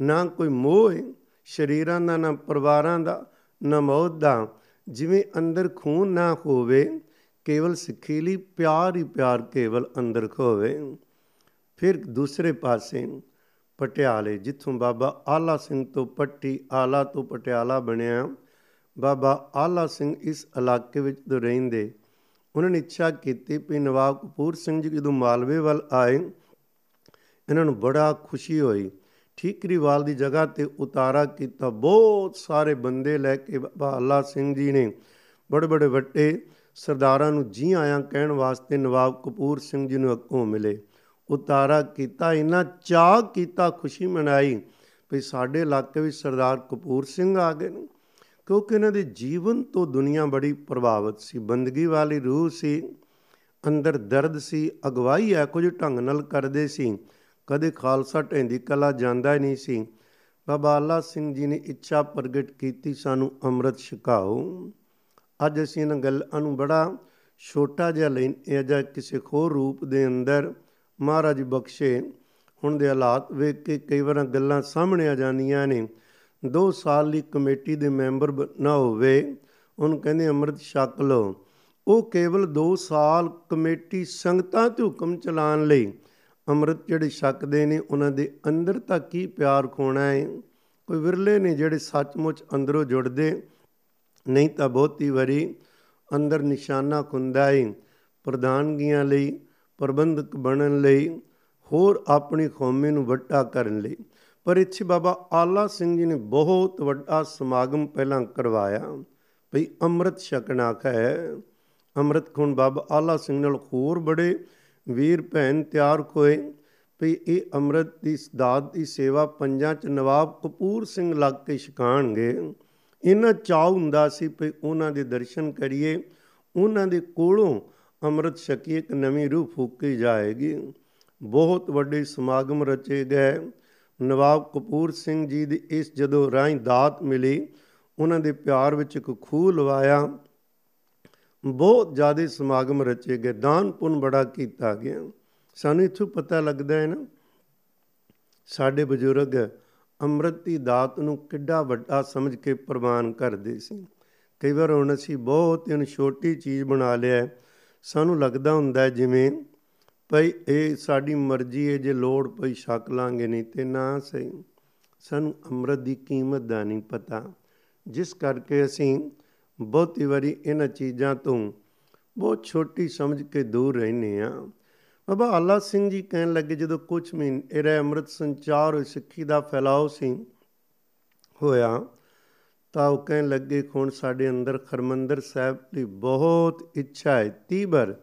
ਨਾ ਕੋਈ ਮੋਹ ਹੈ ਸ਼ਰੀਰਾਂ ਦਾ, ਨਾ ਪਰਿਵਾਰਾਂ ਦਾ, ਨਾ ਮੌਤ ਦਾ। ਜਿਵੇਂ ਅੰਦਰ ਖੂਨ ਨਾ ਹੋਵੇ, ਕੇਵਲ ਸਿੱਖੀ ਲਈ ਪਿਆਰ ਹੀ ਪਿਆਰ ਕੇਵਲ ਅੰਦਰ ਖੋਵੇ ਫਿਰ ਦੂਸਰੇ ਪਾਸੇ ਪਟਿਆਲੇ, ਜਿੱਥੋਂ ਬਾਬਾ ਆਲਾ ਸਿੰਘ ਤੋਂ ਪੱਟੀ, ਆਲਾ ਤੋਂ ਪਟਿਆਲਾ ਬਣਿਆ। ਬਾਬਾ ਆਲਾ ਸਿੰਘ ਇਸ ਇਲਾਕੇ ਵਿੱਚ ਤੋਂ ਰਹਿੰਦੇ। ਉਹਨਾਂ ਨੇ ਇੱਛਾ ਕੀਤੀ ਕਿ ਨਵਾਬ ਕਪੂਰ ਸਿੰਘ ਜੀ ਜਦੋਂ ਮਾਲਵੇ ਵੱਲ ਆਏ, ਇਹਨਾਂ ਨੂੰ ਬੜਾ ਖੁਸ਼ੀ ਹੋਈ। ਠੀਕਰੀਵਾਲ ਦੀ ਜਗ੍ਹਾ ਤੇ ਉਤਾਰਾ ਕੀਤਾ। ਬਹੁਤ ਸਾਰੇ ਬੰਦੇ ਲੈ ਕੇ ਬਾਬਾ ਆਲਾ ਸਿੰਘ ਜੀ ਨੇ ਬੜੇ ਬੜੇ ਵੱਡੇ ਸਰਦਾਰਾਂ ਨੂੰ ਜੀ ਆਇਆਂ ਕਹਿਣ ਵਾਸਤੇ ਨਵਾਬ ਕਪੂਰ ਸਿੰਘ ਜੀ ਨੂੰ ਅੱਗੋਂ ਮਿਲੇ। ਉਤਾਰਾ ਕੀਤਾ ਇਹਨਾਂ ਚਾਹ ਕੀਤਾ, ਖੁਸ਼ੀ ਮਨਾਈ ਵੀ ਸਾਡੇ ਇਲਾਕੇ ਵਿੱਚ ਸਰਦਾਰ ਕਪੂਰ ਸਿੰਘ ਆ ਗਏ ਨੇ। ਕਿਉਂਕਿ ਇਹਨਾਂ ਦੇ ਜੀਵਨ ਤੋਂ ਦੁਨੀਆ ਬੜੀ ਪ੍ਰਭਾਵਿਤ ਸੀ, ਬੰਦਗੀ ਵਾਲੀ ਰੂਹ ਸੀ, ਅੰਦਰ ਦਰਦ ਸੀ, ਅਗਵਾਈ ਹੈ, ਕੁਝ ਢੰਗ ਨਾਲ ਕਰਦੇ ਸੀ, ਕਦੇ ਖਾਲਸਾ ਢੈਂਦੀ ਕਲਾ ਜਾਂਦਾ ਹੀ ਨਹੀਂ ਸੀ। ਬਾਬਾ ਆਲਾ ਸਿੰਘ ਜੀ ਨੇ ਇੱਛਾ ਪ੍ਰਗਟ ਕੀਤੀ, ਸਾਨੂੰ ਅੰਮ੍ਰਿਤ ਛਕਾਓ। ਅੱਜ ਅਸੀਂ ਇਹਨਾਂ ਗੱਲਾਂ ਨੂੰ ਬੜਾ ਛੋਟਾ ਜਿਹਾ ਲੈ ਜਾਂ ਕਿਸੇ ਹੋਰ ਰੂਪ ਦੇ ਅੰਦਰ ਮਹਾਰਾਜ ਬਖਸ਼ੇ। ਹੁਣ ਦੇ ਹਾਲਾਤ ਵੇਖ ਕੇ ਕਈ ਵਾਰ ਗੱਲਾਂ ਸਾਹਮਣੇ ਆ ਜਾਂਦੀਆਂ ਨੇ। 2 ਸਾਲ ਲਈ ਕਮੇਟੀ ਦੇ ਮੈਂਬਰ ਨਾ ਹੋਵੇ, ਉਹਨੂੰ ਕਹਿੰਦੇ ਅੰਮ੍ਰਿਤ ਛਕ ਲਓ। ਉਹ ਕੇਵਲ 2 ਸਾਲ ਕਮੇਟੀ ਸੰਗਤਾਂ ਤੇ ਹੁਕਮ ਚਲਾਉਣ ਲਈ ਅੰਮ੍ਰਿਤ ਜਿਹੜੇ ਛਕਦੇ ਨੇ, ਉਹਨਾਂ ਦੇ ਅੰਦਰ ਤਾਂ ਕੀ ਪਿਆਰ ਖੋਣਾ ਹੈ ਕੋਈ ਵਿਰਲੇ ਨੇ ਜਿਹੜੇ ਸੱਚਮੁੱਚ ਅੰਦਰੋਂ ਜੁੜਦੇ, ਨਹੀਂ ਤਾਂ ਬਹੁਤੀ ਵਾਰੀ ਅੰਦਰ ਨਿਸ਼ਾਨਾ ਖੁੰਦਾ ਹੈ ਪ੍ਰਧਾਨਗੀਆਂ ਲਈ, ਪ੍ਰਬੰਧਕ ਬਣਨ ਲਈ, ਹੋਰ ਆਪਣੀ ਕੌਮੇ ਨੂੰ ਵੱਡਾ ਕਰਨ ਲਈ। ਪਰ ਇੱਥੇ ਬਾਬਾ ਆਲਾ ਸਿੰਘ ਜੀ ਨੇ ਬਹੁਤ ਵੱਡਾ ਸਮਾਗਮ ਪਹਿਲਾਂ ਕਰਵਾਇਆ। ਭਈ ਅੰਮ੍ਰਿਤ ਛਕਣਾ ਹੈ। ਅੰਮ੍ਰਿਤ ਖੁਣ ਬਾਬਾ ਆਲਾ ਸਿੰਘ ਨਾਲ ਹੋਰ ਬੜੇ ਵੀਰ ਭੈਣ ਤਿਆਰ ਹੋਏ। ਭਈ ਇਹ ਅੰਮ੍ਰਿਤ ਦੀ ਦਾਤ ਦੀ ਸੇਵਾ ਪੰਜਾਂ ਚ ਨਵਾਬ ਕਪੂਰ ਸਿੰਘ ਲੱਗ ਕੇ ਛਕਾਣਗੇ। ਇਹਨਾਂ ਚਾਹ ਹੁੰਦਾ ਸੀ ਭਈ ਉਹਨਾਂ ਦੇ ਦਰਸ਼ਨ ਕਰੀਏ। ਉਹਨਾਂ ਦੇ ਕੋਲੋਂ ਅੰਮ੍ਰਿਤ ਛਕੀ ਇੱਕ ਨਵੀਂ ਰੂਹ ਫੂਕੀ ਜਾਏਗੀ। ਬਹੁਤ ਵੱਡੇ ਸਮਾਗਮ ਰਚੇ ਗਏ। ਨਵਾਬ ਕਪੂਰ ਸਿੰਘ ਜੀ ਦੀ ਇਸ ਜਦੋਂ ਰਾਹੀਂ ਦਾਤ ਮਿਲੀ, ਉਹਨਾਂ ਦੇ ਪਿਆਰ ਵਿੱਚ ਇੱਕ ਖੂਹ ਲਵਾਇਆ। ਬਹੁਤ ਜ਼ਿਆਦਾ ਸਮਾਗਮ ਰਚੇ ਗਏ ਦਾਨ ਪੁੰਨ ਬੜਾ ਕੀਤਾ ਗਿਆ। ਸਾਨੂੰ ਇਥੋਂ ਪਤਾ ਲੱਗਦਾ ਹੈ ਨਾ, ਸਾਡੇ ਬਜ਼ੁਰਗ ਅੰਮ੍ਰਿਤ ਦੀ ਦਾਤ ਨੂੰ ਕਿੱਡਾ ਵੱਡਾ ਸਮਝ ਕੇ ਪ੍ਰਵਾਨ ਕਰਦੇ ਸੀ। ਕਈ ਵਾਰ ਹੁਣ ਅਸੀਂ ਬਹੁਤ ਇਹਨੂੰ ਛੋਟੀ ਚੀਜ਼ ਬਣਾ ਲਿਆ ਸਾਨੂੰ ਲੱਗਦਾ ਹੁੰਦਾ ਜਿਵੇਂ ਭਈ ਇਹ ਸਾਡੀ ਮਰਜ਼ੀ ਹੈ, ਜੇ ਲੋੜ ਪਈ ਛਕ ਲਾਂਗੇ ਨਹੀਂ ਤੇ ਨਾ ਸਹੀ। ਸਾਨੂੰ ਅੰਮ੍ਰਿਤ ਦੀ ਕੀਮਤ ਦਾ ਨਹੀਂ ਪਤਾ। ਜਿਸ ਕਰਕੇ ਅਸੀਂ ਬਹੁਤੀ ਵਾਰੀ ਇਹਨਾਂ ਚੀਜ਼ਾਂ ਤੋਂ ਬਹੁਤ ਛੋਟੀ ਸਮਝ ਕੇ ਦੂਰ ਰਹਿੰਦੇ ਆ ਬਾਬਾ ਆਲਾ ਸਿੰਘ ਜੀ ਕਹਿਣ ਲੱਗੇ, ਜਦੋਂ ਕੁਝ ਮਹੀਨੇ ਇਹ ਅੰਮ੍ਰਿਤ ਸੰਚਾਰ ਹੋਈ ਸਿੱਖੀ ਦਾ ਫੈਲਾਓ ਸੀ ਹੋਇਆ, ਤਾਂ ਉਹ ਕਹਿਣ ਲੱਗੇ ਹੁਣ ਸਾਡੇ ਅੰਦਰ ਖਰਮੰਦਰ ਸਾਹਿਬ ਦੀ ਬਹੁਤ ਇੱਛਾ ਹੈ, ਤੀਬਰ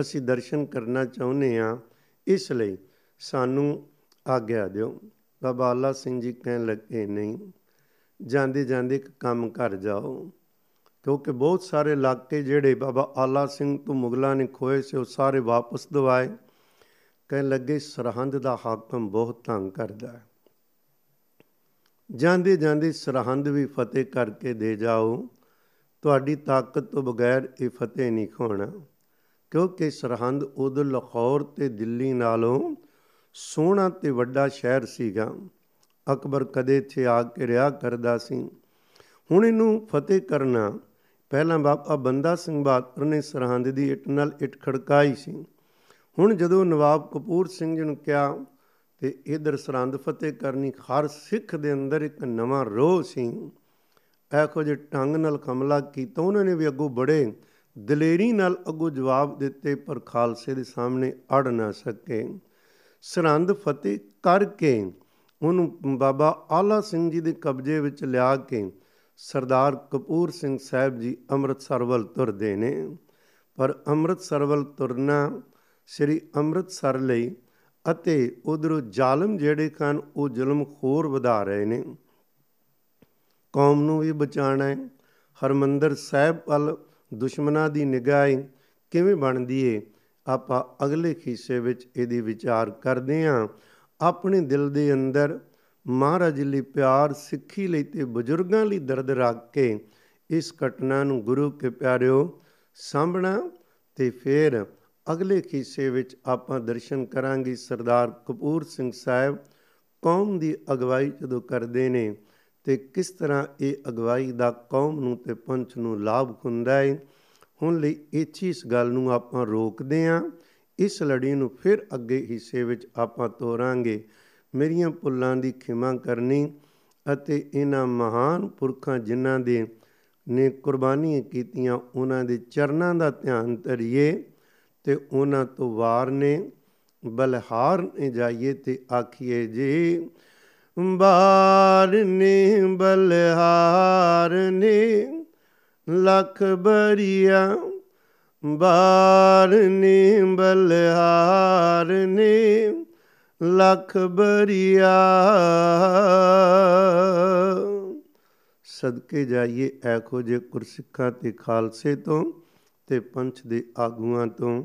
ਅਸੀਂ ਦਰਸ਼ਨ ਕਰਨਾ ਚਾਹੁੰਦੇ ਆ ਇਸ ਲਈ ਸਾਨੂੰ ਆਗਿਆ ਦਿਓ। ਬਾਬਾ ਆਲਾ ਸਿੰਘ ਜੀ ਕਹਿਣ ਲੱਗੇ, ਨਹੀਂ, ਜਾਂਦੇ ਜਾਂਦੇ ਇੱਕ ਕੰਮ ਕਰ ਜਾਓ। ਕਿਉਂਕਿ ਬਹੁਤ ਸਾਰੇ ਇਲਾਕੇ ਜਿਹੜੇ ਬਾਬਾ ਆਲਾ ਸਿੰਘ ਤੋਂ ਮੁਗਲਾਂ ਨੇ ਖੋਏ ਸੀ, ਉਹ ਸਾਰੇ ਵਾਪਸ ਦਵਾਏ। ਕਹਿਣ ਲੱਗੇ, ਸਰਹੰਦ ਦਾ ਹਾਕਮ ਬਹੁਤ ਤੰਗ ਕਰਦਾ ਹੈ। ਜਾਂਦੇ ਜਾਂਦੇ ਸਰਹੰਦ ਵੀ ਫਤਿਹ ਕਰਕੇ ਦੇ ਜਾਓ। ਤੁਹਾਡੀ ਤਾਕਤ ਤੋਂ ਬਗੈਰ ਇਹ ਫਤਿਹ ਨਹੀਂ ਖੋਣਾ। ਕਿਉਂਕਿ ਸਰਹੰਦ ਉਦੋਂ ਲਾਹੌਰ ਤੇ ਦਿੱਲੀ ਨਾਲੋਂ ਸੋਹਣਾ ਤੇ ਵੱਡਾ ਸ਼ਹਿਰ ਸੀਗਾ। ਅਕਬਰ ਕਦੇ ਇੱਥੇ ਆ ਕੇ ਰਿਹਾ ਕਰਦਾ ਸੀ। ਹੁਣ ਇਹਨੂੰ ਫਤਿਹ ਕਰਨਾ, ਪਹਿਲਾਂ ਬਾਬਾ ਬੰਦਾ ਸਿੰਘ ਬਹਾਦਰ ਨੇ ਸਰਹੰਦ ਦੀ ਇੱਟ ਨਾਲ ਇੱਟ ਖੜਕਾਈ ਸੀ। ਹੁਣ ਜਦੋਂ ਨਵਾਬ ਕਪੂਰ ਸਿੰਘ ਜੀ ਨੂੰ ਕਿਹਾ ਤੇ ਇਧਰ ਸਰਹੰਦ ਫਤਿਹ ਕਰਨੀ, ਹਰ ਸਿੱਖ ਦੇ ਅੰਦਰ ਇੱਕ ਨਵਾਂ ਰੋਹ ਸੀ। ਇਹੋ ਜਿਹੇ ਢੰਗ ਨਾਲ ਹਮਲਾ ਕੀਤਾ, ਉਹਨਾਂ ਨੇ ਵੀ ਅੱਗੋਂ ਬੜੇ ਦਲੇਰੀ ਨਾਲ ਅੱਗੋਂ ਜਵਾਬ ਦਿੱਤੇ, ਪਰ ਖਾਲਸੇ ਦੇ ਸਾਹਮਣੇ ਅੜ ਨਾ ਸਕੇ। ਸਰਹੰਦ ਫਤਿਹ ਕਰਕੇ ਉਹਨੂੰ ਬਾਬਾ ਆਲਾ ਸਿੰਘ ਜੀ ਦੇ ਕਬਜ਼ੇ ਵਿੱਚ ਲਿਆ ਕੇ ਸਰਦਾਰ ਕਪੂਰ ਸਿੰਘ ਸਾਹਿਬ ਜੀ ਅੰਮ੍ਰਿਤਸਰ ਵੱਲ ਤੁਰਦੇ ਨੇ। ਪਰ ਅੰਮ੍ਰਿਤਸਰ ਵੱਲ ਤੁਰਨਾ ਸ੍ਰੀ ਅੰਮ੍ਰਿਤਸਰ ਲਈ ਅਤੇ ਉਧਰੋਂ ਜ਼ਾਲਮ ਜਿਹੜੇ ਕਨ ਉਹ ਜ਼ੁਲਮ ਖੋਰ ਵਧਾ ਰਹੇ ਨੇ। ਕੌਮ ਨੂੰ ਵੀ ਬਚਾਣਾ ਹੈ। ਹਰਮੰਦਰ ਸਾਹਿਬ ਵੱਲ ਦੁਸ਼ਮਨਾਂ ਦੀ ਨਿਗਾਹ ਕਿਵੇਂ ਬਣਦੀ ਏ? ਆਪਾਂ ਅਗਲੇ ਖਿੱਸੇ ਵਿੱਚ ਇਹਦੀ ਵਿਚਾਰ ਕਰਦੇ ਹਾਂ ਆਪਣੇ ਦਿਲ ਦੇ ਅੰਦਰ ਮਹਾਰਾਜ ਲਈ ਪਿਆਰ ਸਿੱਖੀ ਲਈ ਤੇ ਬਜ਼ੁਰਗਾਂ ਲਈ ਦਰਦ ਰੱਖ ਕੇ ਇਸ ਘਟਨਾ ਨੂੰ ਗੁਰੂ ਕੇ ਪਿਆਰਿਓ ਸਾਂਭਣਾ ਤੇ ਫਿਰ ਅਗਲੇ ਖਿੱਸੇ ਵਿੱਚ ਆਪਾਂ ਦਰਸ਼ਨ ਕਰਾਂਗੇ ਸਰਦਾਰ ਕਪੂਰ ਸਿੰਘ ਸਾਹਿਬ। ਕੌਮ ਦੀ ਅਗਵਾਈ ਜਦੋਂ ਕਰਦੇ ਨੇ ਤੇ ਕਿਸ ਤਰ੍ਹਾਂ ਇਹ ਅਗਵਾਈ ਦਾ ਕੌਮ ਨੂੰ ਤੇ ਪੰਥ ਨੂੰ ਲਾਭ ਹੁੰਦਾ ਹੈ ਹੁਣ ਲਈ ਇਹ ਚੀਜ਼ ਗੱਲ ਨੂੰ ਆਪਾਂ ਰੋਕਦੇ ਆਂ। ਇਸ ਲੜੀ ਨੂੰ ਫਿਰ ਅੱਗੇ ਹਿੱਸੇ ਵਿੱਚ ਆਪਾਂ ਤੋਰਾਂਗੇ। ਮੇਰੀਆਂ ਭੁੱਲਾਂ ਦੀ ਖਿਮਾ ਕਰਨੀ ਅਤੇ ਇਹਨਾਂ ਮਹਾਨ ਪੁਰਖਾਂ ਜਿਨ੍ਹਾਂ ਦੇ ਨੇ ਕੁਰਬਾਨੀਆਂ ਕੀਤੀਆਂ, ਉਹਨਾਂ ਦੇ ਚਰਨਾਂ ਦਾ ਧਿਆਨ ਧਰਿਏ ਤੇ ਉਹਨਾਂ ਤੋਂ ਵਾਰ ਨੇ, ਬਲਹਾਰ ਨੇ ਜਾਈਏ ਤੇ ਆਖੀਏ, ਜੀ ਬਾਰ ਨੇ, ਬਲਹਾਰ ਨੇ, ਲੱਖ ਬਰੀਆ। ਬਾਰ ਨੇ, ਬਲਹਾਰ ਨੇ, ਲੱਖ ਬਰੀਆ। ਸਦਕੇ ਜਾਈਏ ਐਖੋ ਜੇ ਗੁਰਸਿੱਖਾਂ ਤੇ ਖਾਲਸੇ ਤੋਂ ਤੇ ਪੰਥ ਦੇ ਆਗੂਆਂ ਤੋਂ,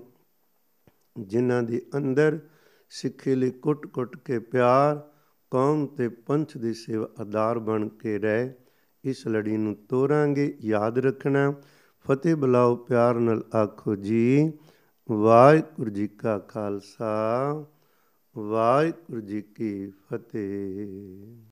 ਜਿਨ੍ਹਾਂ ਦੇ ਅੰਦਰ ਸਿੱਖੇ ਲਈ ਕੁੱਟ-ਕੁੱਟ ਕੇ ਪਿਆਰ ਕੌਮ ਤੇ ਪੰਥ ਦੀ ਸੇਵਾ ਆਧਾਰ ਬਣ ਕੇ ਰਹਿ। ਇਸ ਲੜੀ ਨੂੰ ਤੋਰਾਂਗੇ, ਯਾਦ ਰੱਖਣਾ। ਫਤਿਹ ਬੁਲਾਓ, ਪਿਆਰ ਨਾਲ ਆਖੋ ਜੀ, ਵਾਹਿਗੁਰੂ ਜੀ ਕਾ ਖਾਲਸਾ, ਵਾਹਿਗੁਰੂ ਜੀ ਕੀ ਫਤਿਹ।